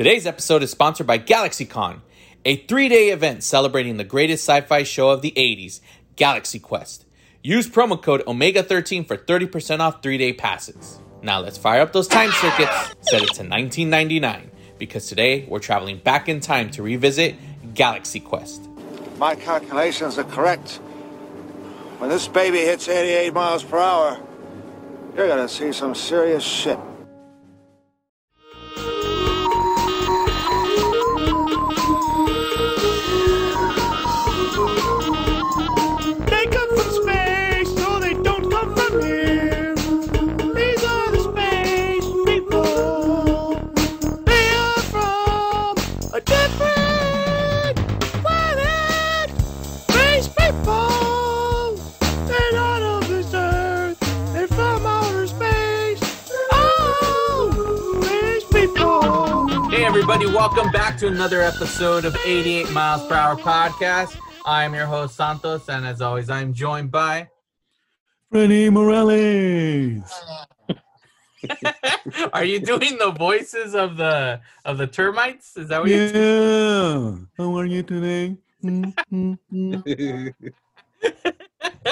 Today's episode is sponsored by GalaxyCon, a three day event celebrating the greatest sci fi show of the 80s, Galaxy Quest. Use promo code Omega13 for 30% off three day passes. Now let's fire up those time circuits, set it to 1999, because today we're traveling back in time to revisit Galaxy Quest. My calculations are correct. When this baby hits 88 miles per hour, you're gonna see some serious shit. Everybody, welcome back to another episode of 88 Miles Per Hour Podcast. I'm your host, Santos, and as always, I'm joined by. Freddie Morales. Are you doing the voices of the of the termites? Is that what you're Yeah. How are you today? Mm, mm, mm.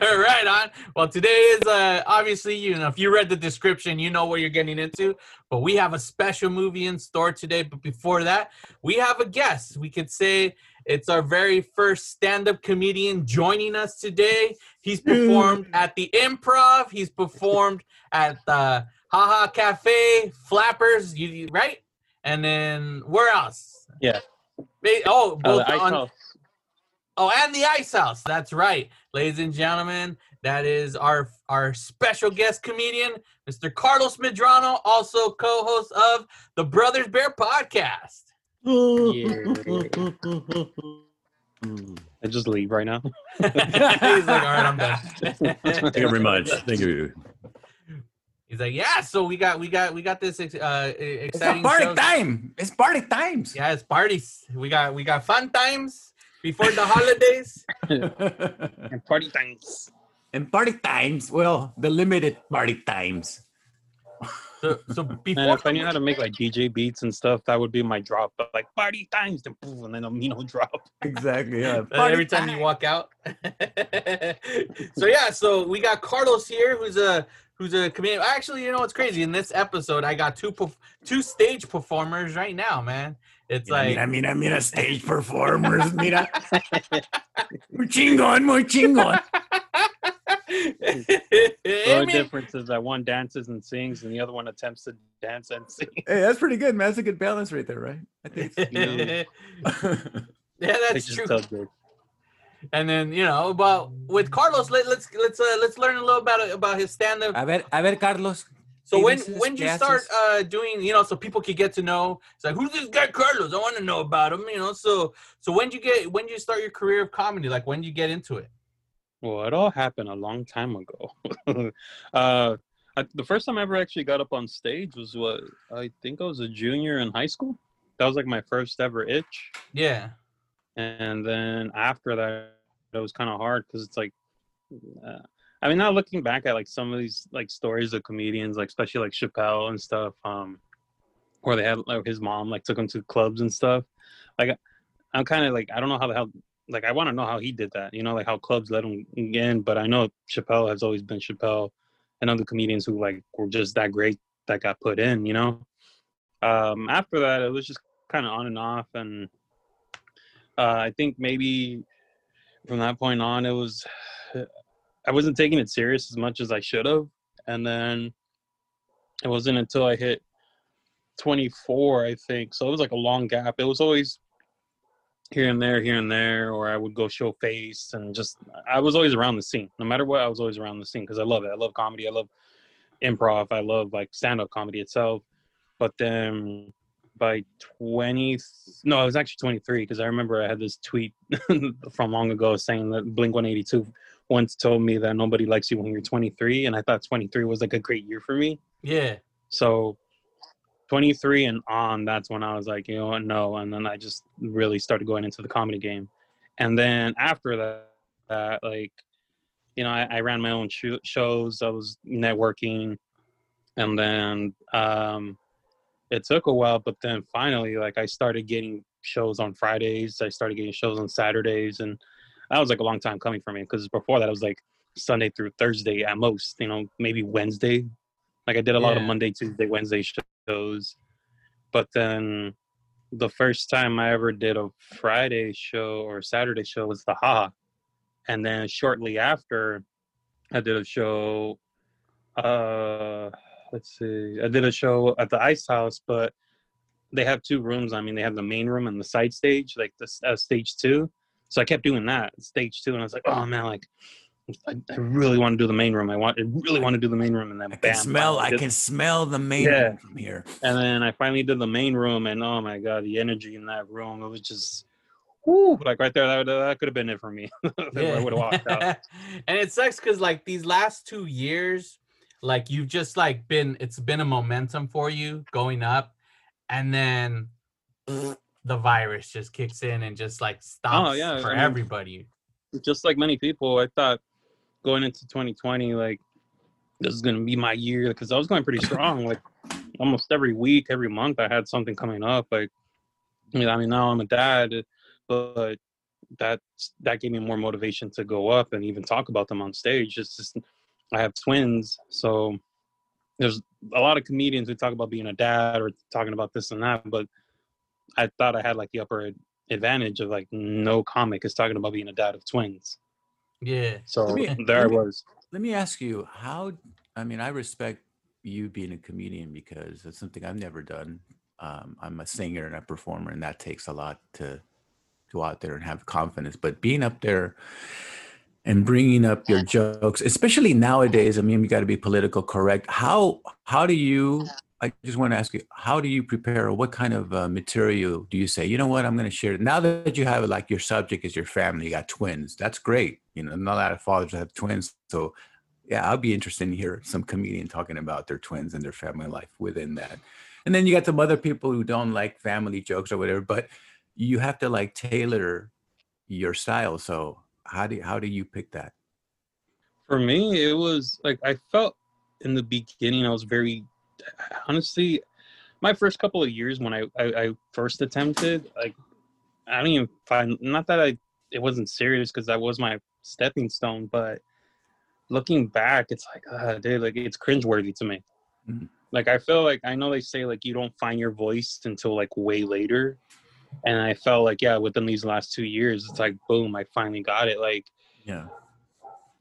right on. Well, today is uh obviously you know if you read the description, you know what you're getting into. But we have a special movie in store today. But before that, we have a guest. We could say it's our very first stand-up comedian joining us today. He's performed at the Improv. He's performed at the Haha Cafe, Flappers. You you- right? And then where else? Yeah. Ba- Oh, Uh, both the Ice on, House. Oh, and the Ice House. That's right, ladies and gentlemen. That is our our special guest comedian, Mr. Carlos Medrano, also co-host of the Brothers Bear podcast. I just leave right now. He's like, all right, I'm done. Thank you very much. Thank you. He's like, yeah. So we got we got we got this uh, e- It's a exciting party show. time. It's party times. Yeah, it's parties. We got we got fun times before the holidays. And party times. and party times. Well, the limited party times. So so And before if I knew how to make like DJ beats and stuff, that would be my drop. But like party times, then poof, and then a Mino drop. Exactly. Yeah. Every time you walk out. so yeah, so we got Carlos here, who's a who's a comedian. Actually, you know what's crazy? In this episode, I got two two stage performers right now, man. It's like mira, mira, mira, stage performers. Mira. muy chingón, muy chingón. The I only mean, difference is that one dances and sings, and the other one attempts to dance and sing. Hey, that's pretty good, man. That's a good balance right there, right? I think. yeah, that's true. tell jokes. And then you know, but with Carlos, let, let's let's uh, let's learn a little about about his stand up. a ver, a ver, Carlos. So ¿qué when when did you start uh doing you know so people could get to know it's like who's this guy Carlos I want to know about him you know so so when did you get when did you start your career of comedy like when did you get into it Well, it all happened a long time ago. uh, I, the first time I ever actually got up on stage was what I think I was a junior in high school. That was like my first ever itch. yeah and then after that it was kind of hard because it's like uh, i mean now looking back at like some of these like stories of comedians like especially like chappelle and stuff um where they had like his mom like took him to clubs and stuff like i'm kind of like i don't know how the hell like i want to know how he did that you know like how clubs let him in but i know chappelle has always been chappelle and other comedians who like were just that great that got put in you know? Um after that it was just kind of on and off and uh, I think maybe from that point on, it was I wasn't taking it serious as much as I should have, and then it wasn't until I hit 24, I think. So it was like a long gap. It was always here and there, here and there, or I would go show face and just I was always around the scene. No matter what, I was always around the scene because I love it. I love comedy. I love improv. I love like stand up comedy itself. But then by 20 no i was actually 23 because i remember i had this tweet from long ago saying that blink 182 once told me that nobody likes you when you're 23 and i thought 23 was like a great year for me. Yeah. So 23 and on that's when i was like you know what? No and then i just really started going into the comedy game. And then after that, that like you know i, I ran my own sh- shows i was networking and then um it took a while, but then finally, like I started getting shows on Fridays. I started getting shows on Saturdays, and that was like a long time coming for me because before that, it was like Sunday through Thursday at most. You know, maybe Wednesday. Like I did a lot of Monday, Tuesday, Wednesday shows, but then the first time I ever did a Friday show or Saturday show was the Ha, and then shortly after, I did a show. Uh, let's see, I did a show at the Ice House, but they have two rooms. I mean, they have the main room and the side stage, like the uh, stage two. So I kept doing that stage two, and I was like, oh man, like. I, I really want to do the main room. I want, I really want to do the main room, and then I bam, smell. finally I can smell the main Yeah. room from here. and then I finally did the main room, and oh my god, the energy in that room, it was just, whoo, like right there, that, that could have been it for me. I would have walked out. and it sucks because like these last two years, like you've just like been it's been a momentum for you going up, and then the virus just kicks in and just like oh, stops yeah, for I mean- everybody. Just like many people, I thought going into 2020, like this is gonna be my year because I was going pretty strong. Like almost every week, every month, I had something coming up. Like, I mean, now I'm a dad, but that that gave me more motivation to go up and even talk about them on stage. It's just I have twins, so there's a lot of comedians who talk about being a dad or talking about this and that, but I thought I had like the upper advantage of like no comic is talking about being a dad of twins. Yeah. So me- there I was. Let me ask you how. I mean, I respect you being a comedian because it's something I've never done. Um, I'm a singer and a performer, and that takes a lot to go out there and have confidence. But being up there and bringing up your jokes, especially nowadays, I mean, you got to be political correct. How how do you? I just want to ask you, how do you prepare? Or what kind of uh, material do you say? You know what? I'm going to share. it." Now that you have it, like your subject is your family, you got twins. That's great. You know, not a lot of fathers have twins, so yeah, I'll be interested in hear some comedian talking about their twins and their family life within that. And then you got some other people who don't like family jokes or whatever, but you have to like tailor your style. So how do how do you pick that? For me, it was like I felt in the beginning I was very honestly my first couple of years when I, I, I first attempted, like I don't even find not that I it wasn't serious because that was my stepping stone, but looking back, it's like ah, dude, like it's cringeworthy to me. Mhm. Like I feel like I know they say like you don't find your voice until like way later, and I felt like yeah, within these last two years, it's like boom, I finally got it. Like Yeah.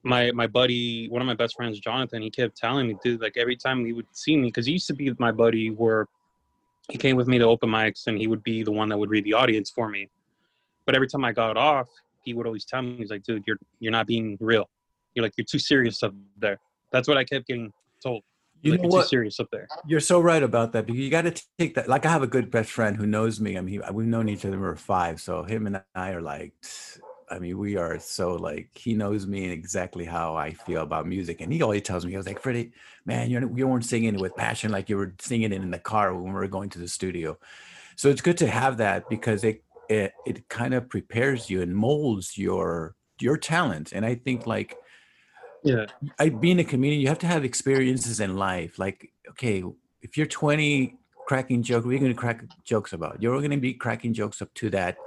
My my buddy, one of my best friends, Jonathan, he kept telling me, dude, like every time he would see me, because he used to be my buddy where he came with me to open mics and he would be the one that would read the audience for me. But every time I got off, he would always tell me, he's like, dude, you're you're not being real. You're like you're too serious up there. That's what I kept getting told. You like, know you're what? too serious up there. You're so right about that because you got to take that. Like I have a good best friend who knows me. I mean, he- we've known each other for five, so him and I are like, I mean, we are so like he knows me and exactly how I feel about music, and he always tells me, he was like, Freddie, man, you're, you weren't singing it with passion like you were singing it in the car when we were going to the studio. So it's good to have that because it it, it kind of prepares you and molds your your talent, and I think like Yeah. I being a comedian, you have to have experiences in life. Like, okay, if you're 20 cracking are you going to crack jokes about? You're going to be cracking jokes up to that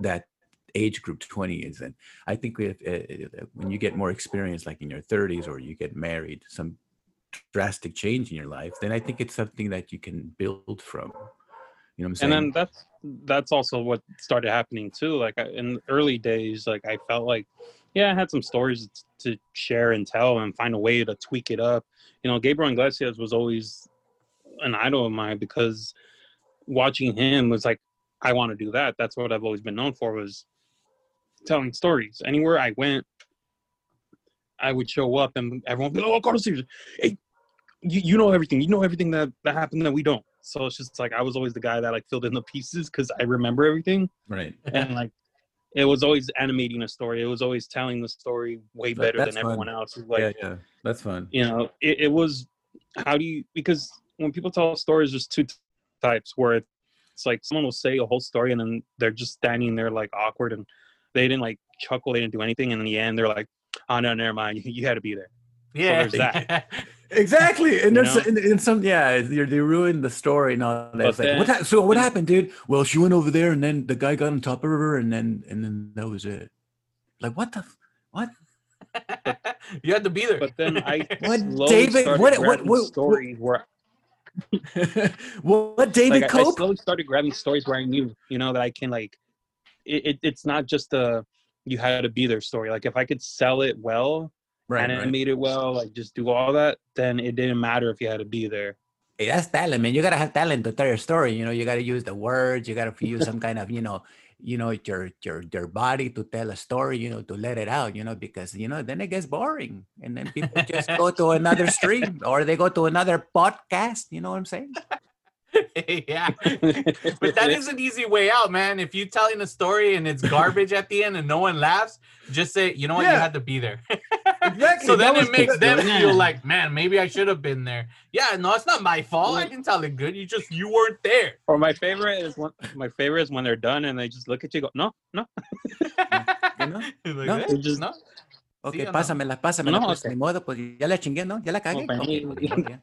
that age group 20 is in. I think if, uh, uh, when you get more experience, like in your 30s, or you get married, some drastic change in your life, then I think it's something that you can build from. You know what I'm saying? and then that's that's also what started happening too like I, in the early days like i felt like yeah i had some stories to share and tell and find a way to tweak it up you know gabriel iglesias was always an idol of mine because watching him was like i want to do that that's what i've always been known for was telling stories. Anywhere i went i would show up and everyone would be like oh Carlos Caesar, hey you, you know everything. You know everything that, that happened that we don't. So it's just like i was always the guy that like filled in the pieces because i remember everything. Right. and like it was always animating a story. It was always telling the story way better than everyone fun. else. Like yeah, yeah, that's fun. you know it, it was how do you because when people tell stories there's two types where it's like someone will say a whole story and then they're just standing there like awkward and they didn't like chuckle they didn't do anything and in the end they're like oh no never mind you, you had to be there Yeah. there's that. Exactly, and You there's know? and, and some yeah, they they ruined the story and all that. But It's like, what then- hap- so what happened, dude? Well, she went over there, and then the guy got on top of her, and then and then that was it. Like what the f- what? you had to be there. But then I What, slowly David? started What- what- grabbing what- what- stories where what, what David like I, I slowly started grabbing stories where I knew, you know, that I can like, it, it it's not just a you had to be there story. Like if I could sell it well, right, animate it well, like just do all that, then it didn't matter if you had to be there. Hey, that's talent, man. You gotta have talent to tell your story. You know, you gotta use the words. You gotta use some kind of, you know, you know, your your your body to tell a story. You know, to let it out. You know, because you know then it gets boring, and then people just go to another stream or they go to another podcast. You know what I'm saying? yeah. But that is an easy way out, man. If you're telling a story and it's garbage at the end and no one laughs, just say, you know what, you had to be there. Exactly. so then it was- makes them Yeah. feel like, man, maybe I should have been there. Yeah, no, it's not my fault. I didn't tell it good. You just you weren't there. or my favorite is when my favorite is when they're done and they just look at you, and go, no, no, You know? Like, No, eh, just- no. Okay, ¿Sí o no? pásamela, pásamela. No, pues, okay. ni modo, pues ya la chingué, ¿no? Ya la cagué. para Okay, mí- okay, okay.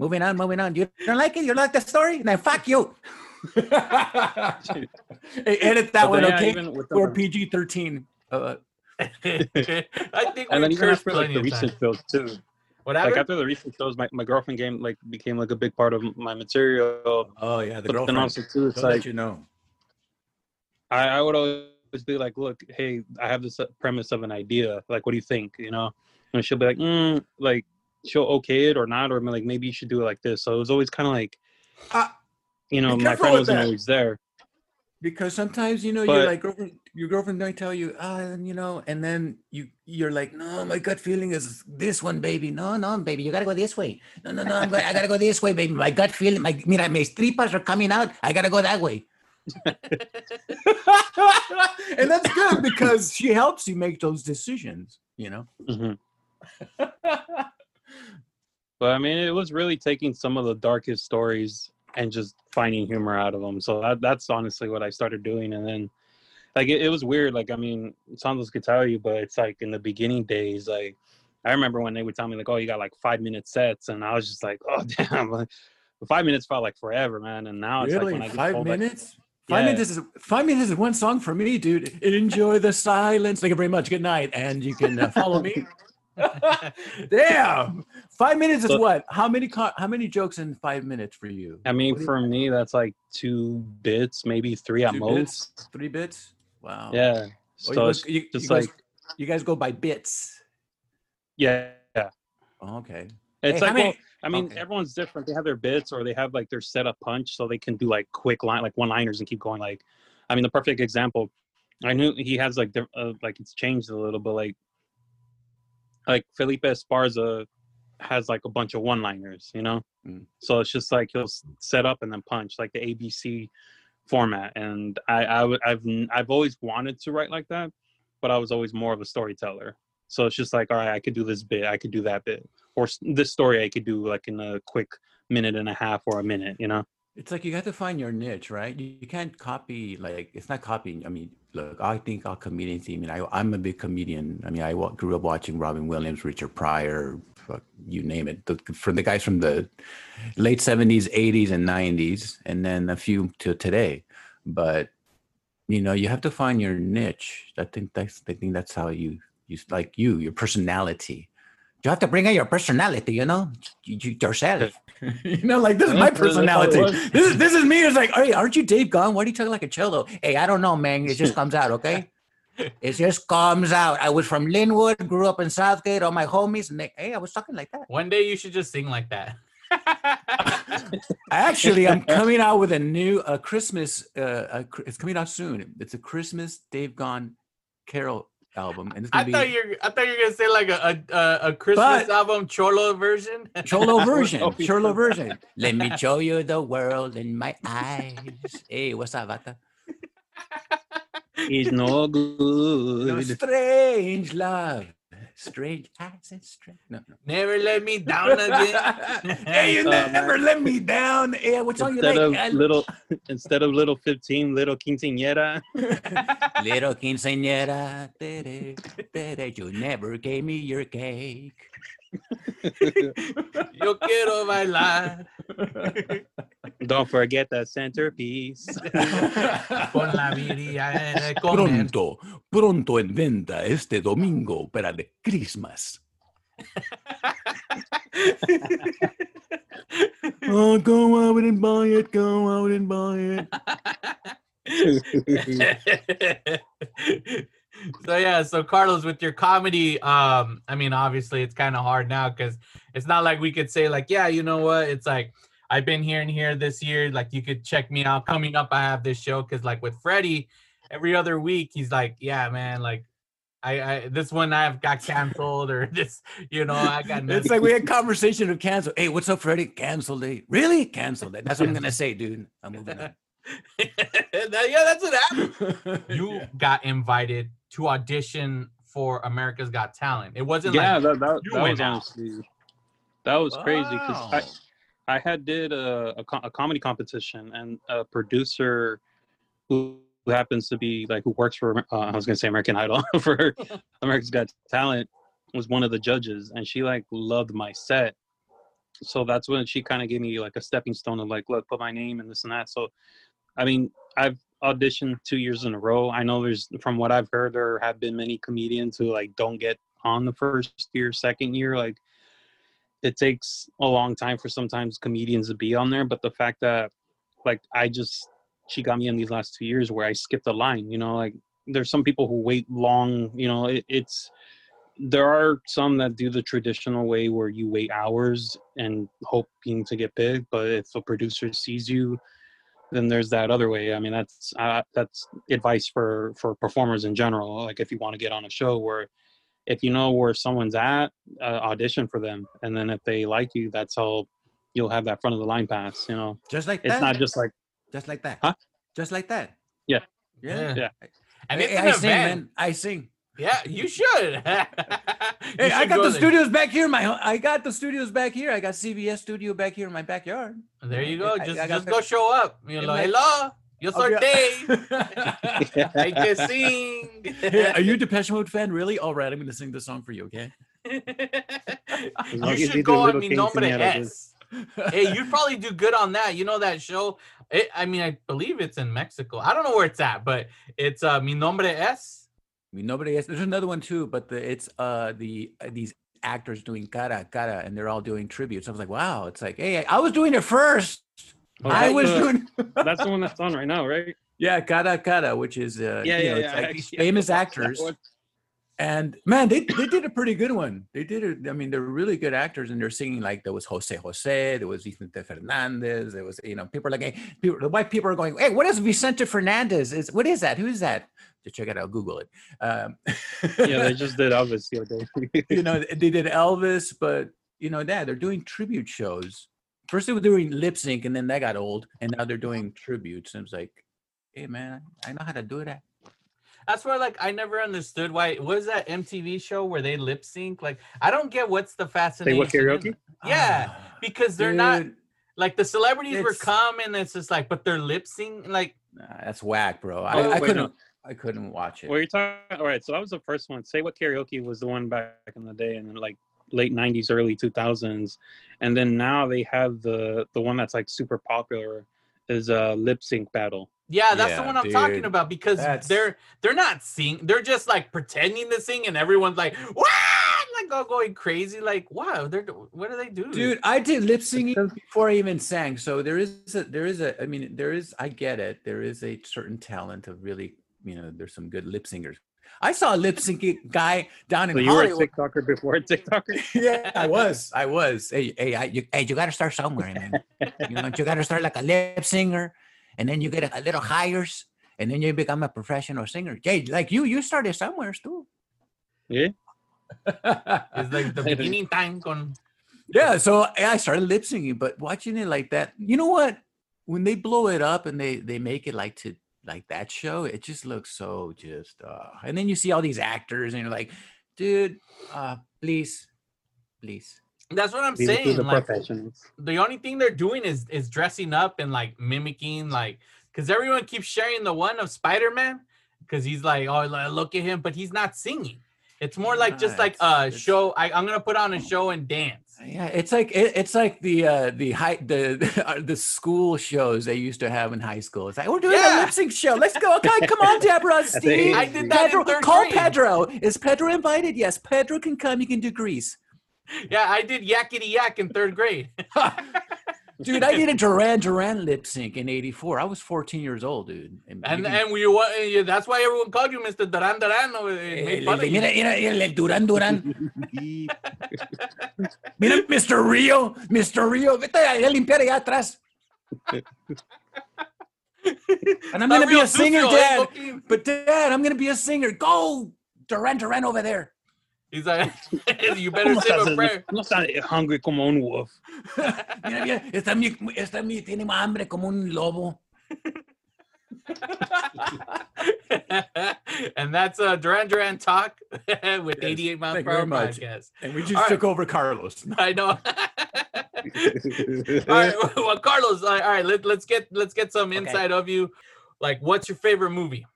Moving on, moving on. You don't like it? You don't like the story? Then fuck you. hey, edit that But one, okay? even with PG 13. Uh, I think and then we even cursed after like the recent times. shows too. What Like after the recent shows, my, my girlfriend game like became like a big part of my material. oh, yeah, the But then girlfriend. also too, it's She'll let like you know. I, I would always be like, look, hey, I have this uh, premise of an idea. Like, what do you think? You know, and she'll be like, mm, like she'll okay it or not, or like maybe you should do it like this. So it was always kind of like, Ah, you know, my friend wasn't that. always there. Because sometimes, you know, But- you're like, girlfriend, your girlfriend might tell you, ah, you know, and then you, you're like, no, my gut feeling is this one, baby. No, no, baby, you gotta go this way. No, no, no, I'm I gotta go this way, baby. My gut feeling, my, mira, mis tripas are coming out. I gotta go that way. and that's good because she helps you make those decisions, you know? hmm But I mean, it was really taking some of the darkest stories and just finding humor out of them. So that, that's honestly what I started doing. And then, like, it, it was weird. Like, I mean, Santos could tell you, but it's like in the beginning days, like, I remember when they would tell me, like, oh, you got like five minute sets. And I was just like, oh, damn. Like, five minutes felt like forever, man. And now it's like really? when I get five like, minutes? Five Yeah. minutes is five minutes is one song for me, dude. Enjoy the silence. Thank you very much. Good night, and you can uh, follow me. Damn, five minutes is So- what? How many co- how many jokes in five minutes for you? I mean, do you- for me, that's like two bits, maybe three at most. bits? three bits. Wow. Yeah. Oh, So you, guys, you, you just guys- like, you guys go by bits. yeah. yeah. Oh, okay. It's Hey, like, many- well, I mean, okay. everyone's different. They have their bits or they have like their set setup punch, so they can do like quick line, like one liners and keep going. Like, I mean, the perfect example, I knew he has like, uh, like it's changed a little, but like, like Felipe Esparza has like a bunch of one liners, you know? Mm. So it's just like he'll set up and then punch, like the ABC format. And I, I, would- I've, I've always wanted to write like that, but I was always more of a storyteller. So it's just like, all right, I could do this bit, I could do that bit, or s- this story I could do like in a quick minute and a half or a minute, you know? It's like you got to find your niche, right? You, you can't copy like it's not copying. I mean, look, I think all comedians. I mean, I, I'm a big comedian. I mean, I grew up watching Robin Williams, Richard Pryor, fuck, you name it. The, from the guys from the late '70s, '80s, and '90s, and then a few to today. But you know, you have to find your niche. I think that's I think that's how you you like you your personality. You have to bring out your personality, you know, you, you- yourself. you know, like this is my that's how it personality. This is this is me. It's like, hey, aren't you Dave Gahan? Why do you talk like a cello? Hey, I don't know, man. It just comes out, okay? It just comes out. I was from Lynwood, grew up in Southgate. All my homies, and they, hey, I was talking like that. One day you should just sing like that. Actually, I'm coming out with a new a Christmas. Uh, cr- it's coming out soon. It's a Christmas Dave Gahan Carol album, and it's I gonna thought be you're I thought you were gonna say like a a, a, a Christmas album cholo version. Cholo version. Cholo version. Let me show you the world in my eyes. Hey, what's up, Vata? He's no No good. strange love strange eyes and strange. No, no. Never let me down again. hey, you man. never let me down. Yeah, what's song you Instead like? of I- little, instead of little fifteen, little quinceañera. Little quinceañera, tere, tere, you never gave me your cake. Yo quiero bailar Don't forget the centerpiece. con la viria. Pronto, pronto en venta este domingo para the Christmas. Oh, go out and buy it, go out and buy it. so yeah, so Carlos, with your comedy, um, I mean, obviously it's kind of hard now because it's not like we could say like, yeah, you know what? It's like I've been here and here this year. Like you could check me out. Coming up, I have this show because like with Freddie, every other week he's like, yeah, man, like. I, I this one I've got canceled or this you know I got It's like we had conversation of cancel. Hey, what's up, Freddie? Canceled it. Really? Canceled it. That's what I'm gonna say, dude. I'm moving on. Yeah that's what happened you got invited to audition for America's Got Talent. It wasn't yeah, like that, that, you that went was out. honestly that was crazy because Wow. I, had did a, a, co- a comedy competition and a producer who, who happens to be like who works for uh, I was gonna say American Idol for America's Got Talent was one of the judges and she like loved my set. So that's when she kind of gave me like a stepping stone of like, look, put my name and this and that. So, I mean, I've auditioned two years in a row. I know there's from what I've heard, there have been many comedians who like don't get on the first year, second year. Like it takes a long time for sometimes comedians to be on there. But the fact that like I just she got me in these last two years where I skipped a line, you know, like there's some people who wait long, you know, it, it's there are some that do the traditional way where you wait hours and hoping to get big, but if a producer sees you, then there's that other way. I mean, that's uh, that's advice for for performers in general. Like if you want to get on a show where if you know where someone's at, uh, audition for them, and then if they like you, that's how you'll have that front of the line pass. You know, Just like it's that. not just like just like that. Huh? Just like that. Yeah. Yeah. Yeah. and Hey, it's I an sing, man. I sing. Yeah, you should. You Hey, I got go the there. studios back here. My, I got the studios back here. I got CBS studio back here in my backyard. There you go. I- Just I got just go show up. You in know, my- hello, yo I'll soy be- Dave. Hay que sing. Hey, Are you a Depeche Mode fan? Really? All right, I'm going to sing the song for you. Okay. you should go on Little Mi Nombre Quinceañera, Es. hey, you'd probably do good on that. You know that show? It, I mean, I believe it's in Mexico. I don't know where it's at, but it's uh, Mi Nombre Es. I Nombre nobody else. There's another one too, but the, it's uh the uh, these actors doing cara cara, and they're all doing tributes. I was like, wow. It's like, hey, I was doing it first. Oh, I was the- doing. that's the one that's on right now, right? yeah, cara cara, which is uh, Yeah, you yeah, know, yeah. it's like I these actually famous watched actors. And man, they, they did a pretty good one. They did it. I mean, they're really good actors, and they're singing like there was Jose Jose, there was Vicente Fernandez, there was you know people are like hey, people, the white people are going, hey, what is Vicente Fernandez? Is what is that? Who is that? To check it out, Google it. Um, Yeah, they just did Elvis the other day. you know they did Elvis, but you know that they're doing tribute shows. First they were doing lip sync, and then that got old, and now they're doing tributes. And it's like, hey man, I know how to do that. That's where like I never understood why. What is that MTV show where they lip sync? Like I don't get what's the Say fascination. what in karaoke? Yeah, Ah, because they're not like the celebrities were It's- coming. and It's just like, but they're lip sync. Like Nah, that's whack, bro. I, Oh, I wait, no. couldn't. I couldn't watch it. Well, you're talking. All right, so that was the first one. Say what karaoke was the one back in the day, and then like late '90s, early 2000s, and then now they have the the one that's like super popular is a lip sync battle. yeah, that's the one I'm talking about because That's- they're they're not sing. They're just like pretending to sing, and everyone's like, "Wow!" Like all going crazy. Like, wow, they're what do they do, Dude, I did lip syncing before I even sang. So there is a there is a I mean there is I get it. There is a certain talent of really you know there's some good lip singers. I saw a lip syncing guy down in So you were a TikToker before a TikToker. yeah, I was. I was. Hey, hey, I, you, hey, you got to start somewhere, man. you know, you got to start like a lip singer, and then you get a, a little hires, and then you become a professional singer. Jay, like you, you started somewhere too. Yeah. It's like the beginning time con Yeah, so I started lip syncing, but watching it like that, you know what? When they blow it up and they they make it like to like that show, it just looks so just. uh And then you see all these actors, and you're like, dude. Uh, please, please. That's what I'm Leave it to saying. the Like, professionals. the only thing they're doing is is dressing up and like mimicking like because everyone keeps sharing the one of spider-man because he's like oh look at him but he's not singing it's more like just like a show I, i'm gonna put on a show and dance Yeah, it's like it, it's like the uh the high the the school shows they used to have in high school. It's like we're doing Yeah. a lip sync show. Let's go. Okay, come on, Deborah, Steve. I did that Pedro, call grade. Pedro. Is Pedro invited? Yes, Pedro can come. You can do Grease. yeah i did yakety yak in third grade Dude, I did a Duran Duran lip sync in '84. I was 14 years old, dude. and can- and we yeah, that's why everyone called you mr duran duran uh, made Eh, you. mira, mira, mira, Duran Duran. mira, Mr. Rio, Mr. Rio, vete a limpiar allá atrás. And I'm gonna be a singer, eh, Dad. But Dad, I'm gonna be a singer. Go, Duran Duran over there. He's like you better No say a estás, prayer no estás hungry como un wolf. Mira, mira, está mi, está mi, tiene más hambre como un lobo. and that's uh duran duran talk with Yes, 88 miles thank per you hour very much. podcast And we just All right. took over Carlos. I know. all right, well, Carlos. All right, all right let, let's get let's get some Okay. insight of you. Like, what's your favorite movie?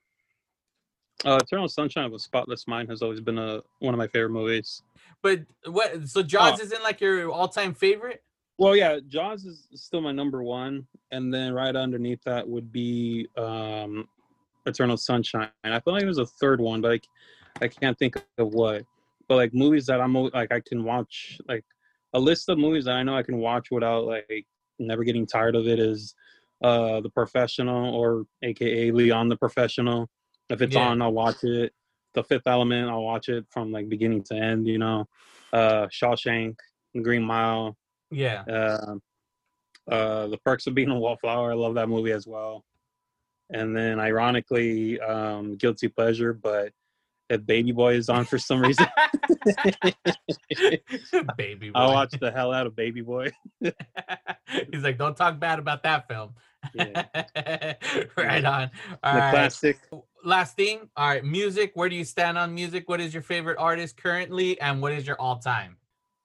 Uh, Eternal Sunshine of a Spotless Mind has always been a one of my favorite movies. But what? So Jaws Oh. isn't like your all-time favorite. Well, yeah, Jaws is still my number one, and then right underneath that would be um, Eternal Sunshine. I feel like it was a third one, but like I can't think of what. But like movies that I'm like I can watch, like a list of movies that I know I can watch without like never getting tired of it is uh The Professional or AKA Leon the Professional. If it's Yeah. on, I'll watch it. The Fifth Element, I'll watch it from like beginning to end. You know, uh Shawshank, Green Mile. Yeah. Uh, uh, the Perks of Being a Wallflower. I love that movie as well. And then, ironically, um, Guilty Pleasure, but if Baby Boy is on for some reason, Baby boy. I'll watch the hell out of Baby Boy. He's like, don't talk bad about that film. Yeah. right on. All right. classic. Last thing. All right. Music. Where do you stand on music? What is your favorite artist currently, and what is your all-time?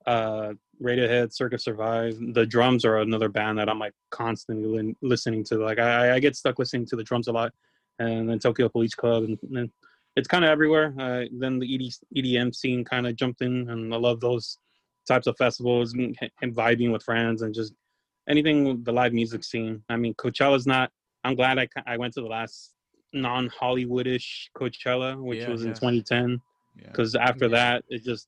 Uh, Radiohead, Circa Survive. The drums are another band that I'm like constantly lin- listening to. Like I, I get stuck listening to the drums a lot, and then Tokyo Police Club, and, and it's kind of everywhere. Uh, then the ED, EDM scene kind of jumped in, and I love those types of festivals and, and vibing with friends and just anything with the live music scene. I mean, Coachella's not. I'm glad I I went to the last non-Hollywoodish Coachella, which Yeah, was in yeah. 2010, Yeah. because after Yeah. that it just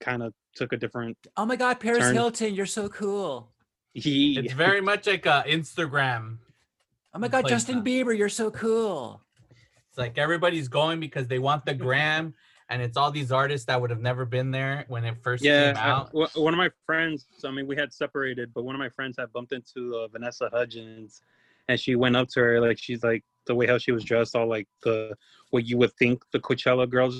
kind of took a different. Oh my God, Paris Turn. Hilton, you're so cool. It's very much like a Instagram. Oh my God, Justin now. Bieber, you're so cool. It's like everybody's going because they want the gram, and it's all these artists that would have never been there when it first yeah, came out. wh- one of my friends. I mean, we had separated, but one of my friends had bumped into uh, Vanessa Hudgens, and she went up to her like she's like the way how she was dressed, all like the what you would think the Coachella girls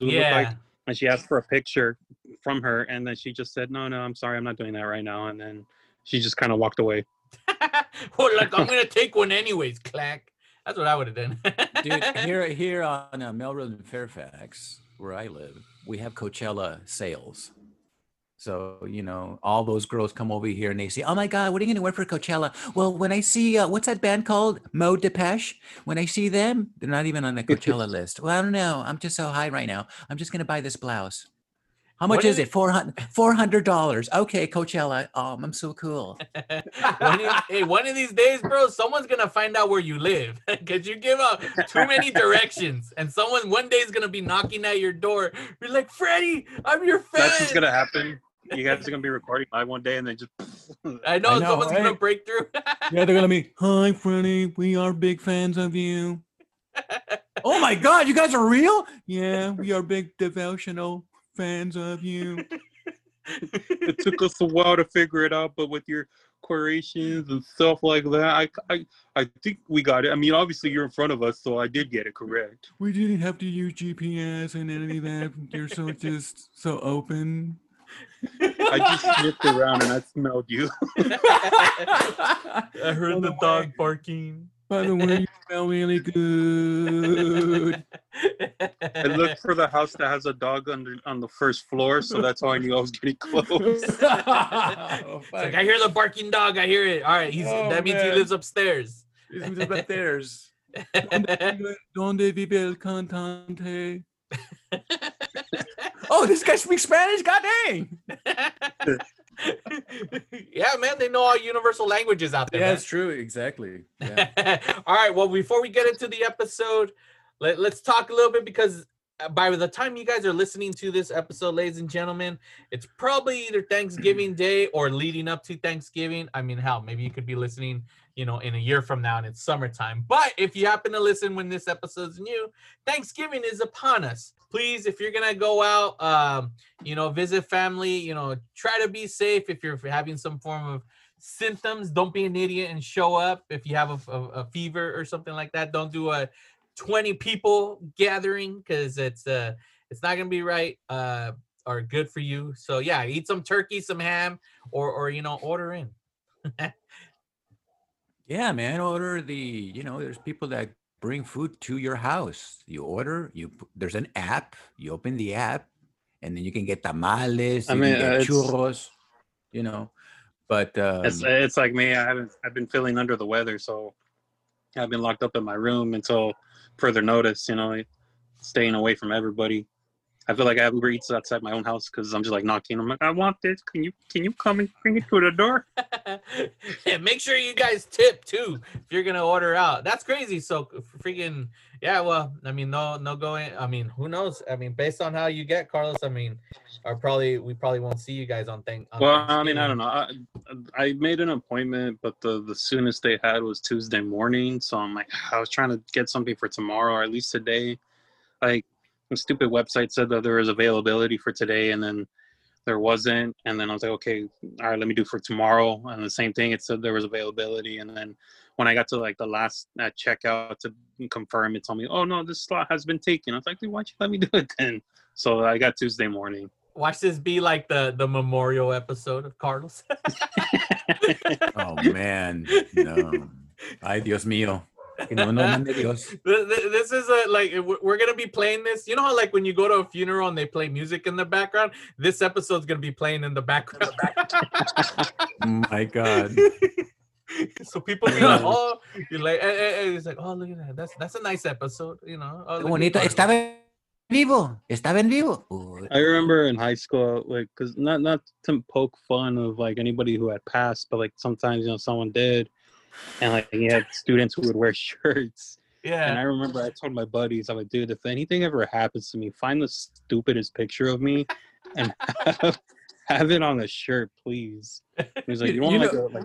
would look like. Yeah. And she asked for a picture from her, and then she just said, "No, no, I'm sorry, I'm not doing that right now." And then she just kind of walked away. well, like I'm gonna take one anyways. Clack. That's what I would have done. Dude, here here on uh, Melrose and Fairfax, where I live, we have Coachella sales. So you know, all those girls come over here and they say, "Oh my God, what are you going to wear for Coachella?" Well, when I see uh, what's that band called, Mo Depeche, when I see them, they're not even on the Coachella list. Well, I don't know. I'm just so high right now. I'm just going to buy this blouse. How much What is is- it? Four hundred. Four hundred dollars. Okay, Coachella. Um, I'm so cool. one of, hey, one of these days, bro, someone's gonna find out where you live because you give out too many directions, and someone one day is gonna be knocking at your door. You're like, Freddie, I'm your fan. That's what's gonna happen. You guys are gonna be recording live one day, and then just. I know, I know, someone's gonna right? break through. Yeah, they're gonna be. Hi, Freddie. We are big fans of you. Oh my God, you guys are real? Yeah, we are big devotional fans of you. it took us a while to figure it out, but with your quotations and stuff like that, I, I, I think we got it. I mean, obviously you're in front of us, so I did get it correct. We didn't have to use GPS and any of that. You're so just so open. I just sniffed around and I smelled you. I heard the the dog barking. By the way, you smell really good. I looked for the house that has a dog under on the first floor, so that's how I knew I was getting close. oh, It's like I hear the barking dog. I hear it. All right, he's Oh, that means he lives upstairs. Who's upstairs? Donde vive el cantante? Oh, this guy speaks Spanish. God dang! yeah, man, they know all universal languages out there. Yeah, man. it's true. Exactly. Yeah. All right. Well, before we get into the episode, let, let's talk a little bit because uh, by the time you guys are listening to this episode, ladies and gentlemen, it's probably either Thanksgiving Day or leading up to Thanksgiving. I mean, hell, maybe you could be listening, you know, in a year from now and it's summertime. But if you happen to listen when this episode's new, Thanksgiving is upon us. Please, if you're gonna go out, um, you know, visit family, you know, try to be safe. If you're having some form of symptoms, don't be an idiot and show up. If you have a, a, a fever or something like that, don't do a 20 people gathering because it's uh it's not gonna be right uh or good for you. So yeah, eat some turkey, some ham, or or you know, order in. Yeah, man. Order the, you know, there's people that bring food to your house. You order, you there's an app, you open the app, and then you can get tamales, I you mean, uh, churros, you know. But um, It's it's like me. I haven't. I've been feeling under the weather, so I've been locked up in my room until further notice. You know, staying away from everybody. I feel like I have Uber Eats outside my own house because I'm just like knocking. I'm like, I want this. Can you can you come and bring it to the door? and make sure you guys tip too if you're gonna order out. That's crazy. So freaking yeah. Well, I mean, no, no going. I mean, who knows? I mean, based on how you get Carlos, I mean, or probably we probably won't see you guys on thing. on Well, I mean, I don't know. I, I made an appointment, but the the soonest they had was Tuesday morning. So I'm like, I was trying to get something for tomorrow or at least today. Like the stupid website said that there was availability for today, and then there wasn't. And then I was like, okay, all right, let me do for tomorrow. And the same thing, it said there was availability. And then when I got to like the last at checkout to confirm, it told me, oh no, this slot has been taken. I was like, dude, why'd you let me do it then? So I got Tuesday morning. Watch this be like the the memorial episode of Carlos. oh man, no. Ay, Dios mío. Que no, no mande Dios. Th- th- this is a like we're we're gonna be playing this. You know how like when you go to a funeral and they play music in the background. This episode's gonna be playing in the background. My God. so people be like, oh, you're like, eh, eh, eh, it's like, oh, look at that. That's that's a nice episode. You know, oh, Qué look at bonito. Estaba en vivo. Estaba en vivo. I remember in high school, like, cause not not to poke fun of like anybody who had passed, but like sometimes you know someone did, and like you had students who would wear shirts. Yeah. And I remember I told my buddies, I'm like, dude, if anything ever happens to me, find the stupidest picture of me and have, have it on a shirt, please. He was like, You- you want you like know- a like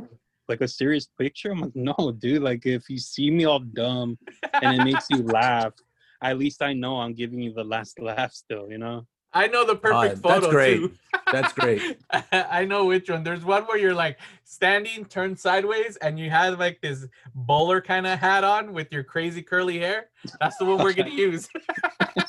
like a serious picture? I'm like, no, dude. Like if you see me all dumb and it makes you laugh, at least I know I'm giving you the last laugh still, you know? I know the perfect Uh, that's photo great. too. That's great. I know which one. There's one where you're like standing, turned sideways, and you have like this bowler kind of hat on with your crazy curly hair. That's the one we're gonna use.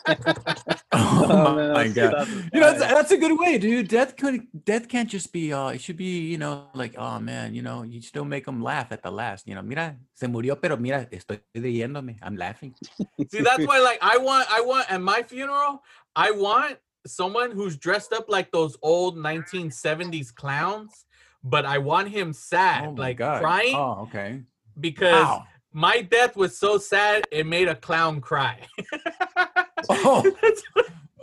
Oh, Oh, man, my God. You know, that's, that's a good way, dude. Death could death can't just be uh it should be, you know, like, oh man, you know, you still make them laugh at the last. You know, mira, se murió, pero mira, estoy riéndome. I'm laughing. See, that's why like I want I want at my funeral, I want someone who's dressed up like those old 1970s clowns, but I want him sad, Oh like God. crying, Oh, okay. because Wow. my death was so sad it made a clown cry. Oh.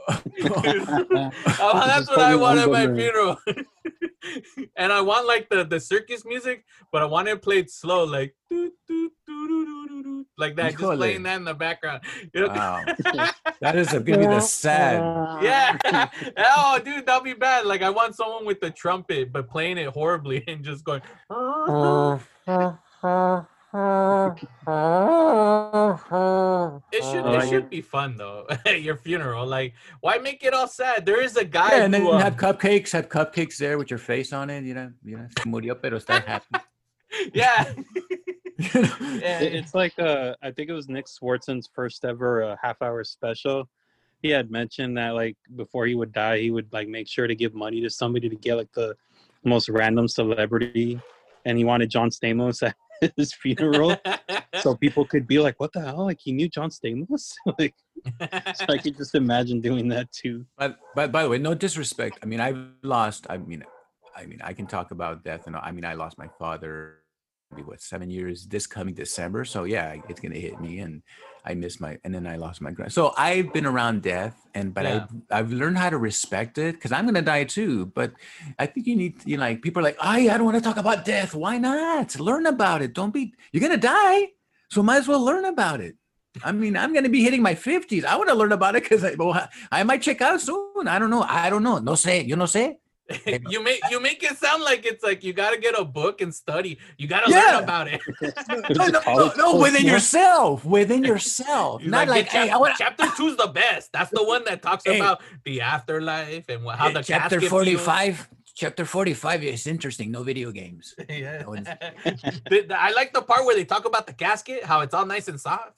That's what- Oh, that's what I want at my funeral. and I want like the, the circus music, but I want it played slow, like doo, doo, doo, doo, doo, doo, doo, like that, just playing that in the background. You know? Wow. That is gonna be the sad. Yeah. oh, dude, that'll be bad. Like I want someone with the trumpet, but playing it horribly and just going. It should Oh, it should be fun though. at Your funeral, like why make it all sad? There is a guy. Yeah, and then who, um, have cupcakes, have cupcakes there with your face on it, you know, you know, murió, pero está happy. yeah. You know? yeah. It's like uh, I think it was Nick Swardson's first ever uh, half hour special. He had mentioned that like before he would die, he would like make sure to give money to somebody to get like the most random celebrity, and he wanted John Stamos at his funeral. so people could be like, "What the hell? Like he knew John Stamos?" like, so I could just imagine doing that too. But but by the way, no disrespect. I mean, I've lost. I mean, I mean, I can talk about death, and I mean, I lost my father. Maybe what seven years this coming December. So yeah, it's gonna hit me, and I miss my, and then I lost my grand. So I've been around death, and but Yeah. I've I've learned how to respect it because I'm gonna die too. But I think you need, you know, like people are like, I I don't want to talk about death. Why not? Learn about it. Don't be. You're gonna die, so might as well learn about it. I mean, I'm going to be hitting my 50s. I want to learn about it because I, well, I might check out soon. I don't know. I don't know. No sé. You no sé. You make you make it sound like it's like you gotta get a book and study. You gotta Yeah. learn about it. It No, no, no, no, within yourself. Within yourself. Not like, "Get hey, chap- I want chapter two's the best. That's the one that talks Hey. about the afterlife and what, how the chapter 45. Chapter 45 is interesting. No video games. yeah. That one's- The- the- I like the part where they talk about the casket, how it's all nice and soft.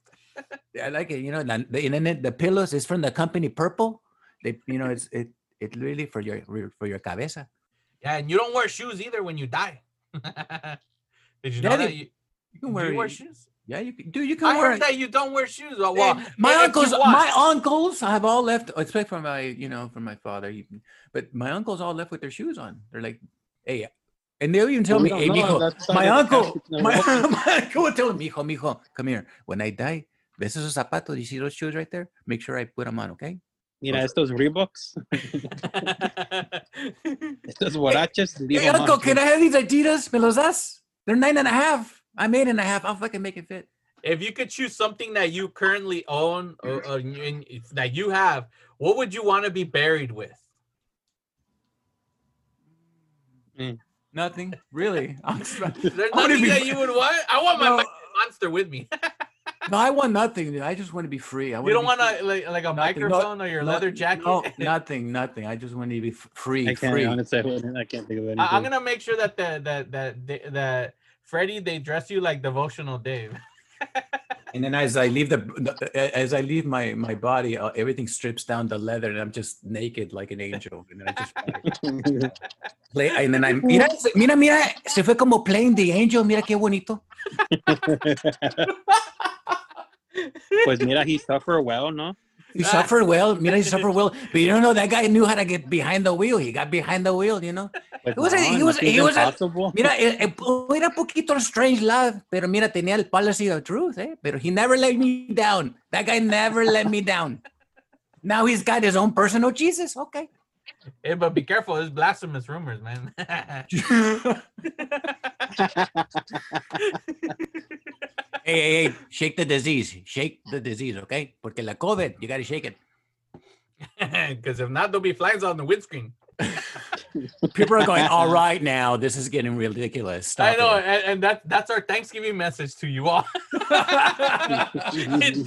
I like it. You know, the, the the pillows is from the company Purple. They, you know, it's it it's really for your for your cabeza. Yeah, and you don't wear shoes either when you die. Did you know Yeah, that? You, You can wear, you wear shoes? Yeah, you can, dude. You can I wear heard that you don't wear shoes. Well, well, my uncles, my uncles have all left, except for my, you know, from my father. he- But my uncles all left with their shoes on. They're like, hey, and they'll even tell We me, don't hey, know, mijo, my uncle, my, my uncle would tell him, mijo, mijo, come here. When I die, ves esos zapatos? You see those shoes right there? Make sure I put them on, okay? Mira, estos Reeboks, estos borrachos. Hey, eh, digo, uncle, "Mom, can I have these Adidas? Me los das? They're nine and a half. I'm eight and a half. I'll fucking make it fit. if you could choose something that you currently own or, or in- that you have, what would you want to be buried with? Mm. Nothing, really. I'm There's I wanna nothing be that you would want. I want my No. Monster with me. no, I want nothing. dude. I just want to be free. I you don't want free. to like, like a Nothing. No- microphone or your No- leather jacket. No, nothing, nothing. I just want to be free, I can't free. honestly. I can't think of anything. I, am gonna make sure that the that that that, that Freddie they dress you like devotional Dave. And then as I leave the, the- as I leave my my body, uh, everything strips down the leather, and I'm just naked like an angel. And then I just play. And then I'm mira, mira, mira, se fue como playing the angel. Mira qué bonito. Pues mira, he suffered well, no? He suffered well. Mira, he suffered well. But you don't know that guy knew how to get behind the wheel. He got behind the wheel. You know. Pues It was a- he was- he was a- impossible. Mira, eh, eh, era poquito strange love, pero mira, tenía el policy of truth, eh? Pero he never let me down. That guy never let me down. Now he's got his own personal Jesus. Okay. Hey, but be careful, it's blasphemous rumors, man. Hey, hey, hey, shake the disease. Shake the disease, okay? Porque la COVID, you got to shake it. Because if not, there'll be flags on the windscreen. People are going, all right now, this is getting ridiculous. Stop I know, it." and, and that that's our Thanksgiving message to you all. Death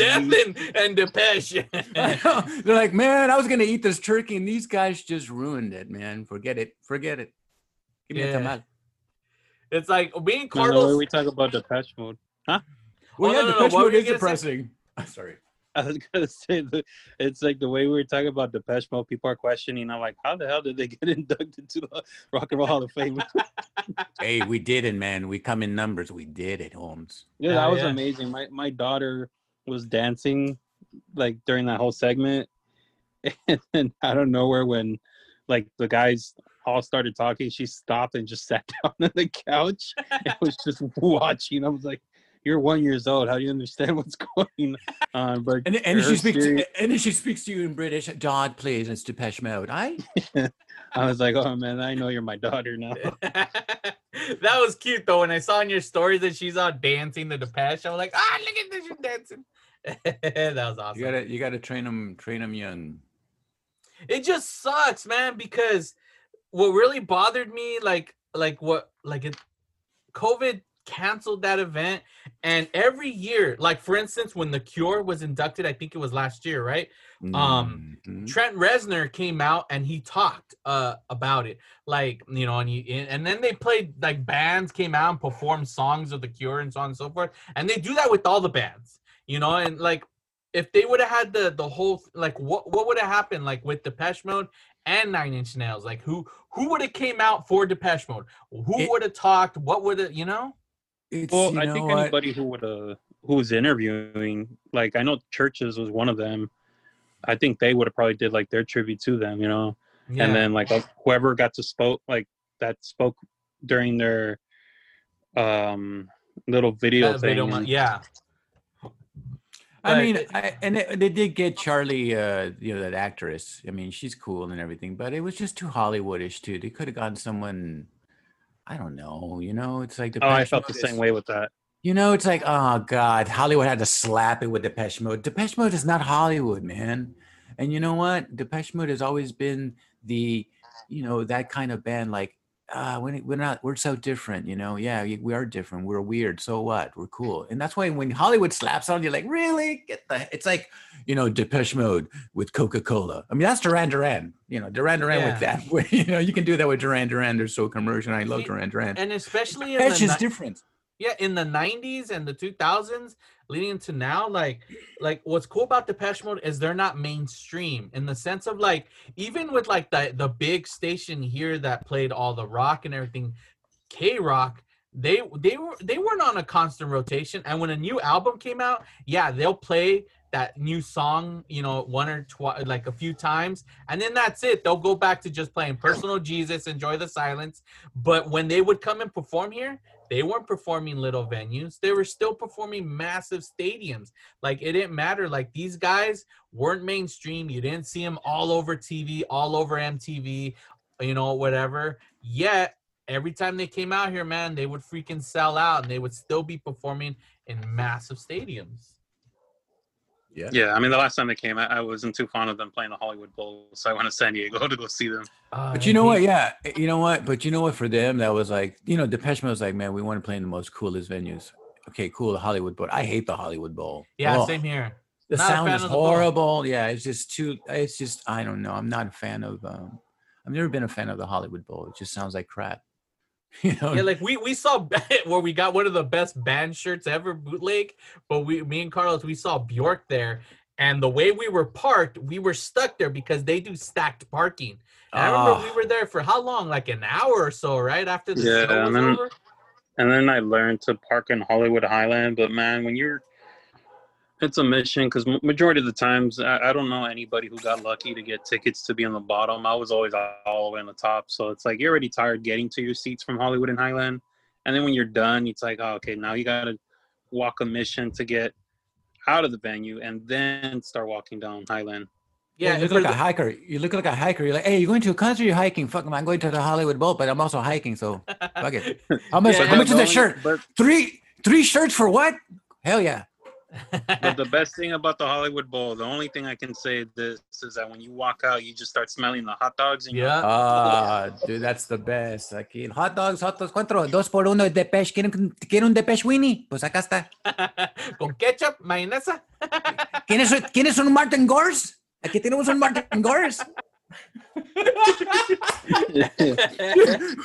and, and Depeche. They're like, man, I was going to eat this turkey, and these guys just ruined it, man. Forget it. Forget it. Give me Yeah. a tamal. it's like being Carlos. No, the way we talk about Depeche Mode. Well, Oh, yeah, no, no, the no, Depeche what were Mode is gonna say? depressing. Sorry. I was gonna say the, it's like the way we were talking about Depeche Mode. People are questioning. I'm like, how the hell did they get inducted to the Rock and Roll Hall of Fame? hey, we did it, man. We come in numbers. We did it, Holmes. Yeah, Oh, that was yeah. amazing. My my daughter was dancing like during that whole segment, and then out of nowhere, when like the guys all started talking, she stopped and just sat down on the couch and was just watching. I was like, "You're one years old. How do you understand what's going on?" But And, and she speaks to, and she speaks to you in British. Dodd, please. It's Depeche Mode. I I was like, "Oh man, I know you're my daughter now." that was cute though. When I saw in your stories that she's out dancing the Depeche, I was like, ah, look at this, you're dancing. that was awesome. you gotta you gotta train them train them young. it just sucks man because what really bothered me like like what like it covid canceled that event. And every year like for instance when the cure was inducted i think it was last year right? Um, Mhm. Trent Reznor came out and he talked uh about it, like you know, and he and then they played like bands came out and performed songs of the Cure and so on and so forth, and they do that with all the bands, you know, and like if they would have had the the whole like what what would have happened like with Depeche Mode and Nine Inch Nails, like who who would have came out for Depeche Mode, who would have talked, what would have you know? It's, Well, I think what? anybody who would have who's interviewing. Like I know churches was one of them. I think they would have probably did like their tribute to them, you know. Yeah. And then like uh, whoever got to spoke like that spoke during their um little video That thing. mon- yeah. I mean, I, and they, they did get Charlie, uh, you know, that actress. I mean, she's cool and everything, but it was just too Hollywoodish too. They could have gotten someone. I don't know. You know, it's like the. Oh, I felt the same way with that. You know, it's like, oh God, Hollywood had to slap it with Depeche Mode. Depeche Mode is not Hollywood, man. And you know what? Depeche Mode has always been the, you know, that kind of band. Like, uh, we're, we're not, we're so different, you know. Yeah, we we are different. We're weird. So what? We're cool. And that's why when Hollywood slaps on you're like, really? Get the. It's like, you know, Depeche Mode with Coca Cola. I mean, that's Duran Duran. You know, Duran Duran with that. You know, you can do that with Duran Duran. They're so commercial. I love Duran Duran. And especially in Depeche the is different. Yeah in the 90s and the 2000s leading into now like like what's cool about Depeche Mode is they're not mainstream in the sense of like even with like the the big station here that played all the rock and everything K Rock they they were they weren't on a constant rotation and when a new album came out yeah they'll play that new song you know one or twice like a few times and then that's it. They'll go back to just playing personal jesus enjoy the silence but when they would come and perform here they weren't performing little venues. They were still performing massive stadiums. Like it didn't matter. Like these guys weren't mainstream. You didn't see them all over tv all over mtv you know whatever. Yet every time they came out here man they would freaking sell out and they would still be performing in massive stadiums Yeah. Yeah, I mean the last time they came, I, I wasn't too fond of them playing the Hollywood Bowl, so I went to San Diego to go see them. Uh, But you know what? Yeah, eh, you know what? But you know what? For them, that was like, you know, Depeche Mode was like, man, we want to play in the most coolest venues. Okay, cool, the Hollywood Bowl. I hate the Hollywood Bowl. yeah Oh, same here The Not a sound fan is of the Bowl. horrible. Yeah, it's just too. It's just I don't know. I'm not a fan of. um I've never been a fan of the Hollywood Bowl. It just sounds like crap. You know. Yeah, like we we saw where we got one of the best band shirts ever bootleg, but we me and Carlos we saw Bjork there, and the way we were parked, we were stuck there because they do stacked parking. And I remember we Ah. were there for how long? Like an hour or so, right after the Yeah, show was and then- over. And then I learned to park in Hollywood Highland. But man, when you're, it's a mission because majority of the times I, I don't know anybody who got lucky to get tickets to be on the bottom. I was always all the way on the top. So it's like you're already tired getting to your seats from Hollywood and Highland, and then when you're done, it's like, oh, okay, now you got to walk a mission to get out of the venue and then start walking down Highland. Yeah, you look for like a the- hiker. You look like a hiker. You're like, hey, you're going to a concert? You're hiking? Fuck, 'em, I'm going to the Hollywood Bowl, but I'm also hiking. So fuck it. How much? Yeah, how much is the that shirt? But Three three shirts for what? Hell yeah. But the best thing about the Hollywood Bowl, the only thing I can say this is that when you walk out, you just start smelling the hot dogs. And yeah, Ah, dude, that's the best. Aquí, hot dogs, hot dogs, ¿cuánto? Dos por uno de Depeche. ¿Quieren, ¿Quieren un Depeche Winnie? Pues acá está. con ketchup, mayonesa. ¿Quieres, ¿Quieres un Martin Gores? Aquí tenemos un Martin Gores. We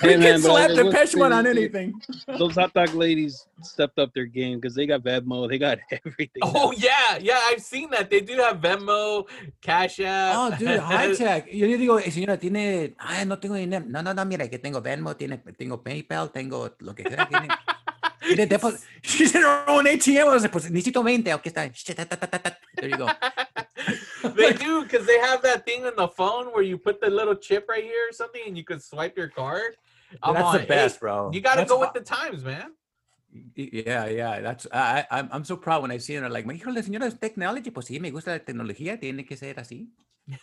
Hey, can man, but slap it was Depeche Mode on crazy. anything. Those hot dog ladies stepped up their game because they got Venmo, they got everything. Oh yeah, yeah, I've seen that. They do have Venmo, Cash App. Oh, dude, high tech. Yo le digo, "Eh, señora, tiene. Ay, no tengo dinero. No, no, no, mira, que tengo Venmo, tiene, tengo PayPal, tengo lo que sea. Tiene, tiene depo- She's in her own ATM. I was like, pues necesito 20. Aquí está. There you go. they do because they have that thing on the phone where you put the little chip right here or something and you can swipe your card. I'm That's on, the hey, best, bro. You got to go with the times, man. Yeah, yeah, that's I, I I'm I'm so proud when I see her like, híjole, señora, es technology, pues sí, me gusta la tecnología, tiene que ser así.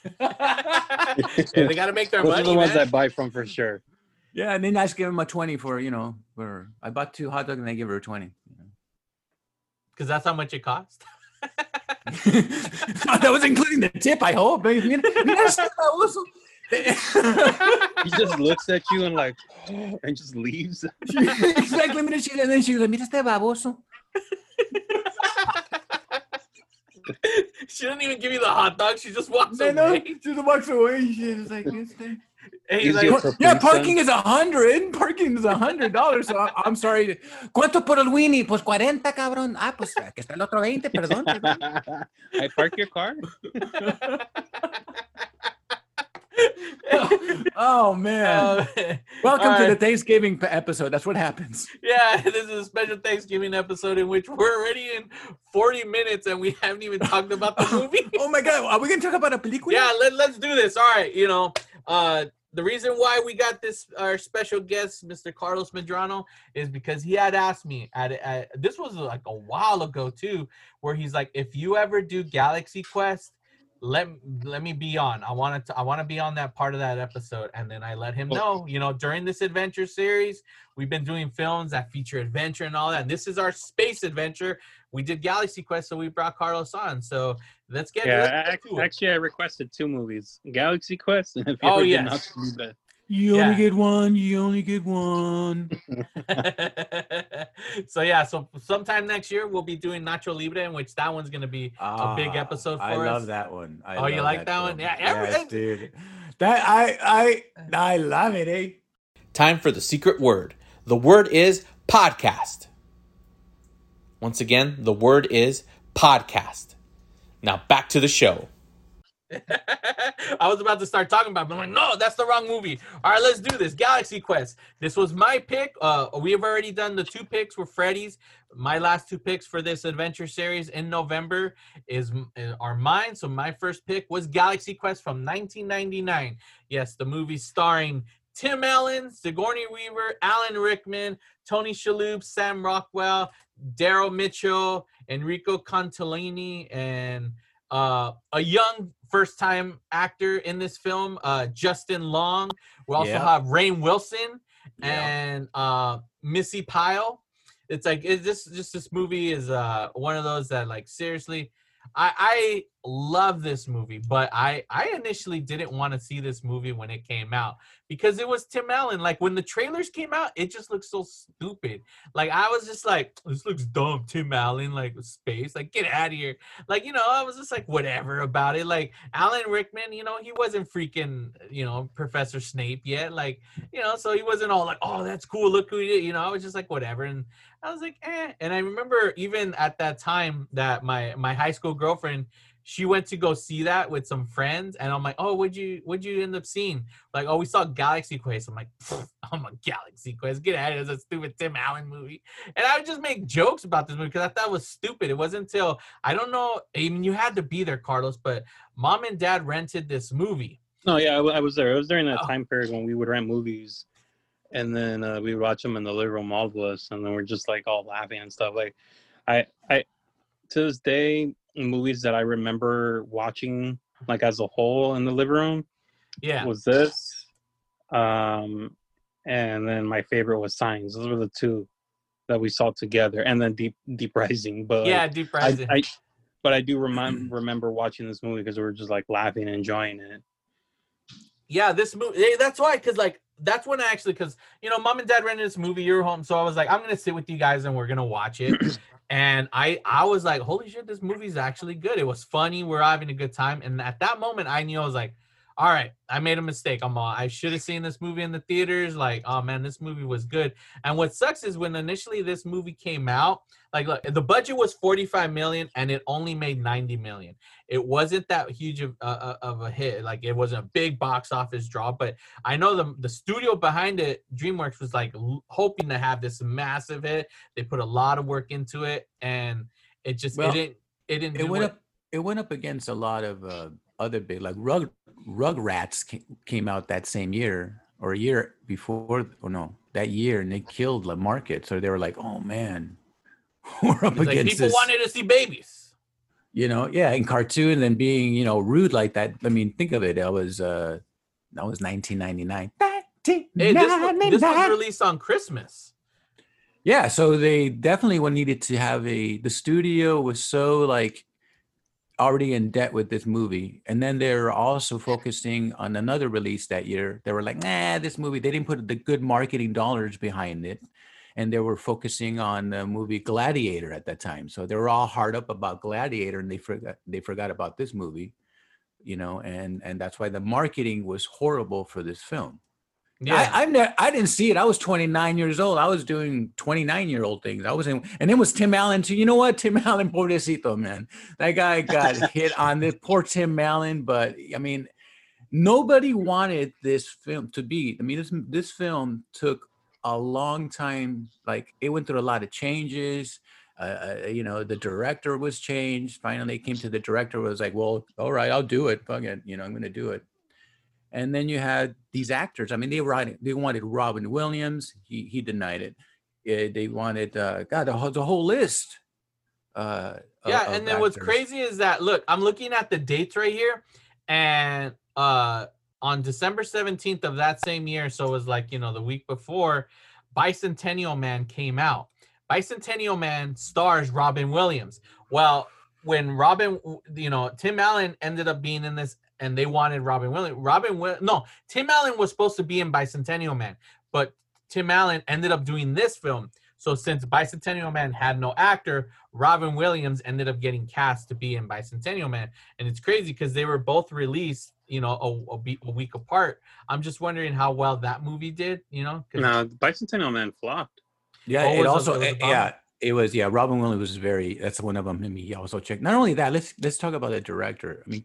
Hey, they got to make their Those are the ones I buy from for sure. Yeah, and then I just give him a 20 for, you know, for I bought two hot dogs and I give her a 20. Because that's how much it cost. that was including the tip, I hope. Mira, mira este baboso. He just looks at you and like, and just leaves. exactly. Mira, she, and then she goes, mira este baboso. she didn't even give you the hot dog. She just walks I know. away. She just walks away. She's like, este. Hey, he's He's like, yeah, parking is a hundred. Parking is a hundred dollars. So I, I'm sorry. ¿Cuánto por el Winnie? Pues 40, cabrón. Ah, pues que está el otro 20, perdón. perdón. I park your car. oh man! Uh, Welcome all to the. Thanksgiving episode. That's what happens. Yeah, this is a special Thanksgiving episode in which we're already in 40 minutes and we haven't even talked about the movie. oh my god! Are we gonna talk about a película? yeah, let, let's do this. All right, you know, uh, the reason why we got this our special guest, Mr. Carlos Medrano, is because he had asked me at, at this was like a while ago too, where he's like, if you ever do Galaxy Quest, let let me be on. I wanted to I want to be on that part of that episode, and then I let him know. You know, during this adventure series, we've been doing films that feature adventure and all that. And this is our space adventure. We did Galaxy Quest, so we brought Carlos on. So let's get Yeah, let's get to it. actually, I requested two movies: Galaxy Quest and if you Oh, ever yes. not. You Yeah. only get one. You only get one. so yeah, so sometime next year we'll be doing Nacho Libre, in which that one's gonna be a big Ah, episode for I us. I love that one. I Oh, you like that one? Yeah, every- yes, dude. That I I I love it. Eh? Time for the secret word. The word is podcast. Once again, the word is podcast. Now back to the show. I was about to start talking about, it, but I'm like, no, that's the wrong movie. All right, let's do this. Galaxy Quest. This was my pick. Uh, we have already done the two picks with Freddy's. My last two picks for this adventure series in November is are mine. So my first pick was Galaxy Quest from 1999. Yes, the movie starring Tim Allen, Sigourney Weaver, Alan Rickman, Tony Shalhoub, Sam Rockwell, Daryl Mitchell, Enrico Colantoni, and uh, a young first time actor in this film, uh, Justin Long. We also Yep. have Rainn Wilson Yeah. and uh, Missi Pyle. It's like it's just just this movie is uh one of those that like seriously I I love this movie, but I I initially didn't want to see this movie when it came out because it was Tim Allen. Like when the trailers came out, it just looked so stupid. Like I was just like, this looks dumb, Tim Allen, like space, like get out of here. Like you know, I was just like whatever about it. Like Alan Rickman, you know, he wasn't freaking you know Professor Snape yet. Like you know, so he wasn't all like, oh, that's cool, look who did. You know, I was just like whatever, and I was like, eh. And I remember even at that time that my my high school girlfriend, she went to go see that with some friends, and I'm like, oh, what'd you what'd you end up seeing? Like, oh, we saw Galaxy Quest. I'm like, I'm a Galaxy Quest. Get out of here! It's a stupid Tim Allen movie. And I would just make jokes about this movie because I thought it was stupid. It wasn't until I don't know. I mean, you had to be there, Carlos, but mom and dad rented this movie. No, yeah, I, I was there. It was during that Oh. time period when we would rent movies, and then uh, we would watch them in the living room, all of us, and then we're just like all laughing and stuff. Like, I, I, to this day, movies that I remember watching like as a whole in the living room Yeah, was this, um, and then my favorite was Signs. Those were the two that we saw together, and then Deep Deep Rising. But yeah, Deep Rising. I, but I do remember remember watching this movie because we were just like laughing and enjoying it. yeah, this movie. eh, That's why, because like that's when I actually, because you know, mom and dad rented this movie. You're home, so I was like, I'm gonna sit with you guys and we're gonna watch it. And I, I was like, holy shit, this movie's actually good. It was funny. We're having a good time. And at that moment, I knew I was like, all right, I made a mistake. I'm all, I should have seen this movie in the theaters. Like, oh man, this movie was good. And what sucks is when initially this movie came out, like look, the budget was 45 million and it only made 90 million. It wasn't that huge of, uh, uh, of a hit. Like it wasn't a big box office draw, but I know the the studio behind it, DreamWorks, was like l- hoping to have this massive hit. They put a lot of work into it, and it just Well, it didn't it didn't It went what- up. It went up against a lot of uh, other big like Rug Rugrats ca- came out that same year or a year before. Or no, that year, and they killed the market. So they were like, "Oh man, we're up It's like people this." wanted to see babies. you know yeah in cartoon and being you know rude like that i mean think of it that was uh that was 1999 Hey, this, this was released on Christmas. yeah so they definitely needed to have a the studio was so like already in debt with this movie and then they're also focusing on another release that year. They were like nah this movie they didn't put the good marketing dollars behind it and they were focusing on the movie gladiator at that time. So they were all hard up about gladiator and they forgot they forgot about this movie you know and and that's why the marketing was horrible for this film Yeah, I, I, ne- I didn't see it. I was 29 years old. I was doing 29 year old things. I was in, and it was Tim Allen too. You know what? Tim Allen, pobrecito, man. That guy got hit on this poor Tim Allen. But I mean, nobody wanted this film to be. I mean, this this film took a long time. Like it went through a lot of changes. Uh, uh, you know, the director was changed. Finally, came to the director was like, "Well, all right, I'll do it. Fuck it, you know, I'm going to do it." And then you had these actors. I mean, they were they wanted Robin Williams. He he denied it. Uh, they wanted uh, God the whole, the whole list. Uh, yeah of and then what's crazy is that look i'm looking at the dates right here and uh on december 17th of that same year so it was like you know the week before bicentennial man came out bicentennial man stars robin williams well when robin you know tim allen ended up being in this and they wanted robin williams robin Will- no tim allen was supposed to be in bicentennial man but tim allen ended up doing this film so since Bicentennial Man had no actor, Robin Williams ended up getting cast to be in Bicentennial Man, and it's crazy because they were both released, you know, a, a, be- a week apart. I'm just wondering how well that movie did, you know? No, Bicentennial Man flopped. Yeah, Oh, it was it- also it a yeah, it was yeah. Robin Williams was very that's one of them. I mean, he also checked. Not only that, let's let's talk about the director. I mean,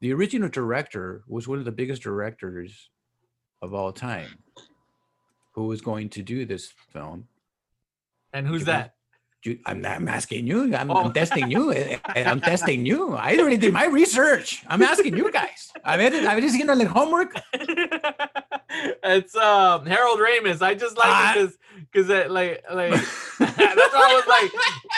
the original director was one of the biggest directors of all time, who was going to do this film. and who's that? I'm not I'm asking you. I'm, Oh. I'm testing you. eh, eh, I'm testing you. I already did my research. I'm asking you guys. I mean, I'm just gonna like homework. it's um Harold Ramis. I just like Ah. it because because like like that's why I was like,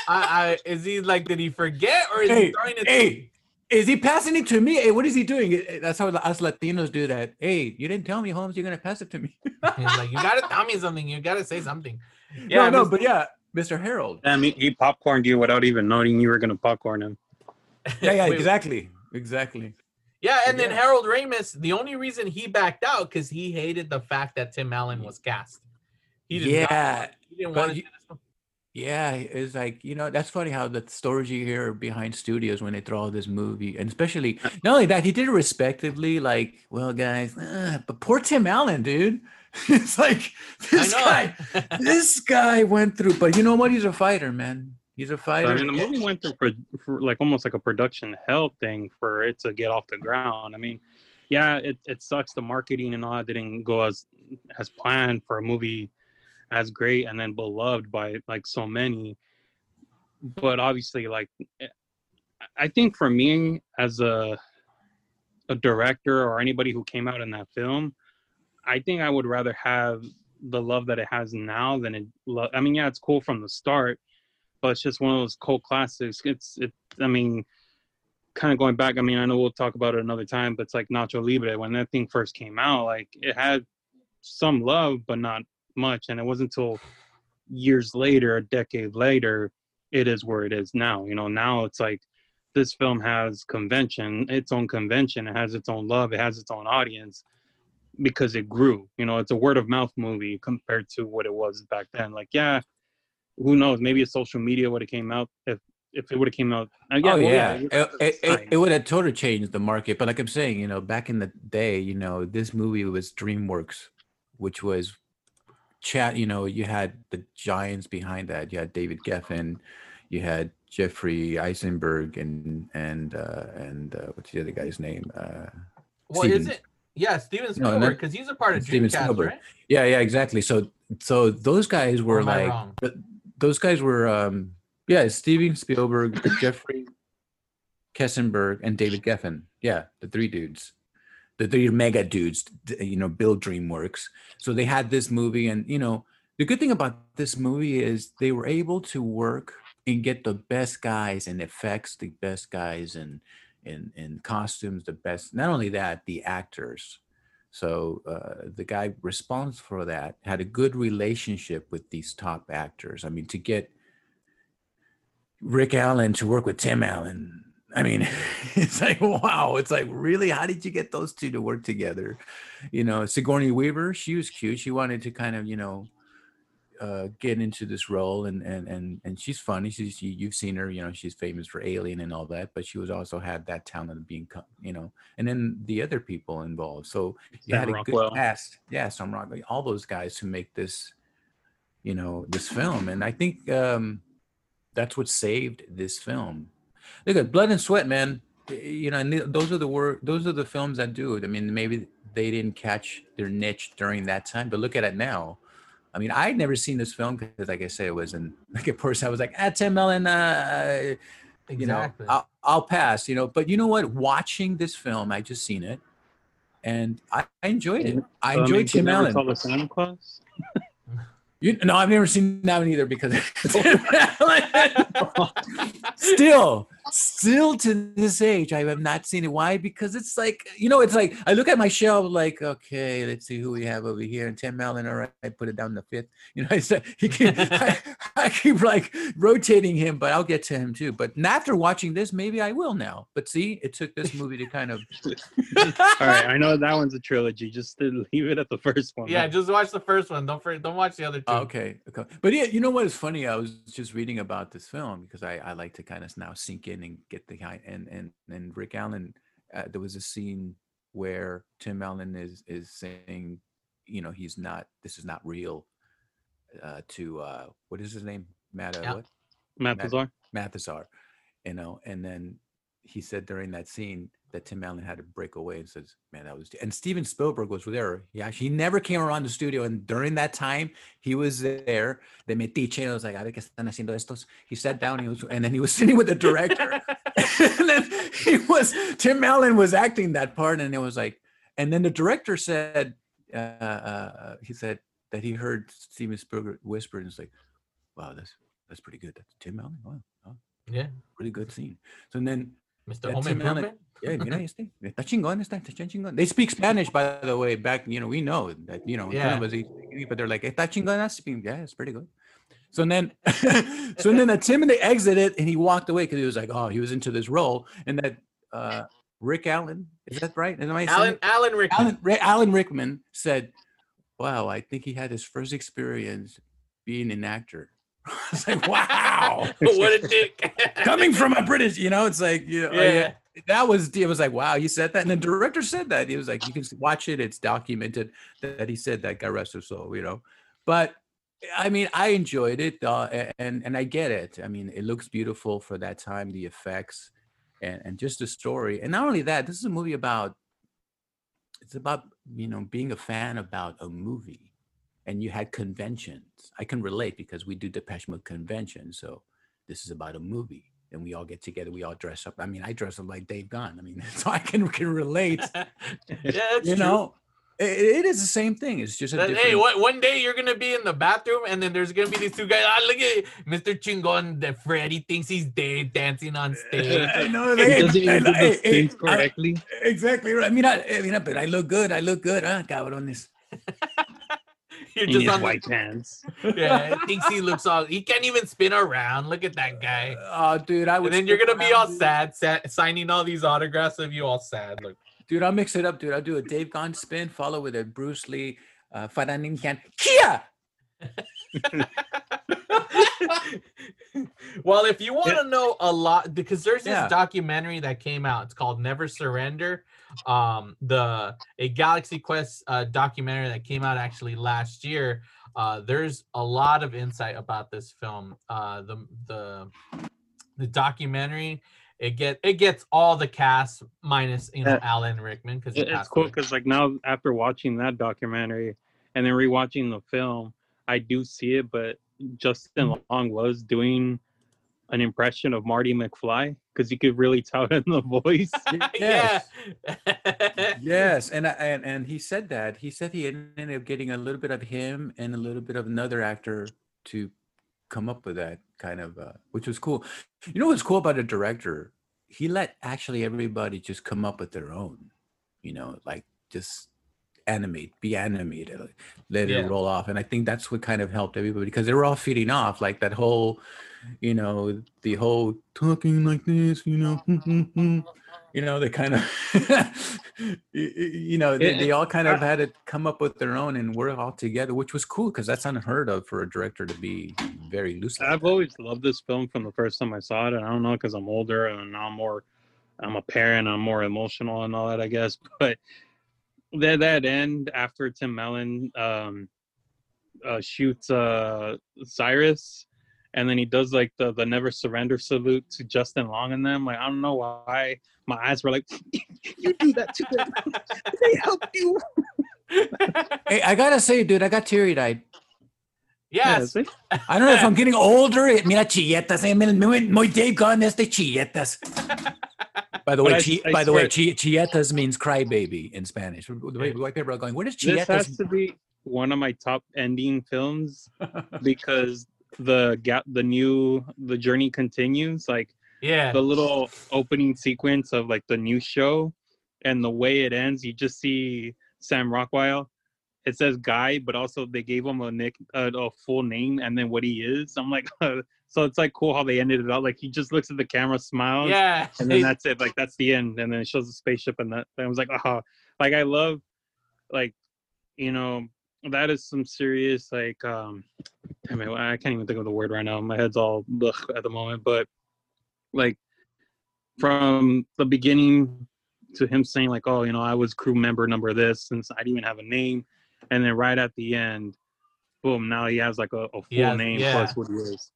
I, I is he like did he forget or is he Hey, throwing it? to- hey, is he passing it to me? Hey, what is he doing? That's how us Latinos do that. Hey, you didn't tell me, Holmes. You're gonna pass it to me. He's like, you gotta tell me something. You gotta say something. no, no, Mr. but yeah, Mr. Harold. I mean, he popcorned you without even knowing you were gonna popcorn him. Yeah, yeah, exactly, exactly. Yeah, and then Harold Ramis, the only reason he backed out because he hated the fact that Tim Allen was cast. He did not, Yeah, he didn't but want to you- do this film. Yeah. It's like you know that's funny how the stories you hear behind studios when they throw this movie, and especially not only that he did it respectively. Like, well, guys, uh, but poor Tim Allen, dude. it's like this guy. This guy went through, but you know what? He's a fighter, man. He's a fighter. I mean, the movie went through for, for like almost like a production hell thing for it to get off the ground. I mean, yeah, it, it sucks. The marketing and all that didn't go as as planned for a movie as great and then beloved by like so many. But obviously, like, eh, I think for me as a a director or anybody who came out in that film, I think I would rather have the love that it has now than it. Lo- I mean, yeah, it's cool from the start, but it's just one of those cult classics. It's it. I mean, kind of going back. I mean, I know we'll talk about it another time, but it's like Nacho Libre when that thing first came out. Like it had some love, but not much, and it wasn't until years later, a decade later, it is where it is now. You know, now it's like this film has convention, its own convention. It has its own love. It has its own audience because it grew. You know, it's a word of mouth movie compared to what it was back then. Like, yeah, who knows? Maybe if social media would have came out if if it would have came out. uh, oh yeah, it, it, it, it would have totally changed the market. But like I'm saying, you know, back in the day, you know, this movie was DreamWorks, which was chat. You know, you had the giants behind that. You had David Geffen, you had Jeffrey Eisenberg, and and uh, and uh, what's the other guy's name? Uh, Well, is it? Yeah, Steven No, Spielberg, no, because he's a part of Steven Dreamcast, Spielberg. right? yeah, yeah, exactly. So so those guys were like those guys were um yeah steven spielberg jeffrey katzenberg and david geffen yeah the three dudes the three mega dudes you know build dreamworks so they had this movie and you know the good thing about this movie is they were able to work and get the best guys and effects the best guys and in in costumes the best not only that the actors so uh, the guy responsible for that had a good relationship with these top actors. I mean, to get Rick Allen to work with Tim Allen, I mean, it's like wow. It's like really, how did you get those two to work together? You know, Sigourney Weaver, she was cute. She wanted to kind of you know uh, get into this role, and and and and she's funny. She's she, you've seen her. You know, she's famous for Alien and all that, but she was also had that talent of being you know, and then the other people involved. So you Sam had a Rockwell. good cast. Yeah, Sam Rockwell, all those guys who make this, you know, this film. And I think um, that's what saved this film. Look at blood and sweat, man. you know, and those are the word, those are the films that do it. I mean, maybe they didn't catch their niche during that time, but look at it now. I mean, I'd never seen this film because, like I said, it was in like at first I was like, ah, Tim Allen, uh, you know, I'll, I'll pass, you know. But you know what? Watching this film, I just seen it, and I, I enjoyed it. I So enjoyed means you Tim Allen. saw the Santa Claus. You, no, I've never seen that one either because still, still to this age, I have not seen it. Why? Because it's like you know, it's like I look at my shelf, like okay, let's see who we have over here, and Tim Allen. All right, I put it down the fifth. You know, I said he can, I, I keep like rotating him, but I'll get to him too. But after watching this, maybe I will now. But see, it took this movie to kind of. All right, I know that one's a trilogy. Just to leave it at the first one. Yeah, just watch the first one. Don't for, don't watch the other two. Oh, okay, okay. But yeah, you know what is funny? I was just reading about this film because I, I like to kind of now sink in and get the kind and and and Rick Allen. Uh, there was a scene where Tim Allen is is saying, you know, he's not. This is not real. Uh, to uh, what is his name? Matt. Uh, Al- what? Matt Matt- Bazar. You know, and then he said during that scene that Tim Allen had to break away and says, "Man, that was." And Steven Spielberg was there. Yeah, he never came around the studio, and during that time, he was there. De metiche, I was like, "A ver qué están haciendo estos." He sat down, he was, and then he was sitting with the director, and then he was Tim Allen was acting that part, and it was like, and then the director said, uh, uh, he said that he heard Steven Spielberg whisper, and it's like, "Wow, that's that's pretty good. That's Tim Allen. Wow, wow Yeah, really good scene. So then, Mr. Yeah, Home Improvement. yeah, mira este, está chingón, está, está chingón. They speak Spanish, by the way. Back, you know, we know that, you know, Yeah. yeah. but they're like, está chingón, that's speaking. Yeah, it's pretty good. So then, so then the Tim and they exited, and he walked away because he was like, oh, he was into this role, and that uh Rick Allen, is that right? Am I saying Alan? Alan Rickman. Alan, Ri- Alan Rickman said, "Wow, I think he had his first experience being an actor." it's like, wow, what a dick. coming from a British, you know, it's like, you know, Yeah. That was it was like wow you said that. And the director said that. He was like you can watch it. It's documented that he said that. God rest his soul you know. But I mean I enjoyed it uh, and and I get it. I mean it looks beautiful for that time the effects and and just the story. And not only that this is a movie about it's about you know being a fan about a movie and you had conventions I can relate because we do Depeche Mode conventions so this is about a movie and we all get together we all dress up i mean i dress up like dave gahan i mean so i can can relate yeah, that's you true. know i- it is the same thing it's just a That- hey, what, one day you're gonna be in the bathroom, and then there's gonna be these two guys. Ah, look at Mr. Chingon. That Freddy thinks he's Dave dancing on stage. I know, He hey, doesn't I even do know, hey, the hey, things I- correctly. exactly right. I mean, I, I mean, but I look good. I look good, huh, cabrones? You're in just on white pants. The, yeah, thinks he looks all. He can't even spin around. Look at that guy. Oh, dude, I would. And then you're gonna be all dude. sad, sad, signing all these autographs of you all sad. Look. dude. I'll mix it up, dude. I'll do a Dave Gahan spin, follow with a Bruce Lee, uh, Faranin can Kia. well, if you want to know a lot, because there's this Yeah. documentary that came out. It's called Never Surrender. Um, the a Galaxy Quest uh, documentary that came out actually last year. Uh, there's a lot of insight about this film. Uh, the the the documentary it get it gets all the cast minus you know Yeah. Alan Rickman because It- it's cool because like now after watching that documentary and then rewatching the film, I do see it. But Justin Long was doing an impression of Marty McFly? Because you could really tell in the voice. yeah. yes. And and and he said that. He said he ended up getting a little bit of him and a little bit of another actor to come up with that kind of uh, which was cool. You know what's cool about a director? He let actually everybody just come up with their own you know like just animate be animated like, let Yeah. it roll off and i think that's what kind of helped everybody because they were all feeding off like that whole you know the whole talking like this you know hmm, hmm, hmm, you know they kind of you, know they, they all kind of had to come up with their own and work all together which was cool because that's unheard of for a director to be very loose like I've that. always loved this film from the first time I saw it, and I don't know because I'm older and now I'm more, I'm a parent, I'm more emotional and all that, I guess. But that that end after Tim Allen um, uh, shoots uh, Cyrus, and then he does like the the never surrender salute to Justin Long and them. Like I don't know why my eyes were like, you do that to them. they help you. Hey, I gotta say, dude, I got teary eyed. yes. see? I don't know if I'm getting older. Mira, chilletas. eh, mira, muy, muy Dave Gahan, este chilletas. By the way, I- chi- I by the way, swear- chi- chilletas means crybaby in Spanish. The way- the white people are going, what is This has to be one of my top ending films because the gap, the new, the journey continues. Like Yeah. the little opening sequence of like the new show and the way it ends, you just see Sam Rockwell. It says guy, but also they gave him a nick, a, a full name, and then what he is. I'm like, uh, so it's like cool how they ended it out. Like he just looks at the camera, smiles, Yeah. and then that's it. Like that's the end, and then it shows the spaceship, and that. And I was like, oh, like I love, like, you know, that is some serious like, um, I mean, I can't even think of the word right now. My head's all ugh at the moment, but like from the beginning to him saying like, oh, you know, I was crew member number this since I didn't even have a name, and then right at the end, boom, now he has like a, a full Yeah, name yeah. plus what he is.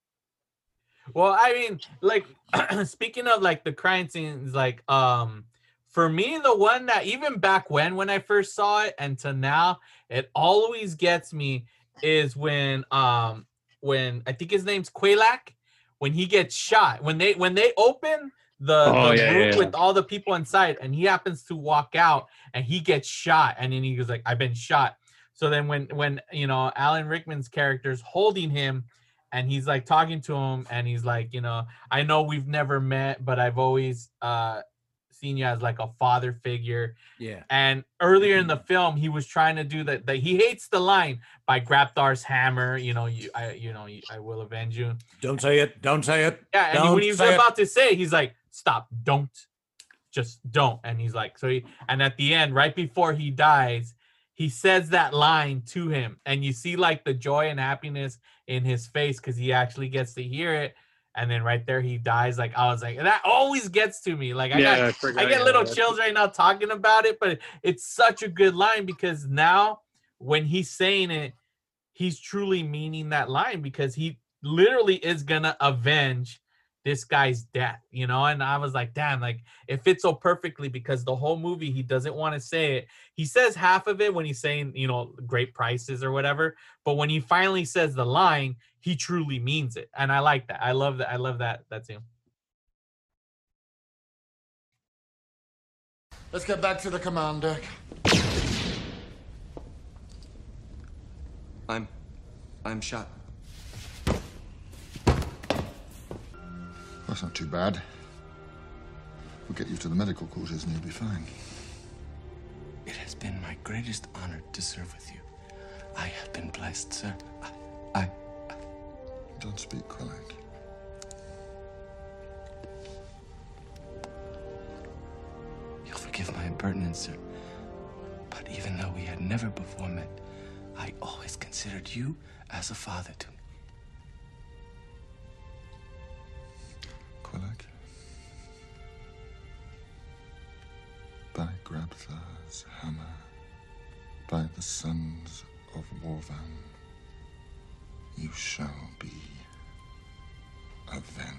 Well, I mean, like speaking of like the crime scenes, like um for me, the one that even back when when I first saw it and to now, it always gets me is when um when I think his name's Quellek, when he gets shot. When they when they open the, Oh, the yeah, room yeah. with all the people inside and he happens to walk out and he gets shot and then he goes like, I've been shot. So then when when you know Alan Rickman's character is holding him and he's like talking to him and he's like you know i know we've never met but i've always uh seen you as like a father figure Yeah. and earlier in the film he was trying to do that that he hates the line by grabthar's hammer you know you i you know i will avenge you Don't say it. Don't say it. yeah and Don't when he was say it. about to say it, he's like stop don't just don't and he's like so he and at the end right before he dies he says that line to him and you see like the joy and happiness in his face because he actually gets to hear it and then right there he dies like i was like that always gets to me. Like i got I, I get little chills right now talking about it, but it's such a good line because now when he's saying it, he's truly meaning that line because he literally is gonna avenge this guy's death, you know. And I was like, damn, like it fits so perfectly because the whole movie he doesn't want to say it. He says half of it when he's saying, you know, great prices or whatever, but when he finally says the line, he truly means it. And I like that. I love that. I love that. That's him. Let's get back to the command deck. I'm. I'm shot. That's not too bad. We'll get you to the medical quarters and you'll be fine. It has been my greatest honor to serve with you. I have been blessed, sir. I. I Don't speak, Quellek. you'll forgive my impertinence, sir. But even though we had never before met, I always considered you as a father to me. By Grabthar's hammer, by the sons of Worvan, you shall be avenged.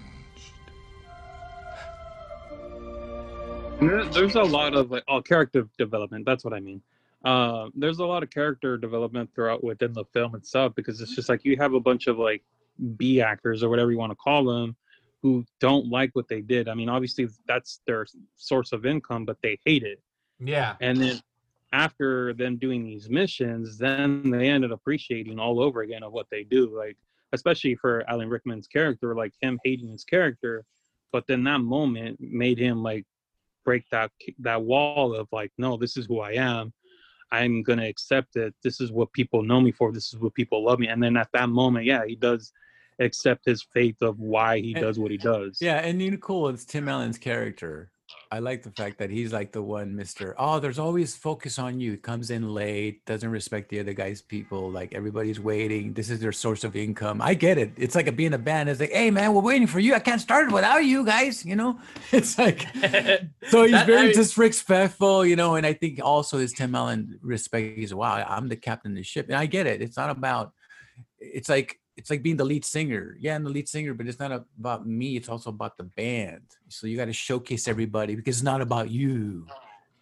There's a lot of like oh character development. That's what I mean. Uh, there's a lot of character development throughout within the film itself because it's just like you have a bunch of like B actors or whatever you want to call them who don't like what they did. I mean, obviously that's their source of income, but they hate it. Yeah. And then after them doing these missions, then they ended up appreciating all over again of what they do. Like especially for Alan Rickman's character, like him hating his character, but then that moment made him like break that that wall of like, no, this is who I am. I'm gonna accept it. This is what people know me for. This is what people love me. And then at that moment, yeah, he does accept his faith of why he And- does what he does. Yeah, and you know, cool. It's Tim Allen's character. I like the fact that he's like the one Mister. Oh, there's always focus on you. Comes in late, doesn't respect the other guy's people. Like everybody's waiting. This is their source of income. I get it. It's like a being a band. It's like, hey man, we're waiting for you. I can't start it without you guys. You know, it's like so he's That- very I- disrespectful. You know, and I think also his Tim Allen respect. He's wow, I'm the captain of the ship, and I get it. It's not about. It's like it's like being the lead singer. Yeah, I'm the lead singer, but it's not about me. It's also about the band. So you got to showcase everybody because it's not about you.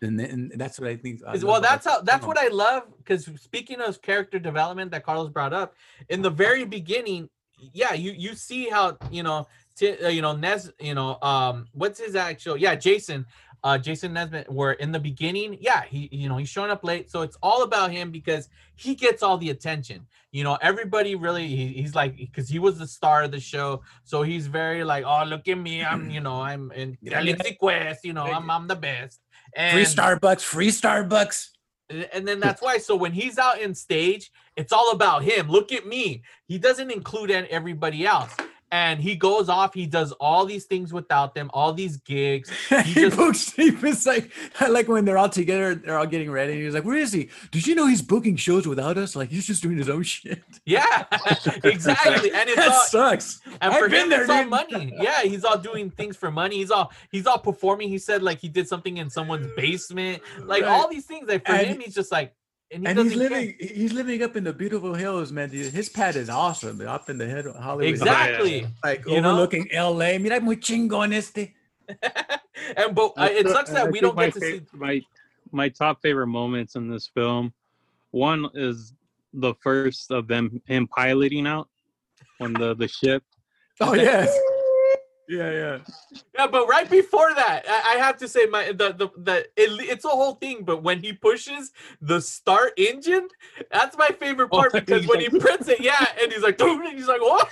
And, then, and that's what I think. I well, that's how. That's what I love. Because speaking of character development that Carlos brought up in the very beginning, yeah, you you see how you know, t- uh, you know, Nes, you know, um, what's his actual? Yeah, Jason, uh, Jason Nesmith. Were in the beginning, yeah, he you know he's showing up late, so it's all about him because he gets all the attention. You know, everybody really he, he's like because he was the star of the show, so he's very like, oh look at me, I'm you know I'm in Galaxy Quest, you know, I'm I'm the best. And free Starbucks, free Starbucks. and then that's why. So when he's out in stage, it's all about him. Look at me. He doesn't include everybody else. And he goes off. He does all these things without them. All these gigs. he just- books. He was like, I like when they're all together, they're all getting ready. And he's like, "Where is he? Did you know he's booking shows without us? Like he's just doing his own shit." Yeah, exactly. And that sucks. and I've for been him, there, it's all dude. money. Yeah, he's all doing things for money. He's all he's all performing. He said like he did something in someone's basement. Like all these things. Like for And- him, he's just like, and he and doesn't he's care. living. He's living up in the beautiful hills, man. His pad is awesome. Up in the head of Hollywood, Exactly. like You know? overlooking LA. Mira muy chingón este. and but uh, it sucks that we don't get to see. my my top favorite moments in this film. One is the first of them him piloting out on the the ship. Oh yes. Yeah, yeah. Yeah, but right before that, I, I have to say my the the, the it, it's a whole thing. But when he pushes the start engine, that's my favorite Oh, part because when like- he prints it, yeah, and he's like, and he's like, what?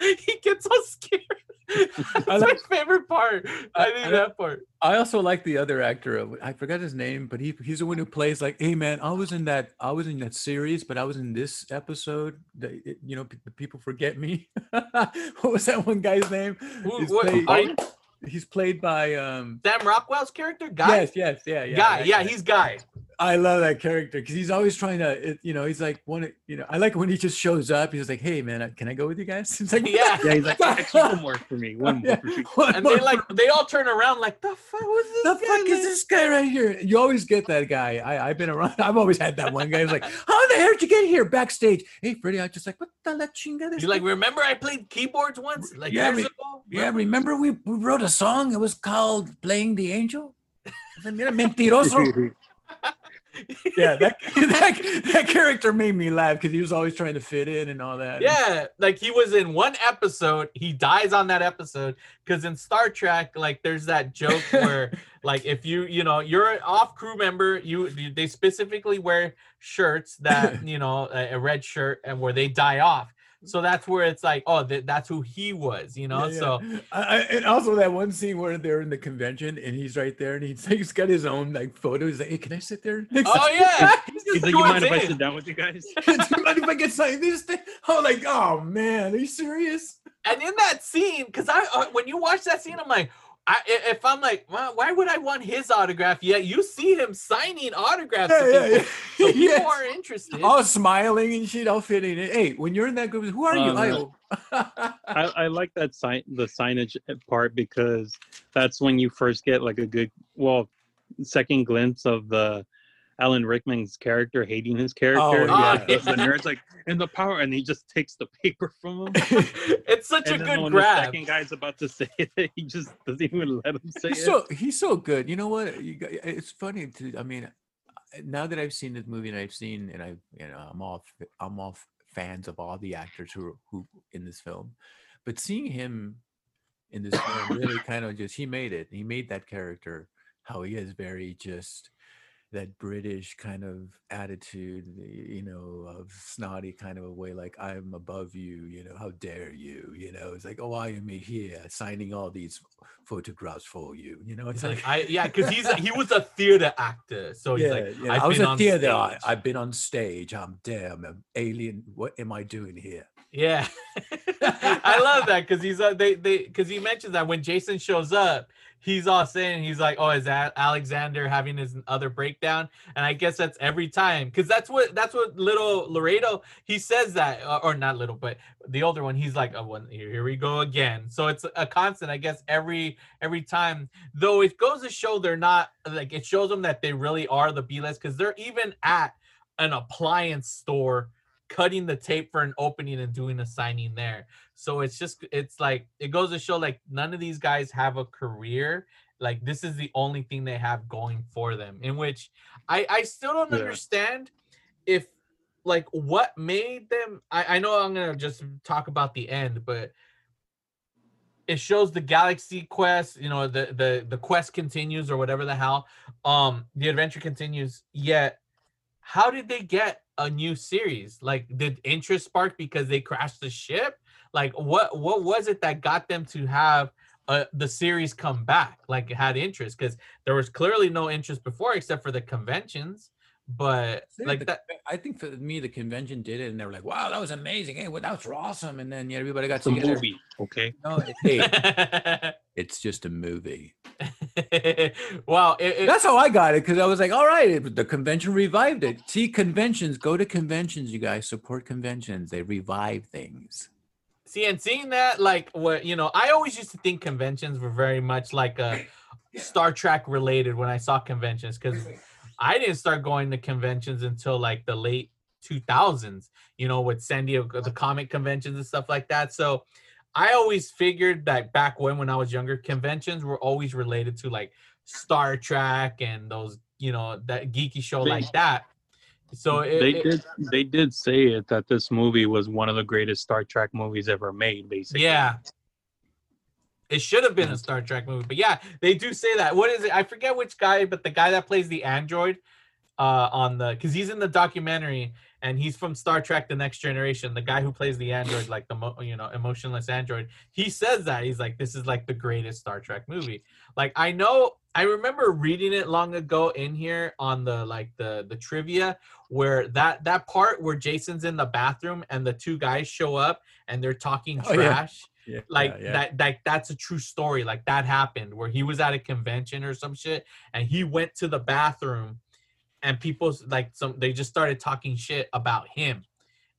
he gets so scared. That's my like- favorite part. I I- think I- that part. I also like the other actor. I forgot his name, but he he's the one who plays like, "Hey man, I was in that I was in that series, but I was in this episode. That it- you know, the people forget me. what was that one guy's name? Who- He's what- played, oh, he's played by um. Sam Rockwell's character, guy, Yes, yes, yeah, yeah. guy, yeah, guy. he's guy. I love that character because he's always trying to, it, you know, he's like one, you know, I like when he just shows up. He's like, "Hey man, uh, can I go with you guys?" It's like, Yeah. Yeah, he's like actually one more for me. One more for me. one And they like they all turn around like the fuck was this? the fuck is this guy right here? You always get that guy. I, I've been around. I've always had that one guy. who's like, how the hell did you get here backstage? Hey, Freddie, I just like, what the la chinga? this You're like, remember I played keyboards once, like Yeah, years we- ago. yeah, remember we, we wrote a song. It was called "Playing the Angel." I said, "Mira, mentiroso. Yeah, that, that that character made me laugh because he was always trying to fit in and all that. Yeah, like he was in one episode, he dies on that episode because in Star Trek, like there's that joke where, like, if you you know you're an off crew member, you, they specifically wear shirts that you know a, a red shirt and where they die off. So that's where it's like, oh, th- that's who he was, you know. Yeah, yeah. So I, I, and also that one scene where they're in the convention and he's right there and he's, like, he's got his own like photo. He's like, "Hey, can I sit there?" next oh to you?" yeah, he He's just like, you mind if I sit down with you guys? Do you mind if I get signed this thing? I'm like, oh man, are you serious? and in that scene, because I uh, when you watch that scene, I'm like, I, i- if I'm like, well, why would I want his autograph? Yet you see him signing autographs to Yeah, yeah, people, so people Yes. are interested. All smiling and shit, all fitting in. Hey, when you're in that group, who are you? Um, I- I, I like that sign the signage part because that's when you first get like a good well second glimpse of the Alan Rickman's character hating his character. Oh, yeah. the, the nerd's like in the power, and he just takes the paper from him. it's such and a then good when grab. the second guy's about to say it, he just doesn't even let him say he's it. so he's so good. You know what? You, it's funny to. I mean, now that I've seen this movie and I've seen and I, you know, I'm all I'm all f- fans of all the actors who who in this film, but seeing him in this film really kind of just he made it. He made that character how he is very just that British kind of attitude, you know, of snotty kind of a way, like I'm above you, you know, how dare you, you know, it's like, oh, why am I here signing all these photographs for you, you know, it's like, like, I yeah, because he's he was a theater actor, so he's yeah, like, yeah, I've I was been a on theater, I. I've been on stage, I'm damn, I'm alien, what am I doing here? Yeah, I love that because he's uh, they they because he mentions that when Jason shows up, he's all saying he's like, oh, is that Alexander having his other breakdown? And I guess that's every time because that's what that's what little Laredo he says that uh, or not little, but the older one he's like, oh, one here, here we go again. So it's a constant, I guess, every every time. Though it goes to show they're not like it shows them that they really are the B list because they're even at an appliance store cutting the tape for an opening and doing a signing there. So it's just it's like it goes to show like none of these guys have a career. Like this is the only thing they have going for them. In which I I still don't Yeah. understand if like what made them I, I know I'm gonna just talk about the end, but it shows the galaxy quest you know the the the quest continues or whatever the hell um the adventure continues yet how did they get a new series like did interest spark because they crashed the ship like what what was it that got them to have uh, the series come back like it had interest because there was clearly no interest before except for the conventions but See, like the that I think for me, the convention did it, and they were like, "Wow, that was amazing! Hey, well, that was awesome!" And then yeah, everybody got It's together. movie, okay? No, it- hey, it's just a movie. Wow it, it- That's how I got it because I was like, "All right, it, the convention revived it." See, conventions, go to conventions, you guys support conventions. They revive things. See, and seeing that, like, what you know, I always used to think conventions were very much like a Star Trek related when I saw conventions because I didn't start going to conventions until like the late 2000s, you know, with San Diego, the comic conventions and stuff like that. So I always figured that back when, when I was younger, conventions were always related to like Star Trek and those, you know, that geeky show They- like that. So it, they it- did they did say it that this movie was one of the greatest Star Trek movies ever made, basically. Yeah. It should have been a Star Trek movie, but yeah, they do say that. What is it? I forget which guy, but the guy that plays the android uh on the because he's in the documentary and he's from Star Trek: The Next Generation. The guy who plays the android, like the mo- you know emotionless android, he says that he's like, this is like the greatest Star Trek movie. Like I know, I remember reading it long ago in here on the like the the trivia where that that part where Jason's in the bathroom and the two guys show up and they're talking Oh, trash Yeah, like yeah. that that that's a true story like that happened where he was at a convention or some shit and he went to the bathroom and people like some they just started talking shit about him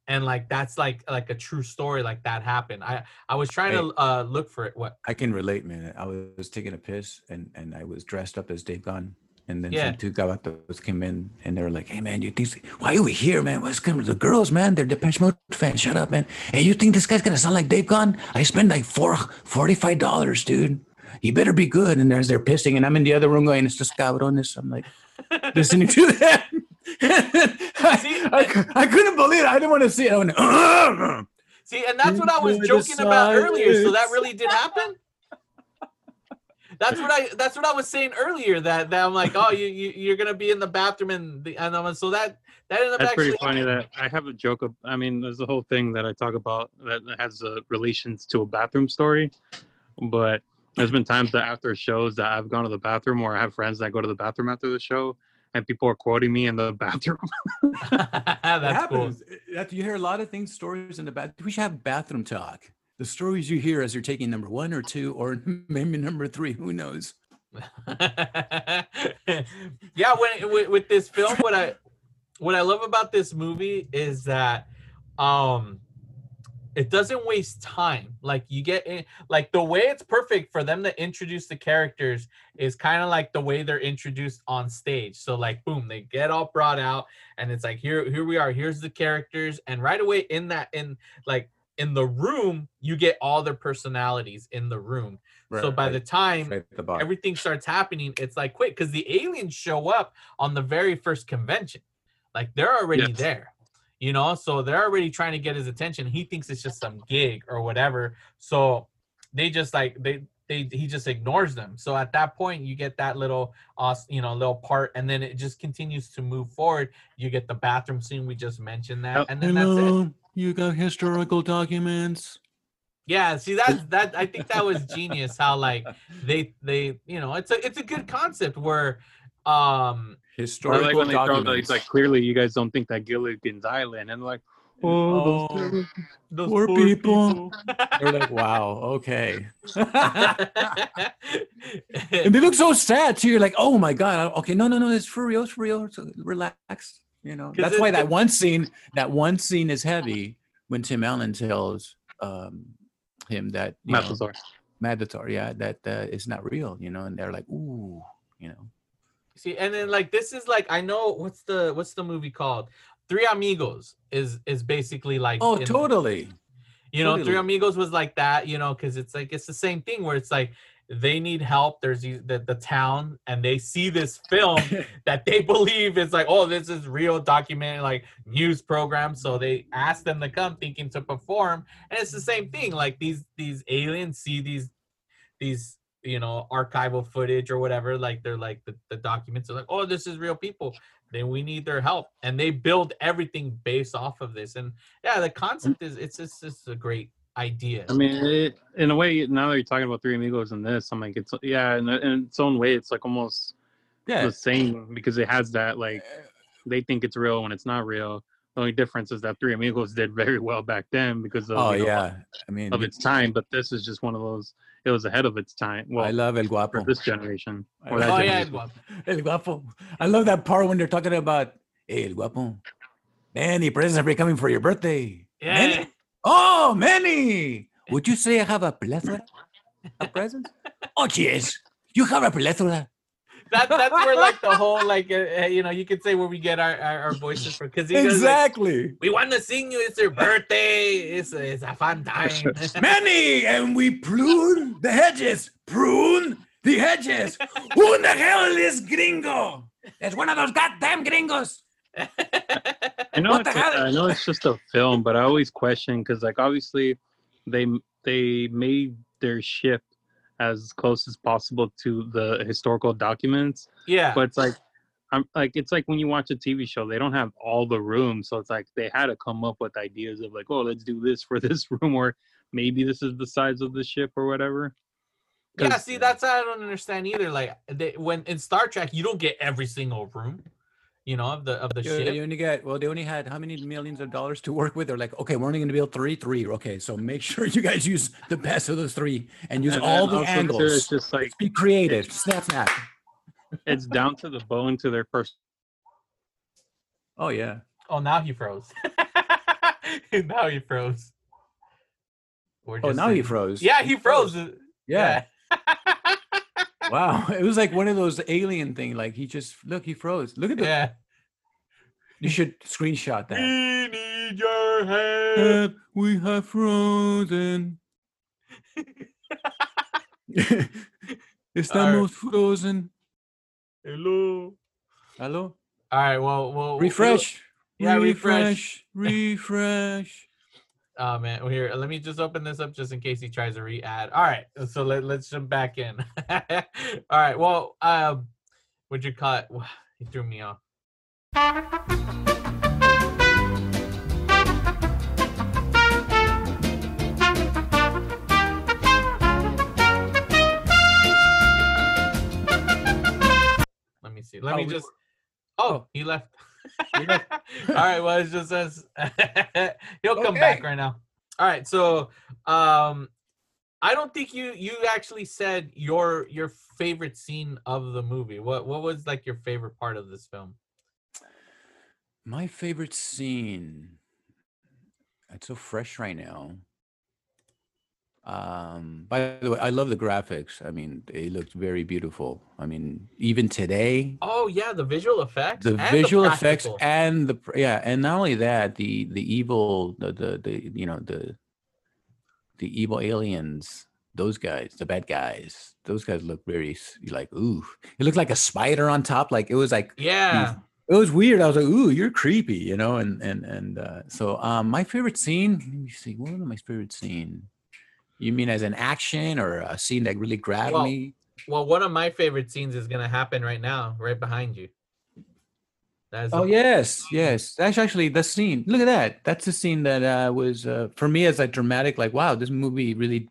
and like that's like like a true story like that happened i i was trying to uh look for it what I can relate, man. I was taking a piss and and I was dressed up as Dave Gahan. And then Yeah. some two gabatos came in and they were like, "Hey man, you think why are we here, man? What's coming? To the girls, man, they're Depeche Mode fans. Shut up, man. Hey, you think this guy's gonna sound like Dave Gahan? I spent like four forty-five dollars, dude. You better be good." And there's they're pissing, and I'm in the other room going, "It's just cabrones." I'm like listening to that. I, I, I couldn't believe it. I didn't want to see it. I went, "Ugh." see and that's what i was joking about earlier so that really did happen that's what I that's what I was saying earlier that, that I'm like oh you, you you're gonna be in the bathroom and the and I'm, so that that ended up That's actually pretty funny that I have a joke. Of, I mean, there's a whole thing that I talk about that has uh, relations to a bathroom story. But there's been times that after shows that I've gone to the bathroom or I have friends that go to the bathroom after the show and people are quoting me in the bathroom. It that's cool happens. That- You hear a lot of things, stories in the bath. We should have bathroom talk. The stories you hear as you're taking number one or two, or maybe number three. Who knows? yeah when with, with this film what i what i love about this movie is that um it doesn't waste time. Like you get in like the way it's perfect for them to introduce the characters is kind of like the way they're introduced on stage. So like boom they get all brought out and it's like here here we are here's the characters. And right away in that in like in the room you get all their personalities in the room. So by the time Right the everything starts happening, it's like quick because the aliens show up on the very first convention. Like they're already Yes. there, you know, so they're already trying to get his attention. He thinks it's just some gig or whatever. So they just like they they he just ignores them. So at that point, you get that little uh you know little part, and then it just continues to move forward. You get the bathroom scene we just mentioned that, and then that's it. You got historical documents. Yeah, see that's that I think that was genius how like they they you know it's a it's a good concept where um I like when they throw the, documents. it's like clearly you guys don't think that Gilligan's Island and like, oh, those Oh, those poor people. They're like, wow, okay. and and they look so sad too. You're like, oh my god, okay, no, no, no, it's for real, it's for real. So relax. You know. that's it- why that one scene, that one scene is heavy when Tim Allen tells um, him that you know, Mathesar. Yeah, that uh, it's not real, you know, and they're like, ooh, you know, see and then like this is like I know what's the what's the movie called Three Amigos is is basically like Oh, totally. you know, Three Amigos was like that, you know, because it's like it's the same thing where it's like they need help. There's the the town, and they see this film that they believe is like, oh, this is real documented, like news program. So they ask them to come, thinking to perform, and it's the same thing. Like these these aliens see these these you know archival footage or whatever. Like they're like the, the documents are like, oh, this is real people. Then we need their help, and they build everything based off of this. And yeah, the mm. concept is it's it's just a great idea. I mean, it, in a way, now that you're talking about Three Amigos and this, I'm like, it's yeah, in, in its own way, it's like almost Yeah. the same because it has that like eh, they think it's real when it's not real. The only difference is that Three Amigos did very well back then because of Oh you know, yeah. I mean, of its time, but this is just one of those. It was ahead of its time. Well, I love El for Guapo. this generation. I Or that oh yeah, generation. well, El Guapo. I love that part when they're talking about hey, El Guapo. Manny, presents are coming for your birthday. yeah. Manny? Oh, Manny. Would you say I have a plethora of presents? Oh, yes. You have a plethora. That that's where like the whole like uh, uh, you know you could say where we get our our, our voices from because Exactly. we want to sing you. It's your birthday. It's a, it's a fun time. many and we prune the hedges. Prune the hedges. Who in the hell is gringo? It's one of those goddamn gringos. I know it's the a- hell? I know it's just a film, but I always question because like obviously they they made their ship as close as possible to the historical documents, yeah, but it's like I'm like it's like when you watch a TV show, they don't have all the rooms, so it's like they had to come up with ideas of like, oh, let's do this for this room, or maybe this is the size of the ship or whatever. Yeah, See, that's I don't understand either. Like they, when in Star Trek, you don't get every single room, you know, of the of the They, ship. they only get well. They only had how many millions of dollars to work with? They're like, okay, we're only going to build three, three. Okay, so make sure you guys use the best of those three and use and all the also, too, angles. It's just like Be creative. Snap, snap. it's down to the bone to their person. Oh yeah. Oh, now he froze. now he froze. Oh, just now he froze. Yeah, he froze. Yeah. Wow. It was like one of those alien thing. Like he just look, he froze. Look at that. yeah. You should screenshot that. We need your help. We have frozen. Estamos frozen. Hello. Hello. All right. Well, well. Refresh. Yeah, refresh. refresh. Refresh. Oh man, here. Let me just open this up just in case he tries to re-add. All right. So let, let's jump back in. All right. Well, um, would you call it? He threw me off. Let me see. Let Oh, me just. Oh, he left. He left. All right. Well, it just says he'll come Okay. back right now. All right. So, um, I don't think you you actually said your your favorite scene of the movie. What what was like your favorite part of this film? My favorite scene. It's so fresh right now. Um, by the way, I love the graphics. I mean, they looked very beautiful. I mean, even today, Oh yeah, the visual effects. the visual effects and the yeah, and not only that, the the evil, the the, the you know the the evil aliens, those guys, the bad guys, those guys look very like ooh. It looked like a spider on top. Like it was like Yeah. it was weird. I was like, "Ooh, you're creepy," you know. And and and uh, so, um, my favorite scene. Let me see. What was my favorite scene? You mean as an action or a scene that really grabbed Well, me? Well, one of my favorite scenes is gonna happen right now, right behind you. That's Oh yes, yes. That's actually the scene. Look at that. That's the scene that uh, was uh, for me as a dramatic. Like, wow, this movie really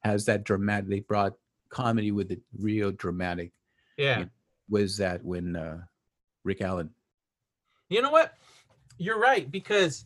has that dramatic. They brought comedy with it, real dramatic. yeah. Was that when uh, Rick Allen? You know what? You're right because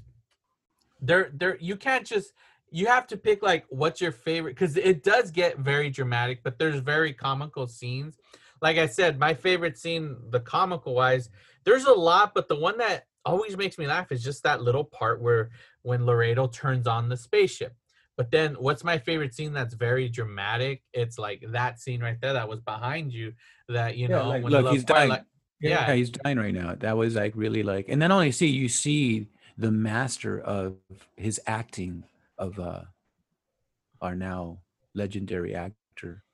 there there you can't just you have to pick like what's your favorite because it does get very dramatic, but there's very comical scenes. Like I said, my favorite scene, the comical wise, there's a lot, but the one that always makes me laugh is just that little part where when Laredo turns on the spaceship. But then what's my favorite scene that's very dramatic? It's like that scene right there that was behind you that you Yeah, know like, when look, he's dying. Twilight- Yeah, Yeah. he's dying right now. That was like really like, and then only see you see the master of his acting of uh our now legendary actor.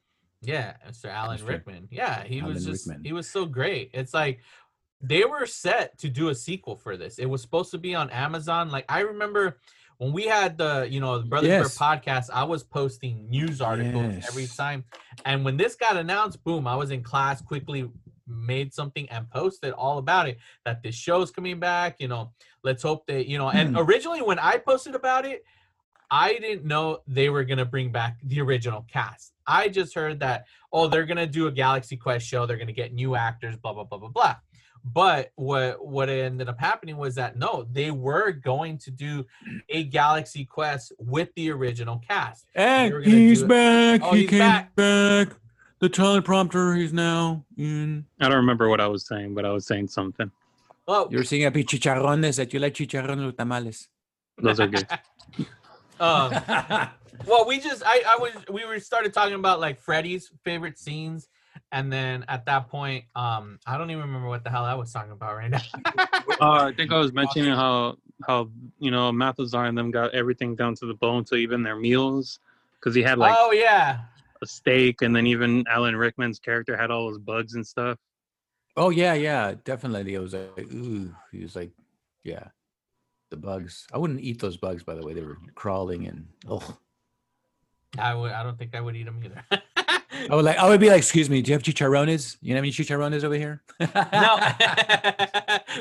Yeah, Mr. Alan Mr. Rickman. Yeah, he was just Rickman. he was so great. It's like they were set to do a sequel for this. It was supposed to be on Amazon. Like I remember when we had the you know the Brothers Yes. Bear podcast, I was posting news articles every time. And when this got announced, boom, I was in class, quickly made something and posted all about it that this show's coming back. You know, let's hope that you know. And Hmm. originally when I posted about it, I didn't know they were gonna bring back the original cast. I just heard that oh they're gonna do a Galaxy Quest show, they're gonna get new actors, blah blah blah blah blah. But what what ended up happening was that no, they were going to do a Galaxy Quest with the original cast. And he's back. Oh, he he's came back. back. The teleprompter. He's now in. I don't remember what I was saying, but I was saying something. Well, You're seeing happy chicharrones that you like chicharrones or tamales. Those are good. um, well, we just I I was we were started talking about like Freddy's favorite scenes, and then at that point, um, I don't even remember what the hell I was talking about right now. Uh, I think I was mentioning how how you know Mathesar and them got everything down to the bone, to even their meals, because he had like oh yeah, a steak, and then even Alan Rickman's character had all those bugs and stuff. Oh yeah, yeah, definitely. It was like, ooh, he was like, yeah, the bugs. I wouldn't eat those bugs, by the way. They were crawling and oh, I would. I don't think I would eat them either. I would like, I would be like, excuse me, do you have chicharrones? You have any chicharrones over here? no,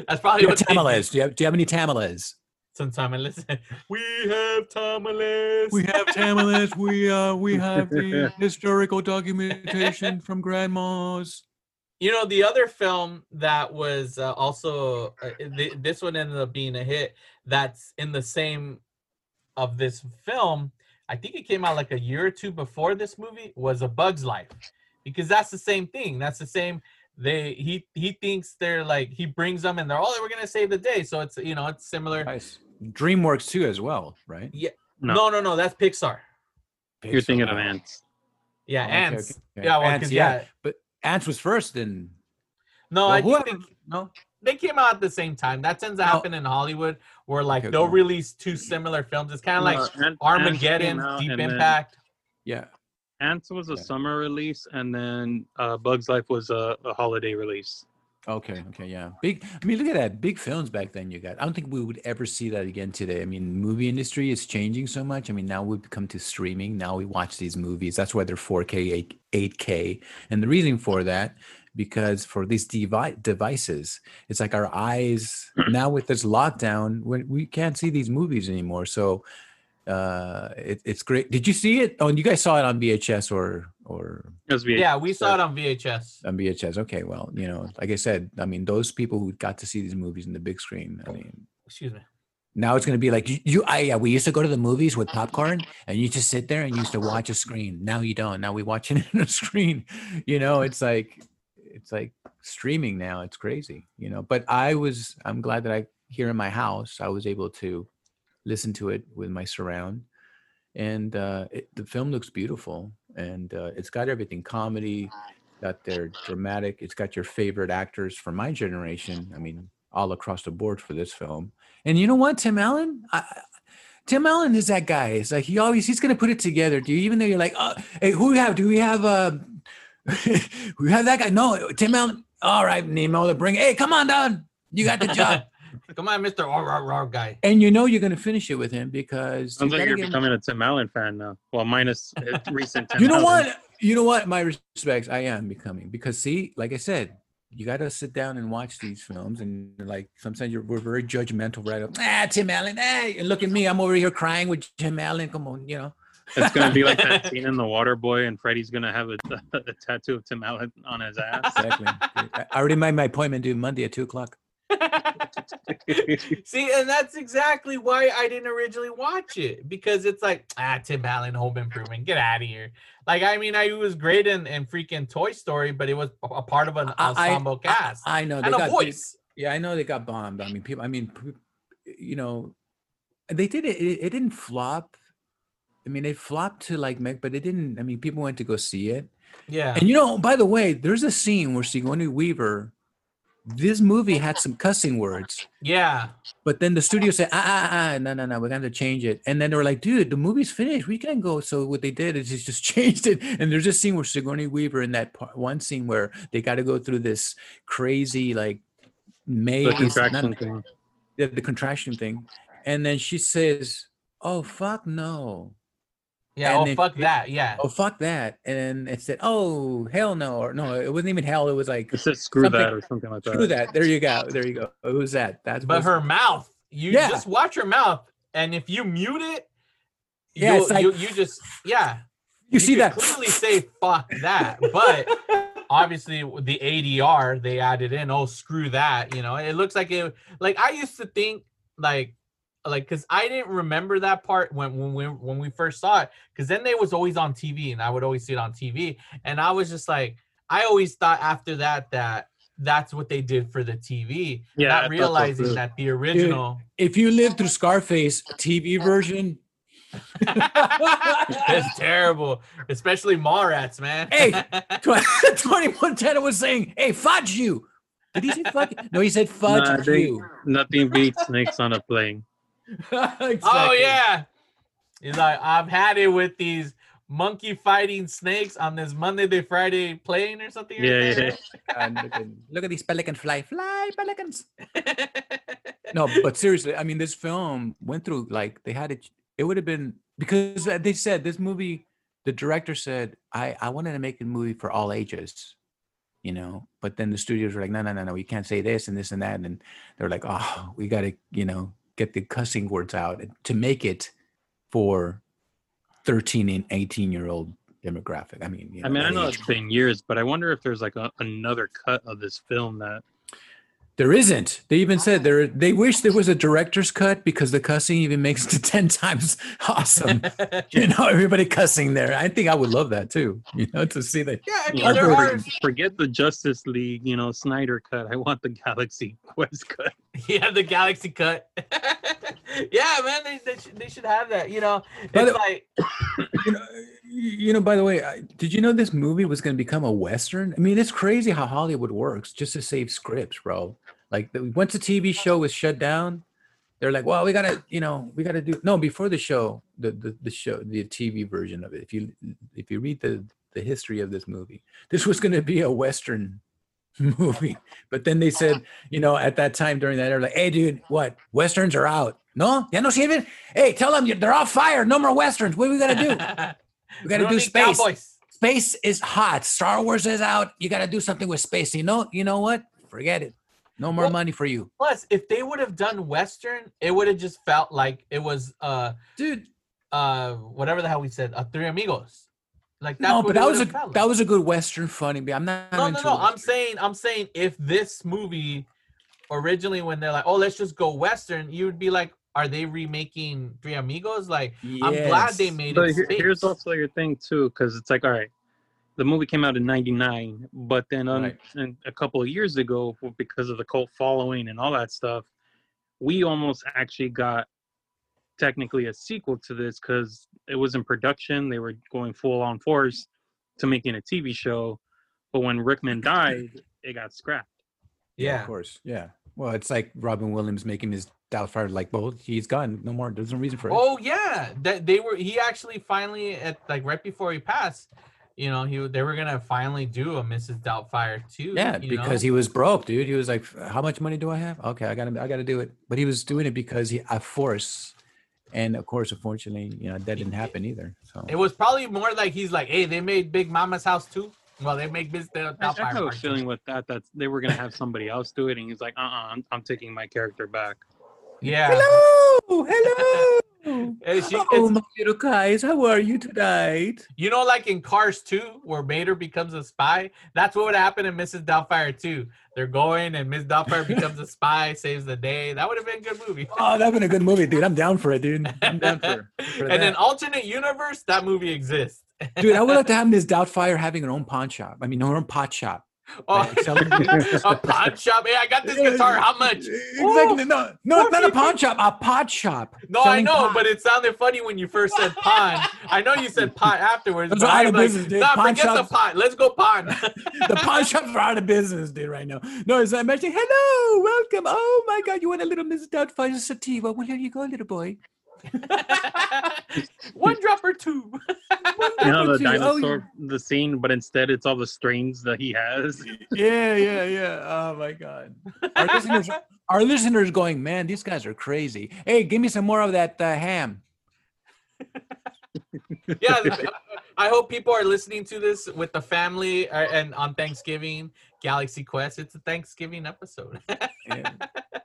that's probably what tamales? do. You have, do you have any tamales? Sometime I listen. We have tamales. We have tamales. we uh we have the historical documentation from grandma's. You know, the other film that was uh, also uh, th- this one ended up being a hit. That's in the same of this film. I think it came out like a year or two before this movie. Was A Bug's Life, because that's the same thing. That's the same. They he he thinks they're like he brings them and they're all oh we're gonna save the day. So it's you know it's similar. Nice. DreamWorks too, as well, right? Yeah. No. No, no, no. That's Pixar. You're thinking of Pixar. ants. Yeah, Oh, ants. okay, okay. Yeah, well, Antz, 'cause, yeah. yeah. But Antz was first, and No, well, I think whoever- no. They came out at the same time. That tends to No. happen in Hollywood, where like Okay, they'll okay. release two similar films. It's kind of like No, Ant- Armageddon, out Deep and then Impact. Yeah. Antz was a Yeah. summer release, and then uh, Bugs Life was a, a holiday release. Okay. Okay. Yeah. Big. I mean, look at that. Big films back then. You got. I don't think we would ever see that again today. I mean, movie industry is changing so much. I mean, now we've come to streaming. Now we watch these movies. That's why they're 4K, 8, 8K, and the reason for that because for these devi- devices, it's like our eyes now with this lockdown, we, we can't see these movies anymore. So. Uh, it, it's great. Did you see it? Oh, and you guys saw it on VHS or or VHS, Yeah, we saw it on VHS. on VHS. Okay, well, you know, like I said, I mean, those people who got to see these movies in the big screen. I mean, Excuse me. now it's going to be like you. you I, yeah, we used to go to the movies with popcorn, and you just sit there and you used to watch a screen. Now you don't. Now we watch it in a screen. You know, it's like it's like streaming now. It's crazy. You know, but I was. I'm glad that I here in my house I was able to listen to it with my surround and uh, it, the film looks beautiful and uh, it's got everything comedy got their dramatic it's got your favorite actors from my generation i mean all across the board for this film and you know what tim allen I, tim allen is that guy it's like he always he's gonna put it together do you even though you're like oh hey who we have do we have uh we have that guy no tim allen all right nemo to bring hey come on down you got the job Come on, Mister Raw Raw Raw guy. and you know you're gonna finish it with him because Sounds you like you're give him- becoming a Tim Allen fan now. Well, minus recent. Tim you know Allen. what? You know what? My respects, I am becoming because see, like I said, you got to sit down and watch these films, and like sometimes you're we're very judgmental, right? Up, ah, Tim Allen, hey, and look at me, I'm over here crying with Tim Allen. Come on, you know. It's gonna be like that scene in The Water Boy, and Freddy's gonna have a, a, tattoo of Tim Allen on his ass. Exactly. I I already made my appointment due Monday at two o'clock. See, and that's exactly why I didn't originally watch it because it's like ah, Tim Allen, Home Improvement, get out of here. Like, I mean, I was great in, in freaking Toy Story, but it was a a part of an I- I- ensemble cast I know and a got- voice. Yeah, I know they got bombed. I mean, people. I mean, you know, they did it. It, it didn't flop. I mean, it flopped to like, Meg, but it didn't. I mean, people went to go see it. Yeah. And you know, by the way, there's a scene where Sigourney Weaver this movie had some cussing words, Yeah. but then the studio said, ah, ah, ah, no, no, no, we're going to change it. And then they were like, dude, the movie's finished. We can't go. So what they did is just, just changed it. And there's this scene where Sigourney Weaver in that part, one scene where they got to go through this crazy, like, maze. The not- contraction thing. the, the contraction thing. And then she says, oh, fuck no. Yeah. And oh then- fuck that. Yeah. Oh, fuck that. And it said, oh, hell no. Or no, it wasn't even hell. It was like, It said screw that or something like that. screw that. There you go. There you go. It was that. That's But was- her mouth. You Yeah. just watch her mouth, and if you mute it, Yeah, you'll- like- you, you just yeah. you see that? clearly say fuck that, but obviously the ADR they added in. Oh, screw that! You know, it looks like it. Like I used to think like like because I didn't remember that part when when we when we first saw it because then they was always on TV and I would always see it on TV and I was just like I always thought after that that that's what they did for the TV, Yeah, I not thought so realizing that the original. If you lived through Scarface TV version, it's terrible, especially Mallrats, man. Hey, Tw- Tony Montana was saying, hey, fudge you. Did he say fudge? No, he said fudge Nah, they- you. Nothing beats snakes on a plane. Oh yeah. He's like, I've had it with these monkey fighting snakes on this Monday to Friday plane or something. like Yeah, that. And look, at, look at these pelicans fly, fly pelicans. no, but seriously, I mean, this film went through like they had it. It would have been because they said this movie. The director said, "I I wanted to make a movie for all ages." You know, but then the studios were like, "No, no, no, no, we can't say this and this and that," and they're like, "Oh, we got to, you know, get the cussing words out to make it for 13 and 18 year old demographic." I mean, you I mean, I know it's been years, but I wonder if there's like a, another cut of this film that There isn't. They even said there. They wish there was a director's cut because the cussing even makes it ten times awesome. you know, everybody cussing there. I think I would love that too. You know, to see that. Yeah, I mean, know, there are, forget- forget the Justice League, you know, Snyder cut. I want the Galaxy Quest cut. yeah, the Galaxy cut. Yeah, man, they, they, should, they should have that. You know, it's it- like, You know, you know. By the way, I- did you know this movie was going to become a western? I mean, it's crazy how Hollywood works just to save scripts, bro. Like the, once the TV show was shut down, they're like, "Well, we gotta, you know, we gotta do." No, before the show, the the, the show, the TV version of it. If you if you read the the history of this movie, this was going to be a western movie. But then they said, you know, at that time during that, they're like, "Hey, dude, what westerns are out? No, ya no sirven. Hey, tell them they're all fired. No more westerns. What do we gotta do? We gotta do space. Cowboys. Space is hot. Star Wars is out. You gotta do something with space. You know, you know what? Forget it. No more Well- money for you, Plus, if they would have done Western, it would have just felt like it was uh dude. uh whatever the hell we said, uh, Three Amigos. Like No, but that was a would've that was a good western funny. but I'm not. no, no, no. I'm saying, I'm saying, if this movie originally, when they're like, "Oh, let's just go Western," you would be like, "Are they remaking Three Amigos?" Like, I'm glad they made But it. here- here's also your thing too, because it's like, all right, the movie came out in '99, but then um, Right. a couple of years ago, because of the cult following and all that stuff, we almost actually got technically a sequel to this because it was in production. They were going full on force to making a TV show, but when Rickman died, it got scrapped. Yeah, of course. Yeah. Well, it's like Robin Williams making his Doubtfire like, well, he's gone. No more. There's no reason for it. Oh yeah, that they were. He actually finally at like right before he passed. You know, he they were gonna finally do a Mrs. Doubtfire too. Yeah, because know? he was broke, dude. He was like, "How much money do I have? Okay, I gotta, I gotta do it." But he was doing it because he, a force, and of course, unfortunately, you know, that didn't happen either. So It was probably more like he's like, hey, they made Big Mama's house too. Well, they make Mrs. I, I Doubtfire. have a feeling with that that they were gonna have somebody else do it, and he's like, "Uh, uh-uh, I'm, I'm taking my character back." Yeah. hello, hello. And she- oh, it's- my little guys, how are you tonight? You know, like in Cars 2, where Mater becomes a spy? That's what would happen in Mrs. Doubtfire 2. They're going and Miss Doubtfire becomes a spy, saves the day. That would have been a good movie. Oh, that'd been a good movie, dude. I'm down for it, dude. I'm down for, for and then that. alternate universe, that movie exists. Dude. I would like to have Miss Doubtfire having her own pawn shop. I mean, her own pot shop. Oh, a pawn shop. Hey, I got this guitar. How much? Exactly. No, no, it's not a pawn shop. A pot shop. No, I know, pot. but it sounded funny when you first said pawn. I know you said pot afterwards. Those but out I'm of like, business, dude. Nah, Pawn forget the shops- pot. Let's go pawn. the pawn shops are out of business, dude, right now. No, it's I'm actually, hello, welcome. Oh my God, you want a little Mrs. Doubtfire sativa? Well, here you go, little boy. One drop or two. You know the Dude, oh, dinosaur, the scene, but instead it's all the strings that he has. Yeah, yeah, yeah. Oh my God. Our listeners, our listeners going, man, these guys are crazy. Hey, give me some more of that uh, ham. yeah, the- I hope people are listening to this with the family uh, and on Thanksgiving, Galaxy Quest. It's a Thanksgiving episode. Yeah.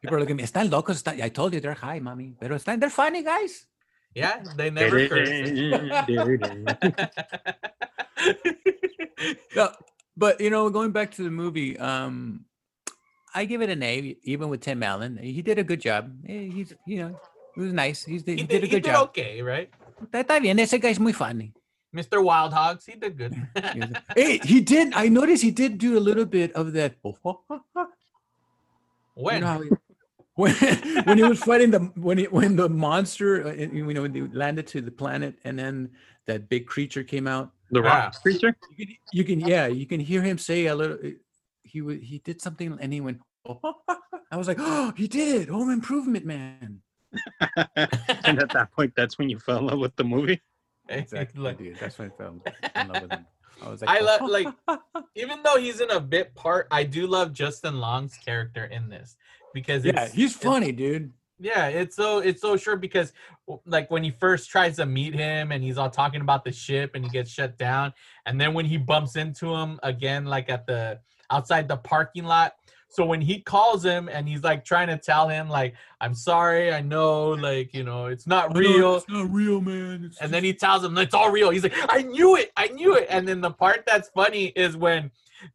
People are looking at me. Están locos. Están, I told you they're high, mommy. Pero están, they're funny guys. yeah, they never curse. No, but you know, going back to the movie, um, I give it an A, even with Tim Allen. He did a good job. Eh, He's, you know, it was nice. He's, he, he did, did, a he good did job. okay, right? Está, está bien. Ese guy's muy funny. Mr. Wild Hogs, he did good. hey, he did. I noticed he did do a little bit of that. when? You know he, when, when he was fighting the when he, when the monster, uh, you know, when they landed to the planet, and then that big creature came out. The rock creature. You can, you can, yeah, you can hear him say a little. He he did something, and he went. I was like, oh, he did it! Home Improvement Man. and at that point, that's when you fell in love with the movie. Exactly, Like- dude. That's when I fell in love with him. I was like, I oh. love like even though he's in a bit part, I do love Justin Long's character in this because yeah, he's funny, dude. Yeah, it's so it's so sure because like when he first tries to meet him and he's all talking about the ship and he gets shut down, and then when he bumps into him again, like at the outside the parking lot. So when he calls him and he's like trying to tell him like I'm sorry, I know, like you know, it's not real. It's not real, man. It's And then he tells him it's all real. He's like, I knew it, I knew it. And then the part that's funny is when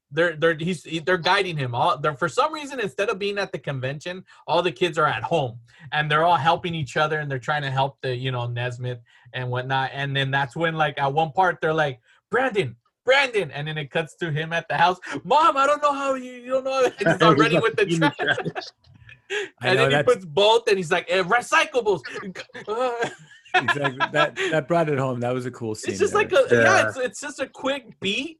they're they're he's they're guiding him. All they're for some reason instead of being at the convention, all the kids are at home and they're all helping each other and they're trying to help the you know Nesmith and whatnot. And then that's when like at one part they're like, Brandon. Brandon, and then it cuts to him at the house. Mom, I don't know how you, you don't know. He's already with the In trash. And know, then he that's- puts both, and he's like, eh, recyclables. Exactly that that brought it home. That was a cool scene. it's just there. like a yeah, Yeah. it's, it's just a quick beat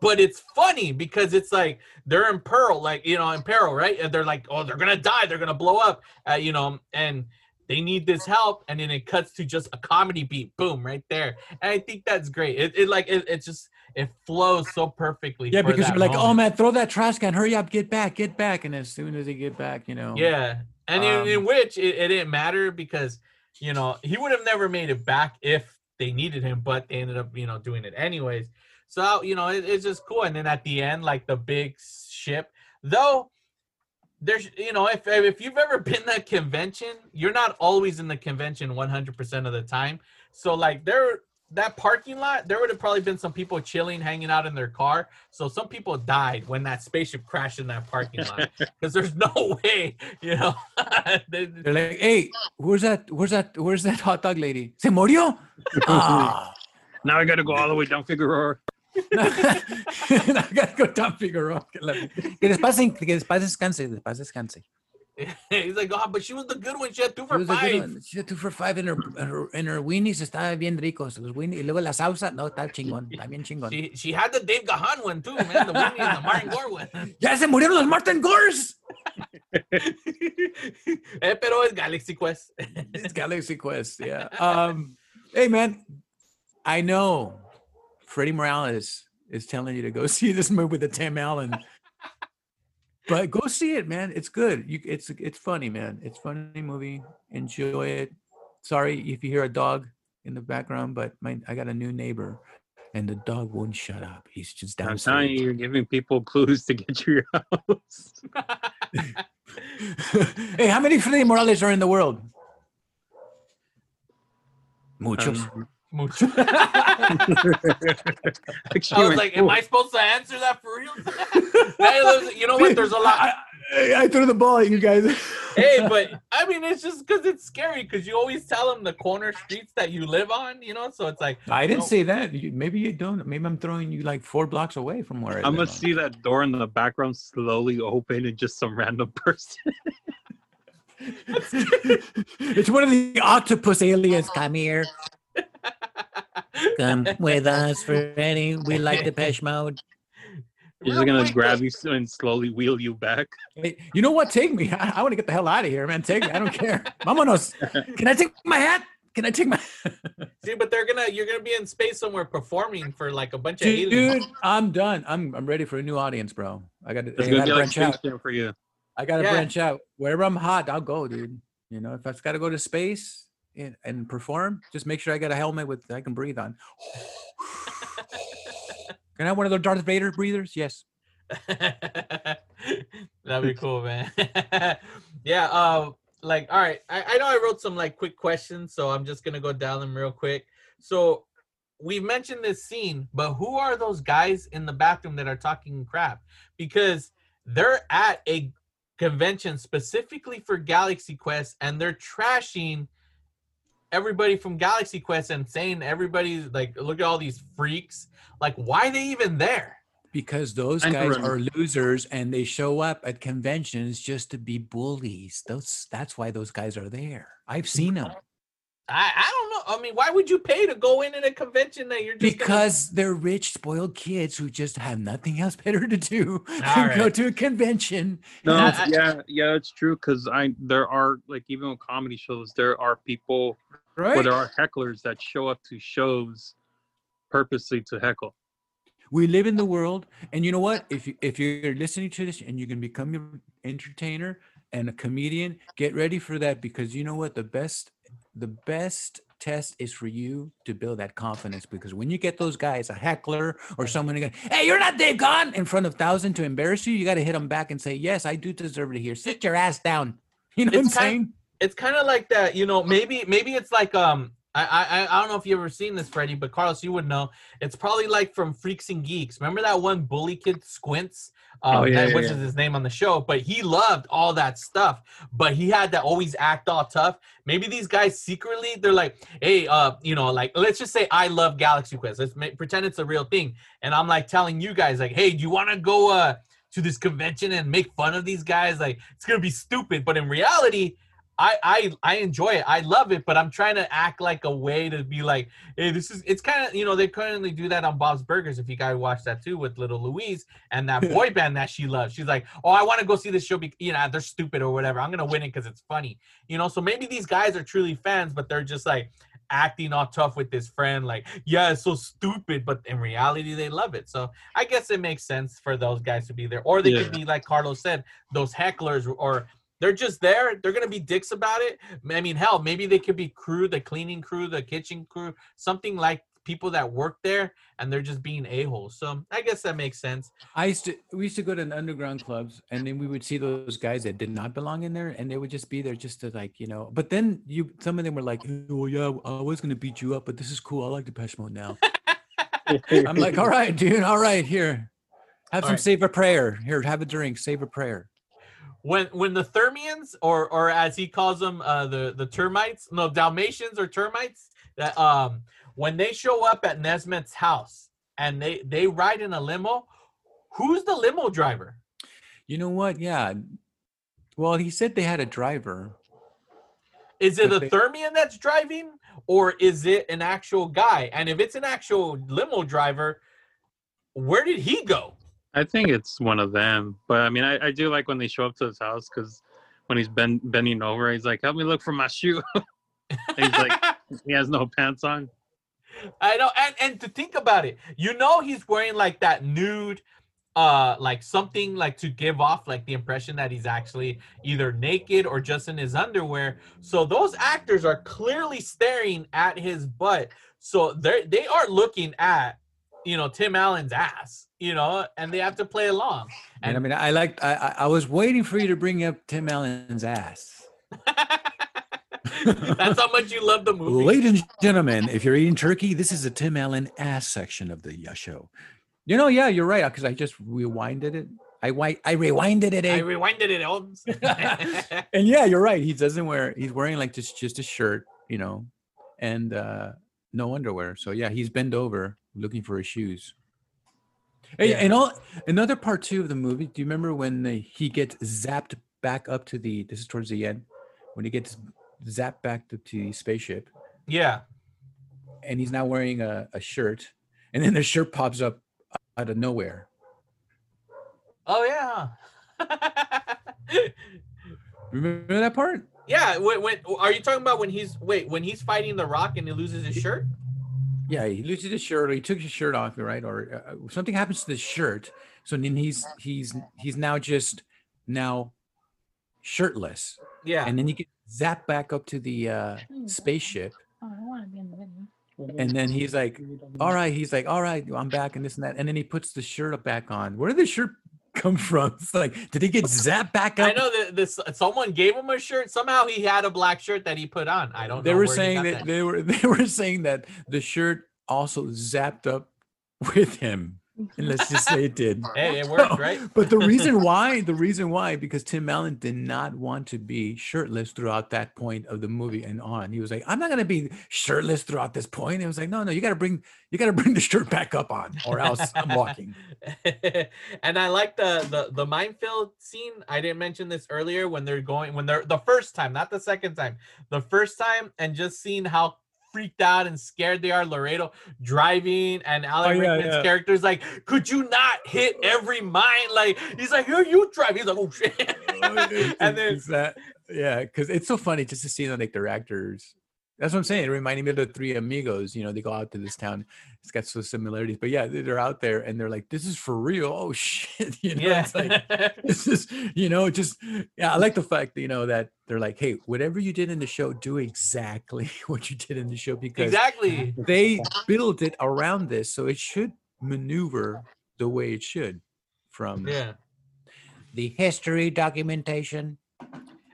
but it's funny because it's like they're in peril like you know in peril right and they're like oh they're gonna die they're gonna blow up uh, you know and they need this help and then it cuts to just a comedy beat boom right there and i think that's great it, it like it, it just it flows so perfectly yeah, because you're like, oh man, throw that trash can, hurry up, get back, get back, and as soon as they get back, you know, Yeah, and in, in Um, which it, it didn't matter because you know he would have never made it back if they needed him, but they ended up you know doing it anyways. So you know it, it's just cool. And then at the end, like the big ship, though. There's, you know, if if you've ever been at convention, you're not always in the convention 100% of the time. So like there, that parking lot, there would have probably been some people chilling, hanging out in their car. So some people died when that spaceship crashed in that parking lot because there's no way, you know. they- they're like, hey, where's that? Where's that? Where's that hot dog lady? Se murió. Ah. Now I got to go all the way down Figueroa. I gotta go down Figueroa. Que la- que despasen, que después descanse, después descanse. He's like, oh, but she was the good one. She had two for was a good five. She had two for five in her, in her, in her weenies estaba bien ricos. Los weenies, y luego la salsa, no, está chingón, está bien chingón. She, she had the Dave Gahan one too, man. The Winnie and the Martin Gore one. ¡Ya se murieron los Martin Gores! eh, pero es Galaxy Quest. It's Galaxy Quest, yeah. Um, hey, man, I know Freddie Morales is telling you to go see this movie with the Tim Allen. But go see it, man. It's good. You, it's it's funny, man. It's funny movie. Enjoy it. Sorry if you hear a dog in the background, but my I got a new neighbor, and the dog won't shut up. He's just down. I'm downstairs. telling you, you're giving people clues to get to your house. hey, how many Freddie Morales are in the world? Muchos. Um, Mucho. I actually, was like, am I supposed to answer that for real? Hey, you know what? There's a lot. I, I- I threw the ball at you guys. hey, but I mean, mean, it's just because it's scary because you always tell them the corner streets that you live on, you know. So it's like I didn't no. say that. You, maybe you don't. Maybe I'm throwing you like four blocks away from where I I'm gonna live. see that door in the background slowly open and just some random person. it's one of the octopus aliens. Come here. Come with us, Freddy. We like the Pesh mode. He's Real just gonna quick, grab you and slowly wheel you back. Hey, you know what? Take me. I, want to get the hell out of here, man. Take me. I don't care. Vámonos. Can I take my hat? Can I take my See, but they're gonna you're gonna be in space somewhere performing for like a bunch of aliens. dude? I'm done. I'm I'm ready for a new audience, bro. I got to. It's I gonna got be to like branch out. Space Jam for you. I got to Yeah. branch out. Wherever I'm hot, I'll go, dude. You know, if I've got to go to space and, and perform, just make sure I got a helmet with I can breathe on. Can I have one of those Darth Vader breathers? Yes. That'd be cool, man. yeah. Uh, like, all right. I, I know I wrote some like quick questions, so I'm just gonna go down them real quick. So we mentioned this scene, but who are those guys in the bathroom that are talking crap? Because they're at a convention specifically for Galaxy Quest, and they're trashing everybody from Galaxy Quest and saying everybody's like, look at all these freaks. Like, why are they even there? Because those Time to guys are losers and they show up at conventions just to be bullies. Those that's why those guys are there. I've seen them. I, I don't know. I mean, why would you pay to go in at a convention that you're just gonna- Because they're rich, spoiled kids who just have nothing else better to do All than go to a convention. No, I- I- yeah, yeah, it's true. Because I there are like even with comedy shows, there are people Right? or there are hecklers that show up to shows purposely to heckle. we live in the world and you know what if you if you're listening to this and you can become an entertainer and a comedian get ready for that because you know what the best the best test is for you to build that confidence because when you get those guys a heckler or someone go, hey you're not Dave Gahan in front of thousand to embarrass you you got to hit them back and say yes I do deserve to hear sit your ass down you know what I'm It's kind- saying it's kind of like that, you know. Maybe maybe it's like um. I, I I don't know if you ever seen this, Freddie, but Carlos, you would know. It's probably like from Freaks and Geeks. Remember that one bully kid, Squints? Um, Oh, yeah, that- yeah, which yeah. is his name on the show. But he loved all that stuff. But he had to always act all tough. Maybe these guys secretly, they're like, hey, uh, you know, like let's just say I love Galaxy Quest. Let's ma- pretend it's a real thing, and I'm like telling you guys, like, hey, do you want to go uh to this convention and make fun of these guys? Like, it's gonna be stupid. But in reality I, I I enjoy it. I love it, but I'm trying to act like a way to be like, hey, this is. It's kind of you know they currently do that on Bob's Burgers. If you guys watch that too with little Louise and that boy band that she loves, she's like, oh, I want to go see this show. Be, you know, they're stupid or whatever. I'm gonna win it because it's funny. You know, so maybe these guys are truly fans, but they're just like acting all tough with this friend, like, yeah, it's so stupid, but in reality they love it. So I guess it makes sense for those guys to be there, or they could be like Carlos said, those hecklers or they're just there. They're gonna be dicks about it. I mean, hell, maybe they could be crew, the cleaning crew, the kitchen crew, something like people that work there, and they're just being a holes. So I guess that makes sense. I used to we used to go to the underground clubs and then we would see those guys that did not belong in there and they would just be there just to like, you know. But then you some of them were like, Oh yeah, I was gonna beat you up, but this is cool. I like the Depeche Mode now. I'm like, all right, dude, all right, here. Have All some right. save a prayer. Here, have a drink, save a prayer. When when the Thermians, or or as he calls them, uh, the the termites, no Dalmatians or termites, that um when they show up at Nesmith's house and they they ride in a limo, who's the limo driver? You know what? Yeah. Well, he said they had a driver. Is it a they- Thermian that's driving, or is it an actual guy? And if it's an actual limo driver, where did he go? I think it's one of them. But I mean, I, I do like when they show up to his house because when he's bend, bending over, he's like, "Help me look for my shoe." he's like, he has no pants on. I know, and and to think about it, you know, he's wearing like that nude, uh, like something like to give off like the impression that he's actually either naked or just in his underwear. So those actors are clearly staring at his butt. So they they are looking at, you know, Tim Allen's ass, you know, and they have to play along. And I mean, I liked. I I I was waiting for you to bring up Tim Allen's ass. that's how much you love the movie. Ladies and gentlemen, if you're eating turkey, this is the Tim Allen ass section of the uh, show. You know, yeah, you're right. Because I just rewinded it I I rewinded it. I eh? rewinded it. Holmes. and yeah, you're right. He doesn't wear. He's wearing like just just a shirt, you know, and uh no underwear. So yeah, he's bent over looking for his shoes. Hey, Yeah. and all another part two of the movie. Do you remember when the, he gets zapped back up to the? This is towards the end when he gets zapped back to, to the spaceship, yeah. and he's now wearing a, a shirt, and then the shirt pops up out of nowhere. Oh yeah. Remember that part? yeah. When, when are you talking about when he's wait when he's fighting the Rock and he loses his shirt? Yeah, he loses his shirt, or he took his shirt off, right? Or uh, something happens to the shirt, so then he's he's he's now just now shirtless, Yeah. and then he gets zapped back up to the uh, spaceship, Oh, I want to be in the video. and then he's like, "All right," he's like, "All right, I'm back," and this and that, and then he puts the shirt up back on. Where did the shirt come from? It's like, did he get zapped back up? I know that this someone gave him a shirt. Somehow he had a black shirt that he put on. I don't They were saying got that they were they were saying that the shirt also zapped up with him. And let's just say it did. Hey, it worked, right? But the reason why, the reason why, because Tim Allen did not want to be shirtless throughout that point of the movie and on. He was like, I'm not gonna be shirtless throughout this point. It was like, no, no, you gotta bring you gotta bring the shirt back up on, or else I'm walking. and I like the the the minefield scene. I didn't mention this earlier when they're going when they're the first time, not the second time. The first time, and just seeing how freaked out and scared they are. Laredo driving, and Alan Oh, yeah, Rickman's yeah. character's like, "Could you not hit every mine?" Like he's like, "Here, you drive." He's like, "Oh shit!" and then It's that, yeah, because it's so funny just to see them like their actors. That's what I'm saying. It reminded me of the three amigos. You know, they go out to this town. It's got some similarities, but yeah, they- they're out there and they're like, "This is for real." Oh shit! You know, yeah, it's like this is you know just yeah i like the fact that you know that they're like hey whatever you did in the show do exactly what you did in the show because exactly. they built it around this so it should maneuver the way it should from Yeah. the history documentation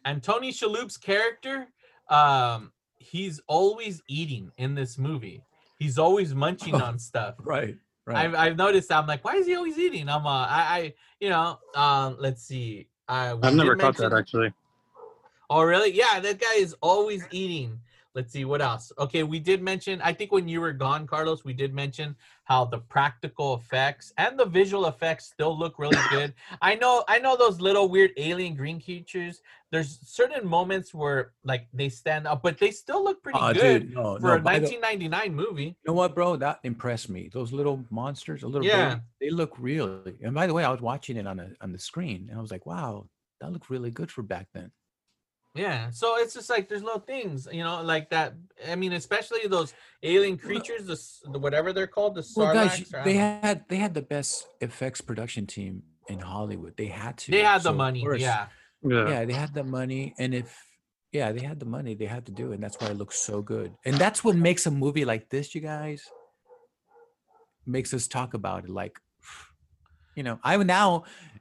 And Tony Shalhoub's character, um, he's always eating in this movie. He's always munching on stuff. right right I've, I've noticed. I'm like, why is he always eating? I'm uh, I, I you know, um, let's see. Uh, I've never did caught that actually. Oh, really? Yeah, that guy is always eating. Let's see what else. Okay, we did mention. I think when you were gone, Carlos, we did mention how the practical effects and the visual effects still look really good. I know, I know those little weird alien green creatures. There's certain moments where like they stand up, but they still look pretty Oh, good dude, no, for no, a by the- 1999 movie. you know what bro that impressed me those little monsters a little Yeah. they look real and by the way i was watching it on the on the screen and i was like wow that looked really good for back then Yeah, so it's just like there's little things, you know, like that. I mean, especially those alien creatures, the, the whatever they're called, the Well, Sarlacc. guys, they had they had the best effects production team in Hollywood. They had to. they had the So, of money. course, Yeah, Yeah. yeah, they had the money, and if yeah, they had the money, they had to do it, and that's why it looks so good. And that's what makes a movie like this, you guys, makes us talk about it. Like, you know, I would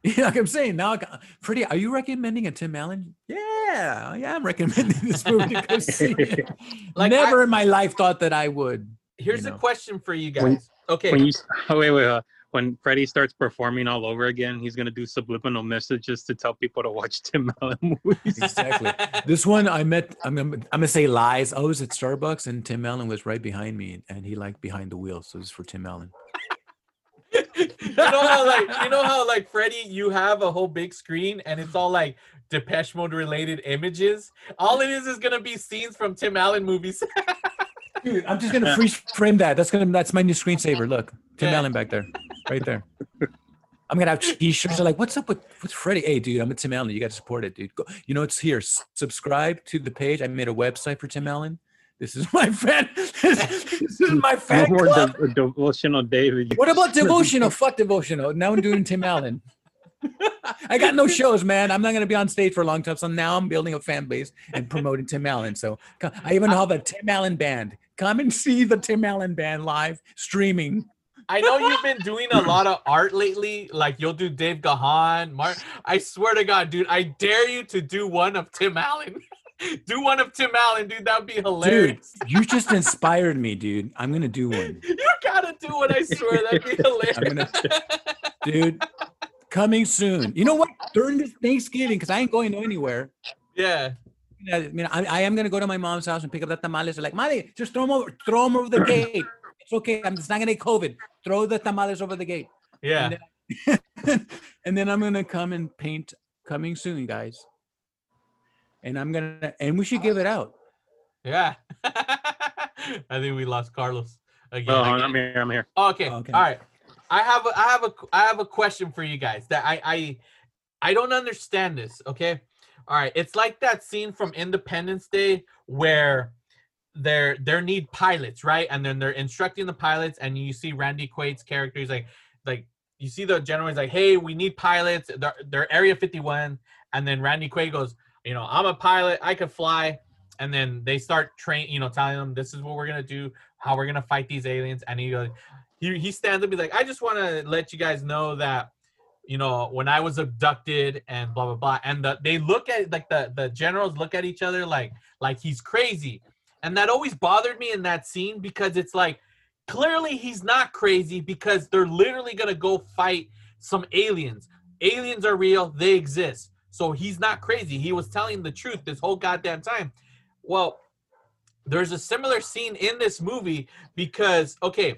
now, like I'm saying now, I pretty. Are you recommending a Tim Allen? Yeah, yeah, I'm recommending this movie to go see. it. Like, I- Never in my life thought that I would. here's you a question for you When- guys. Okay, When you oh, wait wait uh, when Freddie starts performing all over again, he's gonna do subliminal messages to tell people to watch Tim Allen movies. Exactly. This one I met. I'm, I'm, I'm gonna say lies. I was at Starbucks and Tim Allen was right behind me, and he like behind the wheel. So it's for Tim Allen. you know how like you know how like Freddie, you have a whole big screen and it's all like Depeche Mode related images. All it is is gonna be scenes from Tim Allen movies. Dude, I'm just gonna freeze frame that. That's gonna. That's my new screensaver. Look, Tim Yeah. Allen back there, right there. I'm gonna have t-shirts. They're like, "What's up with with Freddie?" Hey, dude, I'm a Tim Allen. You got to support it, dude. Go, you know, it's here. Subscribe to the page. I made a website for Tim Allen. This is my fan. this is my fan More club. de- devotional David. What about devotional? Fuck devotional. Now I'm doing Tim Allen. I got no shows, man. I'm not going to be on stage for a long time. So now I'm building a fan base and promoting Tim Allen. So I even have a Tim Allen band. Come and see the Tim Allen band live streaming. I know you've been doing a lot of art lately. Like you'll do Dave Gahan, Mark. I swear to God, dude, I dare you to do one of Tim Allen. do one of Tim Allen, dude. That'd be hilarious. Dude, you just inspired me, dude. I'm going to do one. You gotta do it. I swear that'd be hilarious. I'm gonna- Dude, coming soon. You know what? During this Thanksgiving, because I ain't going anywhere. Yeah. I mean, I, I am gonna go to my mom's house and pick up the tamales. They're like, Mali, just throw them over, throw them over the gate. It's okay. I'm just not gonna get COVID. Throw the tamales over the gate. Yeah. And then, and then I'm gonna come and paint coming soon, guys. And I'm gonna and we should give it out. Yeah. I think we lost Carlos again. Oh, I I'm here. I'm here. Okay. Okay. All right. I have a I have a I have a question for you guys that I I I don't understand this, okay? All right. It's like that scene from Independence Day where they're they need pilots, right? And then they're instructing the pilots and you see Randy Quaid's character he's like like you see the general is like, "Hey, we need pilots. They're, they're Area 51." And then Randy Quaid goes, "You know, I'm a pilot. I could fly." And then they start train, you know, telling them this is what we're gonna do, how we're gonna fight these aliens. And he goes, he, he stands up, he's like, I just want to let you guys know that, you know, when I was abducted and blah blah blah. And the, they look at like the the generals look at each other like like he's crazy, and that always bothered me in that scene because it's like clearly he's not crazy because they're literally gonna go fight some aliens. Aliens are real, they exist. So he's not crazy. He was telling the truth this whole goddamn time. Well, there's a similar scene in this movie because okay,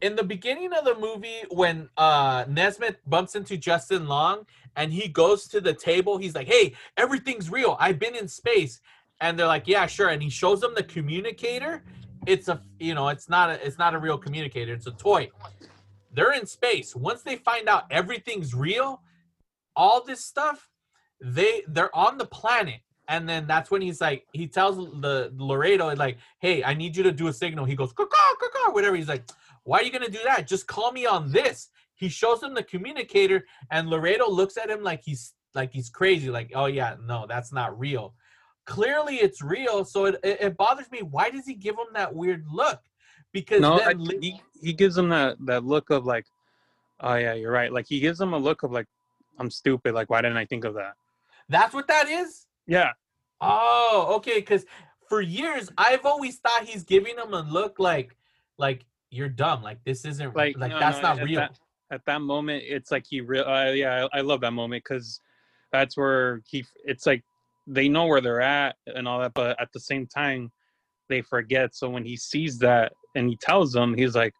in the beginning of the movie when uh Nesmith bumps into Justin Long and he goes to the table, he's like, "Hey, everything's real. I've been in space." And they're like, "Yeah, sure." And he shows them the communicator. It's a, you know, it's not a it's not a real communicator. It's a toy. They're in space. Once they find out everything's real, all this stuff, they they're on the planet. And then that's when he's like, he tells the Laredo, like, hey, I need you to do a signal. He goes, caw, caw, whatever. He's like, why are you gonna do that? Just call me on this. He shows him the communicator, and Laredo looks at him like he's like he's crazy. Like, oh yeah, no, that's not real. Clearly, it's real. So it, it, it bothers me. Why does he give him that weird look? Because No, then I, he he gives him that that look of like, oh yeah, you're right. Like he gives him a look of like, I'm stupid. Like why didn't I think of that? that's what that is. Yeah, Oh, okay. Because for years, I've always thought he's giving him a look like, like you're dumb. Like this isn't like like no, that's no, not at real. That, at that moment, it's like he real. Uh, yeah, I, I love that moment because that's where he. It's like they know where they're at and all that, but at the same time, they forget. So when he sees that and he tells them, he's like,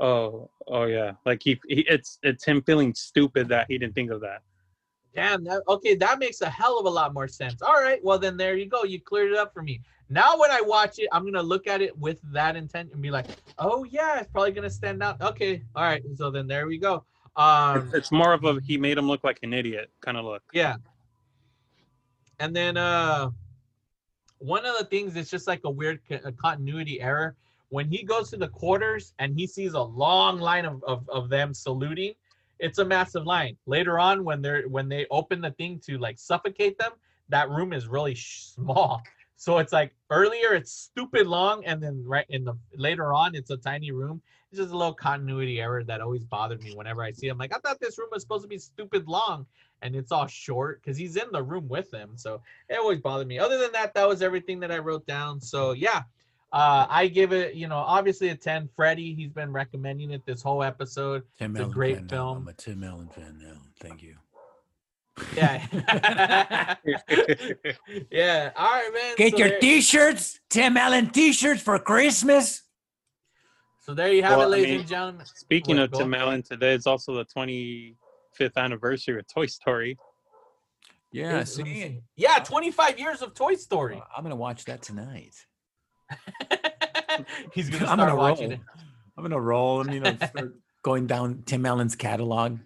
"Oh, oh yeah." Like he, he it's it's him feeling stupid that he didn't think of that. Damn. That okay. That makes a hell of a lot more sense. All right. Well, then there you go. You cleared it up for me. Now when I watch it, I'm gonna look at it with that intent and be like, oh yeah, it's probably gonna stand out. Okay. All right. So then there we go. Um. It's, more of a he made him look like an idiot kind of look. Yeah. And then uh one of the things is just like a weird co- a continuity error. When he goes to the quarters and he sees a long line of, of, of them saluting, it's a massive line. Later on, when they're when they open the thing to like suffocate them, that room is really small. So it's like earlier it's stupid long, and then right in the later on it's a tiny room. It's just a little continuity error that always bothered me whenever I see. It. I'm like, I thought this room was supposed to be stupid long, and it's all short because he's in the room with them. So it always bothered me. Other than that, that was everything that I wrote down. So yeah, uh, I give it, you know, obviously a 10. Freddie, he's been recommending it this whole episode. Tim It's a Allen great fan now. I'm a Tim Allen fan now. Thank you. Yeah. yeah. All right, man. Get So your there- t-shirts, Tim Allen t-shirts for Christmas. So there you have Well, it, I ladies mean, and gentlemen. Speaking What, of Tim on. Allen, today is also the 25th anniversary of Toy Story. Yeah, Is- let me see, see. Yeah, 25 years of Toy Story. I'm gonna watch that tonight. He's gonna I'm start gonna watching roll. it. I'm gonna roll and you know start going down Tim Allen's catalog.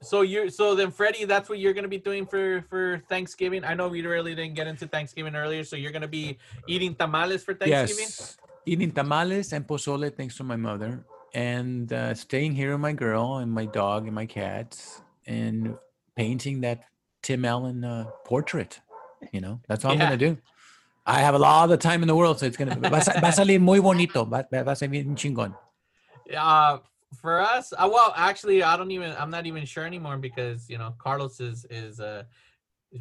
So you're so then Freddie, that's what you're gonna be doing for for Thanksgiving. I know we really didn't get into Thanksgiving earlier, so you're gonna be eating tamales for Thanksgiving. Yes, eating tamales and pozole thanks to my mother, and uh, staying here with my girl and my dog and my cats, and painting that Tim Allen uh, portrait. You know, that's all I'm gonna do. I have a lot of time in the world, so it's gonna va, a va a salir muy bonito. Va, va va a salir bien chingón. Uh for us, uh, well, actually, I don't even. I'm not even sure anymore because you know Carlos is is uh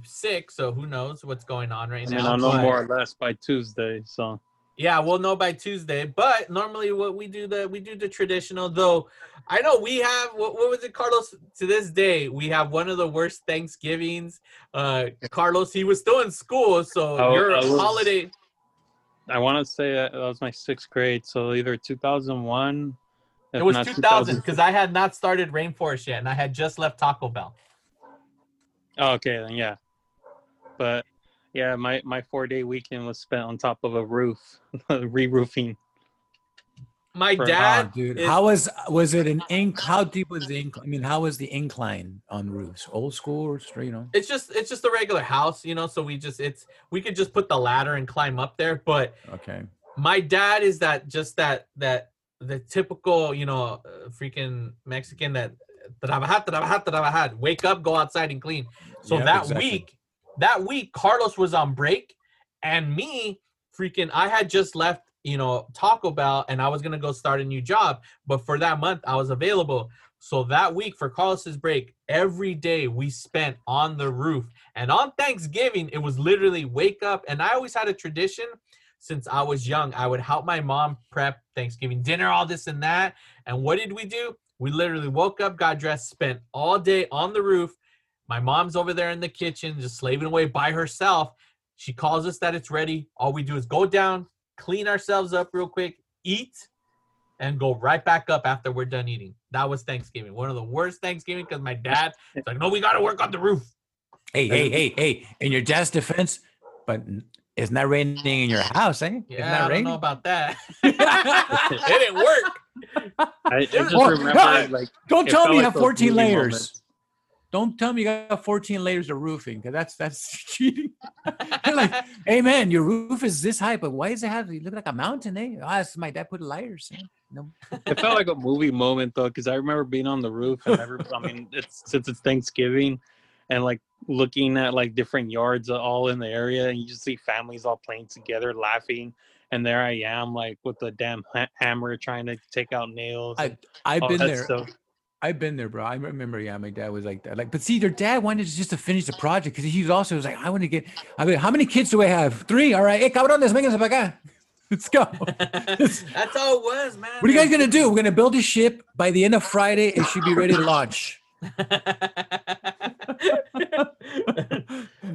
sick, so who knows what's going on right I mean, now. I'll know but- more or less by Tuesday. So Yeah, we'll know by Tuesday. But normally, what we do the we do the traditional. Though I know we have what, what was it, Carlos? To this day, we have one of the worst Thanksgivings. Uh, Carlos, he was still in school, so I- your I was- holiday. I want to say that that was my sixth grade, so either 2001. It was 2000 because I had not started Rainforest yet, and I had just left Taco Bell. Oh, okay, then yeah. But yeah, my my four day weekend was spent on top of a roof, re-roofing. My For- dad, Oh, dude, is- how was was it an ink? How deep was the ink? I mean, how was the incline on roofs? Old school or straight? You know? it's just it's just a regular house, you know. So we just it's we could just put the ladder and climb up there, but Okay. my dad is that just that that the typical you know uh, freaking mexican that trabajar, trabajar, trabajar, wake up go outside and clean so Yep, that exactly. week that week carlos was on break and me freaking i had just left you know taco bell and i was gonna go start a new job but for that month i was available so that week for carlos's break every day we spent on the roof and on thanksgiving it was literally wake up and i always had a tradition since I was young. I would help my mom prep Thanksgiving dinner, all this and that. And what did we do? We literally woke up, got dressed, spent all day on the roof. My mom's over there in the kitchen, just slaving away by herself. She calls us that it's ready. All we do is go down, clean ourselves up real quick, eat, and go right back up after we're done eating. That was Thanksgiving. One of the worst Thanksgiving because my dad was like, no, we got to work on the roof. Hey, hey, hey, hey! In your dad's defense, but it's not raining in your house, eh? it's Yeah, not I don't raining. know about that. it didn't work. I, I just Well, remember no, like Don't tell me you like have those 14 layers. moments. Don't tell me you got 14 layers of roofing, because that's that's cheating. Like, hey man, your roof is this high, but why does it have? You look like a mountain, eh? Ah, it's my dad put layers. eh? No. It felt like a movie moment though, because I remember being on the roof and every, I mean, it's since it's Thanksgiving, and like looking at like different yards all in the area, and you just see families all playing together, laughing, and there I am like with the damn ha- hammer trying to take out nails. I I've been there. stuff. I've been there, bro. I remember, yeah, my dad was like that. Like, but see, your dad wanted just to finish the project because he was also was like, I want to get. I mean, how many kids do I have? Three. All right, hey, cabrones, vénganse para acá. Let's go. That's all it was, man. What are you guys gonna do? We're gonna build a ship by the end of Friday. It should be ready to launch.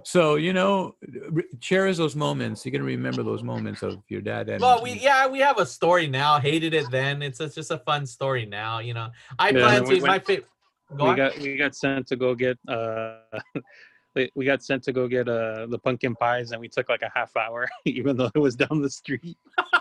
So you know, re- cherish those moments. You're gonna remember those moments of your dad. And well, we yeah, we have a story now. Hated it then. It's, it's just a fun story now. You know, I Yeah, plan we to. My went- favorite. Go we on. got we got sent to go get uh we we got sent to go get uh the pumpkin pies and we took like a half hour even though it was down the street yeah,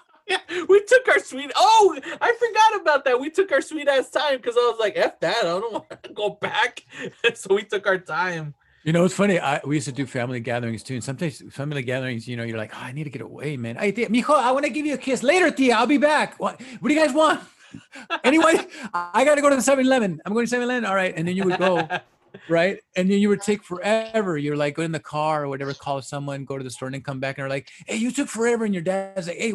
we took our sweet. Oh, I forgot about that. We took our sweet ass time because I was like, "F that! I don't want to go back." so we took our time. You know, it's funny. I we used to do family gatherings too, and sometimes family gatherings, you know, you're like, oh, I need to get away, man. I tia, mijo, I want to give you a kiss later, tia. I'll be back. What? What do you guys want? anyway, I got to go to the 7-Eleven. I'm going to 7-Eleven. All right, and then you would go, right? And then you would take forever. You're like go in the car or whatever, call someone, go to the store, and then come back and are like, hey, you took forever. And your dad's like, hey,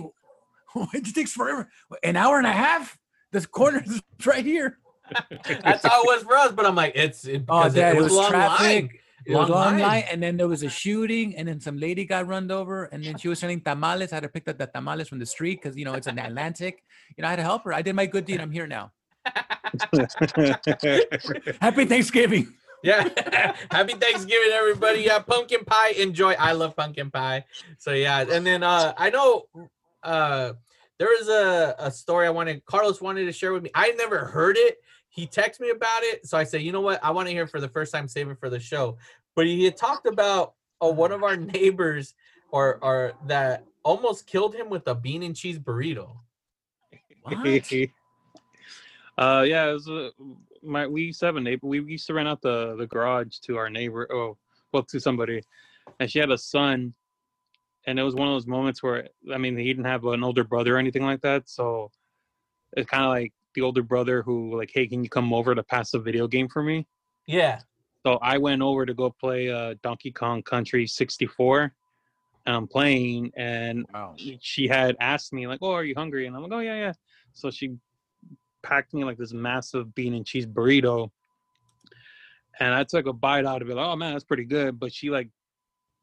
it takes forever? An hour and a half? This corner is right here. That's how it was for us. But I'm like, it's it, Oh, dad, it, it was, was long traffic. line. It was Long long line. line, and then there was a shooting, and then some lady got run over, and then she was selling tamales. I had to pick up the tamales from the street because you know it's an Atlantic. You know, I had to help her. I did my good deed. I'm here now. Happy Thanksgiving. Yeah. Happy Thanksgiving, everybody. Yeah, pumpkin pie. Enjoy. I love pumpkin pie. So yeah, and then uh I know uh there was a, a story I wanted Carlos wanted to share with me. I never heard it. He texted me about it. So I said, you know what? I want to hear it for the first time, save it for the show. But he had talked about uh, one of our neighbors or or that almost killed him with a bean and cheese burrito. uh yeah it was uh, my we used to have a neighbor we used to rent out the the garage to our neighbor oh well to somebody and she had a son and it was one of those moments where i mean he didn't have an older brother or anything like that so it's kind of like the older brother who like hey can you come over to pass a video game for me Yeah. so I went over to go play uh, Donkey Kong Country 64. And I'm playing, and she had asked me, like, oh, are you hungry? And I'm like, oh, yeah, yeah. So she packed me like this massive bean and cheese burrito. And I took a bite out of it, like, oh, man, that's pretty good. But she like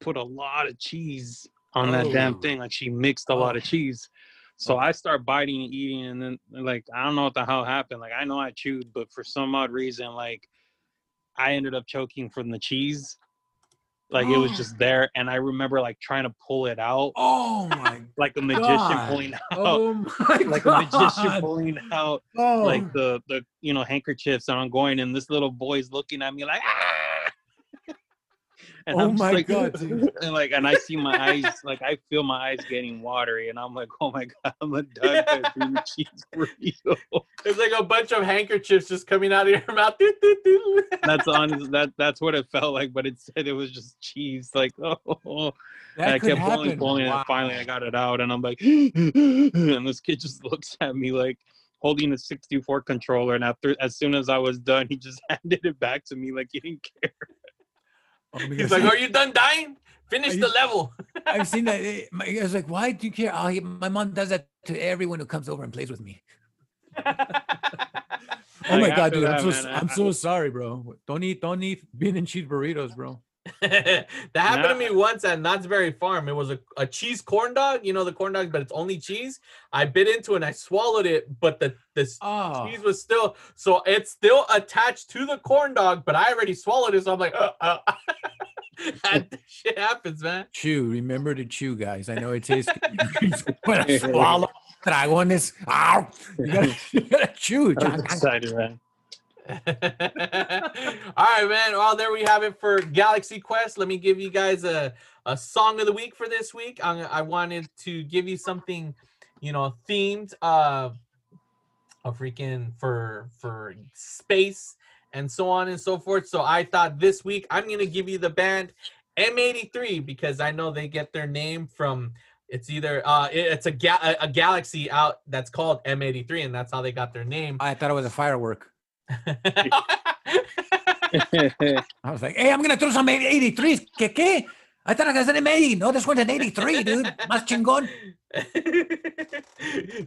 put a lot of cheese on that damn Oh. thing. Like she mixed a lot of cheese. So I start biting and eating, and then like I don't know what the hell happened. Like I know I chewed, but for some odd reason, like I ended up choking from the cheese. Like it was just there, and I remember like trying to pull it out, Oh my like a magician God. pulling out, Oh my like a magician pulling out Oh. like the the you know handkerchiefs, and I'm going, and this little boy's looking at me like, ah! And Oh I'm my like, God, dude. and like, and I see my eyes, like I feel my eyes getting watery, and I'm like, oh my god, I'm a done cream cheese burrito. There's like a bunch of handkerchiefs just coming out of your mouth. That's honest. That that's what it felt like, but it said it was just cheese. Like, oh, I kept pulling, happen. pulling, Wow. and finally I got it out, and I'm like, and this kid just looks at me like holding a 64 controller, and after as soon as I was done, he just handed it back to me like he didn't care. Oh He's like, "Are you done dying? Finish the level." I've seen that. eh, I was like, why do you care? Oh, my mom does that to everyone who comes over and plays with me. Oh my Like, god, dude! I'm that, so man, s- I- I'm so sorry, bro. Don't eat don't eat bean and cheese burritos, bro. that happened to me once at Knott's Berry Farm. It was a, a cheese corn dog, you know the corn dog, but it's only cheese. I bit into it and I swallowed it, but the this Oh, cheese was still so it's still attached to the corn dog, but I already swallowed it, so I'm like, uh, uh. that shit happens, man. chew. Remember to chew, guys. I know it tastes. when I swallow dragones, ow, you gotta, you gotta chew. I'm excited, man. All right, man. Well, there we have it for Galaxy Quest. Let me give you guys a, a song of the week for this week. i I wanted to give you something, you know, themed, uh, a freaking for for space and so on and so forth. So I thought this week I'm gonna give you the band M83 because I know they get their name from. It's either uh, it's a, ga- a a galaxy out that's called M83, and that's how they got their name. I thought it was a firework. I was like, hey, I'm gonna throw some 83s. ¿Qué qué? I thought I was an M80. No, this one's an 83, dude. Más chingón.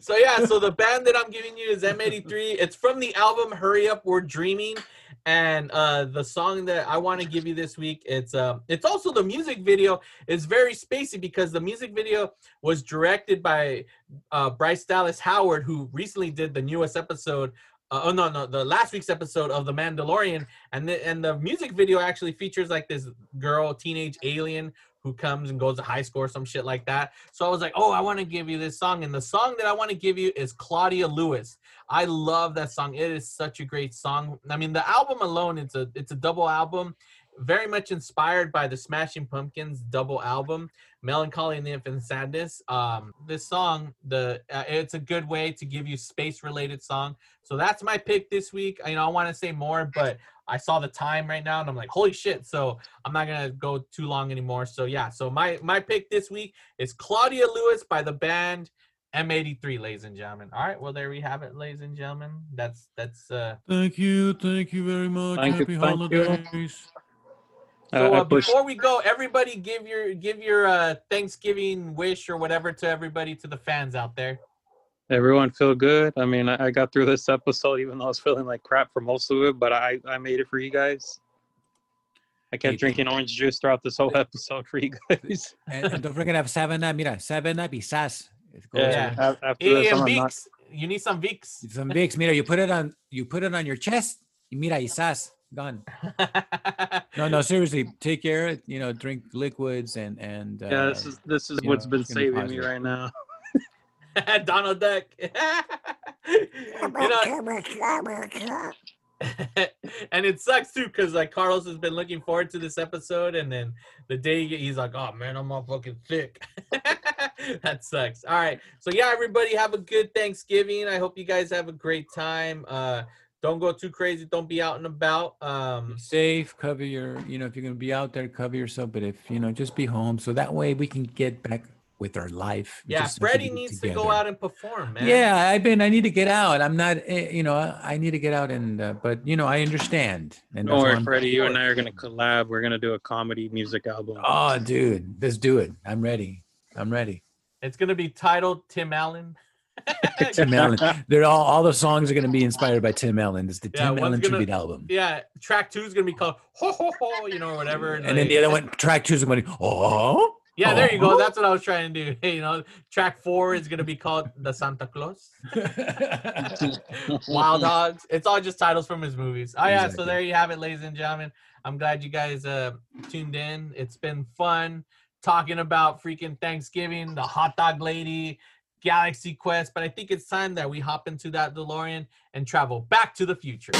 so yeah, so the band that I'm giving you is M83. It's from the album Hurry Up We're Dreaming. And uh the song that I want to give you this week, it's um it's also the music video is very spacey because the music video was directed by uh Bryce Dallas Howard, who recently did the newest episode uh, oh no no the last week's episode of the Mandalorian and the and the music video actually features like this girl teenage alien who comes and goes to high school or some shit like that. So I was like, oh, I want to give you this song, and the song that I want to give you is Claudia Lewis. I love that song. It is such a great song. I mean, the album alone, it's a it's a double album, very much inspired by the Smashing Pumpkins double album, Mellon Collie and the Infinite Sadness. Um, this song, the uh, it's a good way to give you space related song. So that's my pick this week. You know, I want to say more, but I saw the time right now and I'm like, holy shit. So I'm not gonna go too long anymore. So yeah, so my my pick this week is Claudia Lewis by the band M83, ladies and gentlemen. All right, well there we have it, ladies and gentlemen. That's that's uh Thank you, thank you very much. Thank you, Happy thank you. holidays. So I uh, before we go, everybody give your give your uh Thanksgiving wish or whatever to everybody to the fans out there. Everyone feel good. I mean, I, I got through this episode even though I was feeling like crap for most of it, but I I made it for you guys. I kept drinking orange juice throughout this whole episode for you guys. And, and don't forget to have seven up. Mira, seven up y sas. It goes Yeah. After Hey, this, I'm not- Vicks. You need some Vicks. Some Vicks. Mira, you put it on you put it on your chest. Mira, y sas. Done. No, no, seriously. Take care. You know, drink liquids and and uh, yeah, this is this is what's know, been gonna be saving me right now. Donald Duck. know, and it sucks too because like Carlos has been looking forward to this episode, and then the day he- he's like, "Oh man, I'm all fucking thick." that sucks. All right, so yeah, everybody have a good Thanksgiving. I hope you guys have a great time. Uh, don't go too crazy. Don't be out and about. Um, be safe. Cover your. You know, if you're gonna be out there, cover yourself. But if you know, just be home so that way we can get back with our life. yeah, just Freddie can get needs to go out and perform, man. Yeah, I've been. I need to get out. I'm not. eh, You know, I I need to get out and. Uh, but you know, I understand. And Don't worry, Freddie. You and I are gonna collab. We're gonna do a comedy music album. Oh, dude, let's do it. I'm ready. I'm ready. It's gonna be titled Tim Allen. Tim Allen. They're all. All the songs are going to be inspired by Tim Allen. It's the Yeah, Tim Allen gonna- tribute album. Yeah, track two is gonna be called Ho Ho Ho, you know, or whatever. And then the other one, track two is going to be, oh, Yeah, there you go. That's what I was trying to do. you know, track four is gonna be called the Santa Claus. Wild Hogs. It's all just titles from his movies. Oh yeah, so there you have it, ladies and gentlemen. I'm glad you guys uh tuned in. It's been fun talking about freaking Thanksgiving, the hot dog lady, Galaxy Quest, but I think it's time that we hop into that DeLorean and travel back to the future.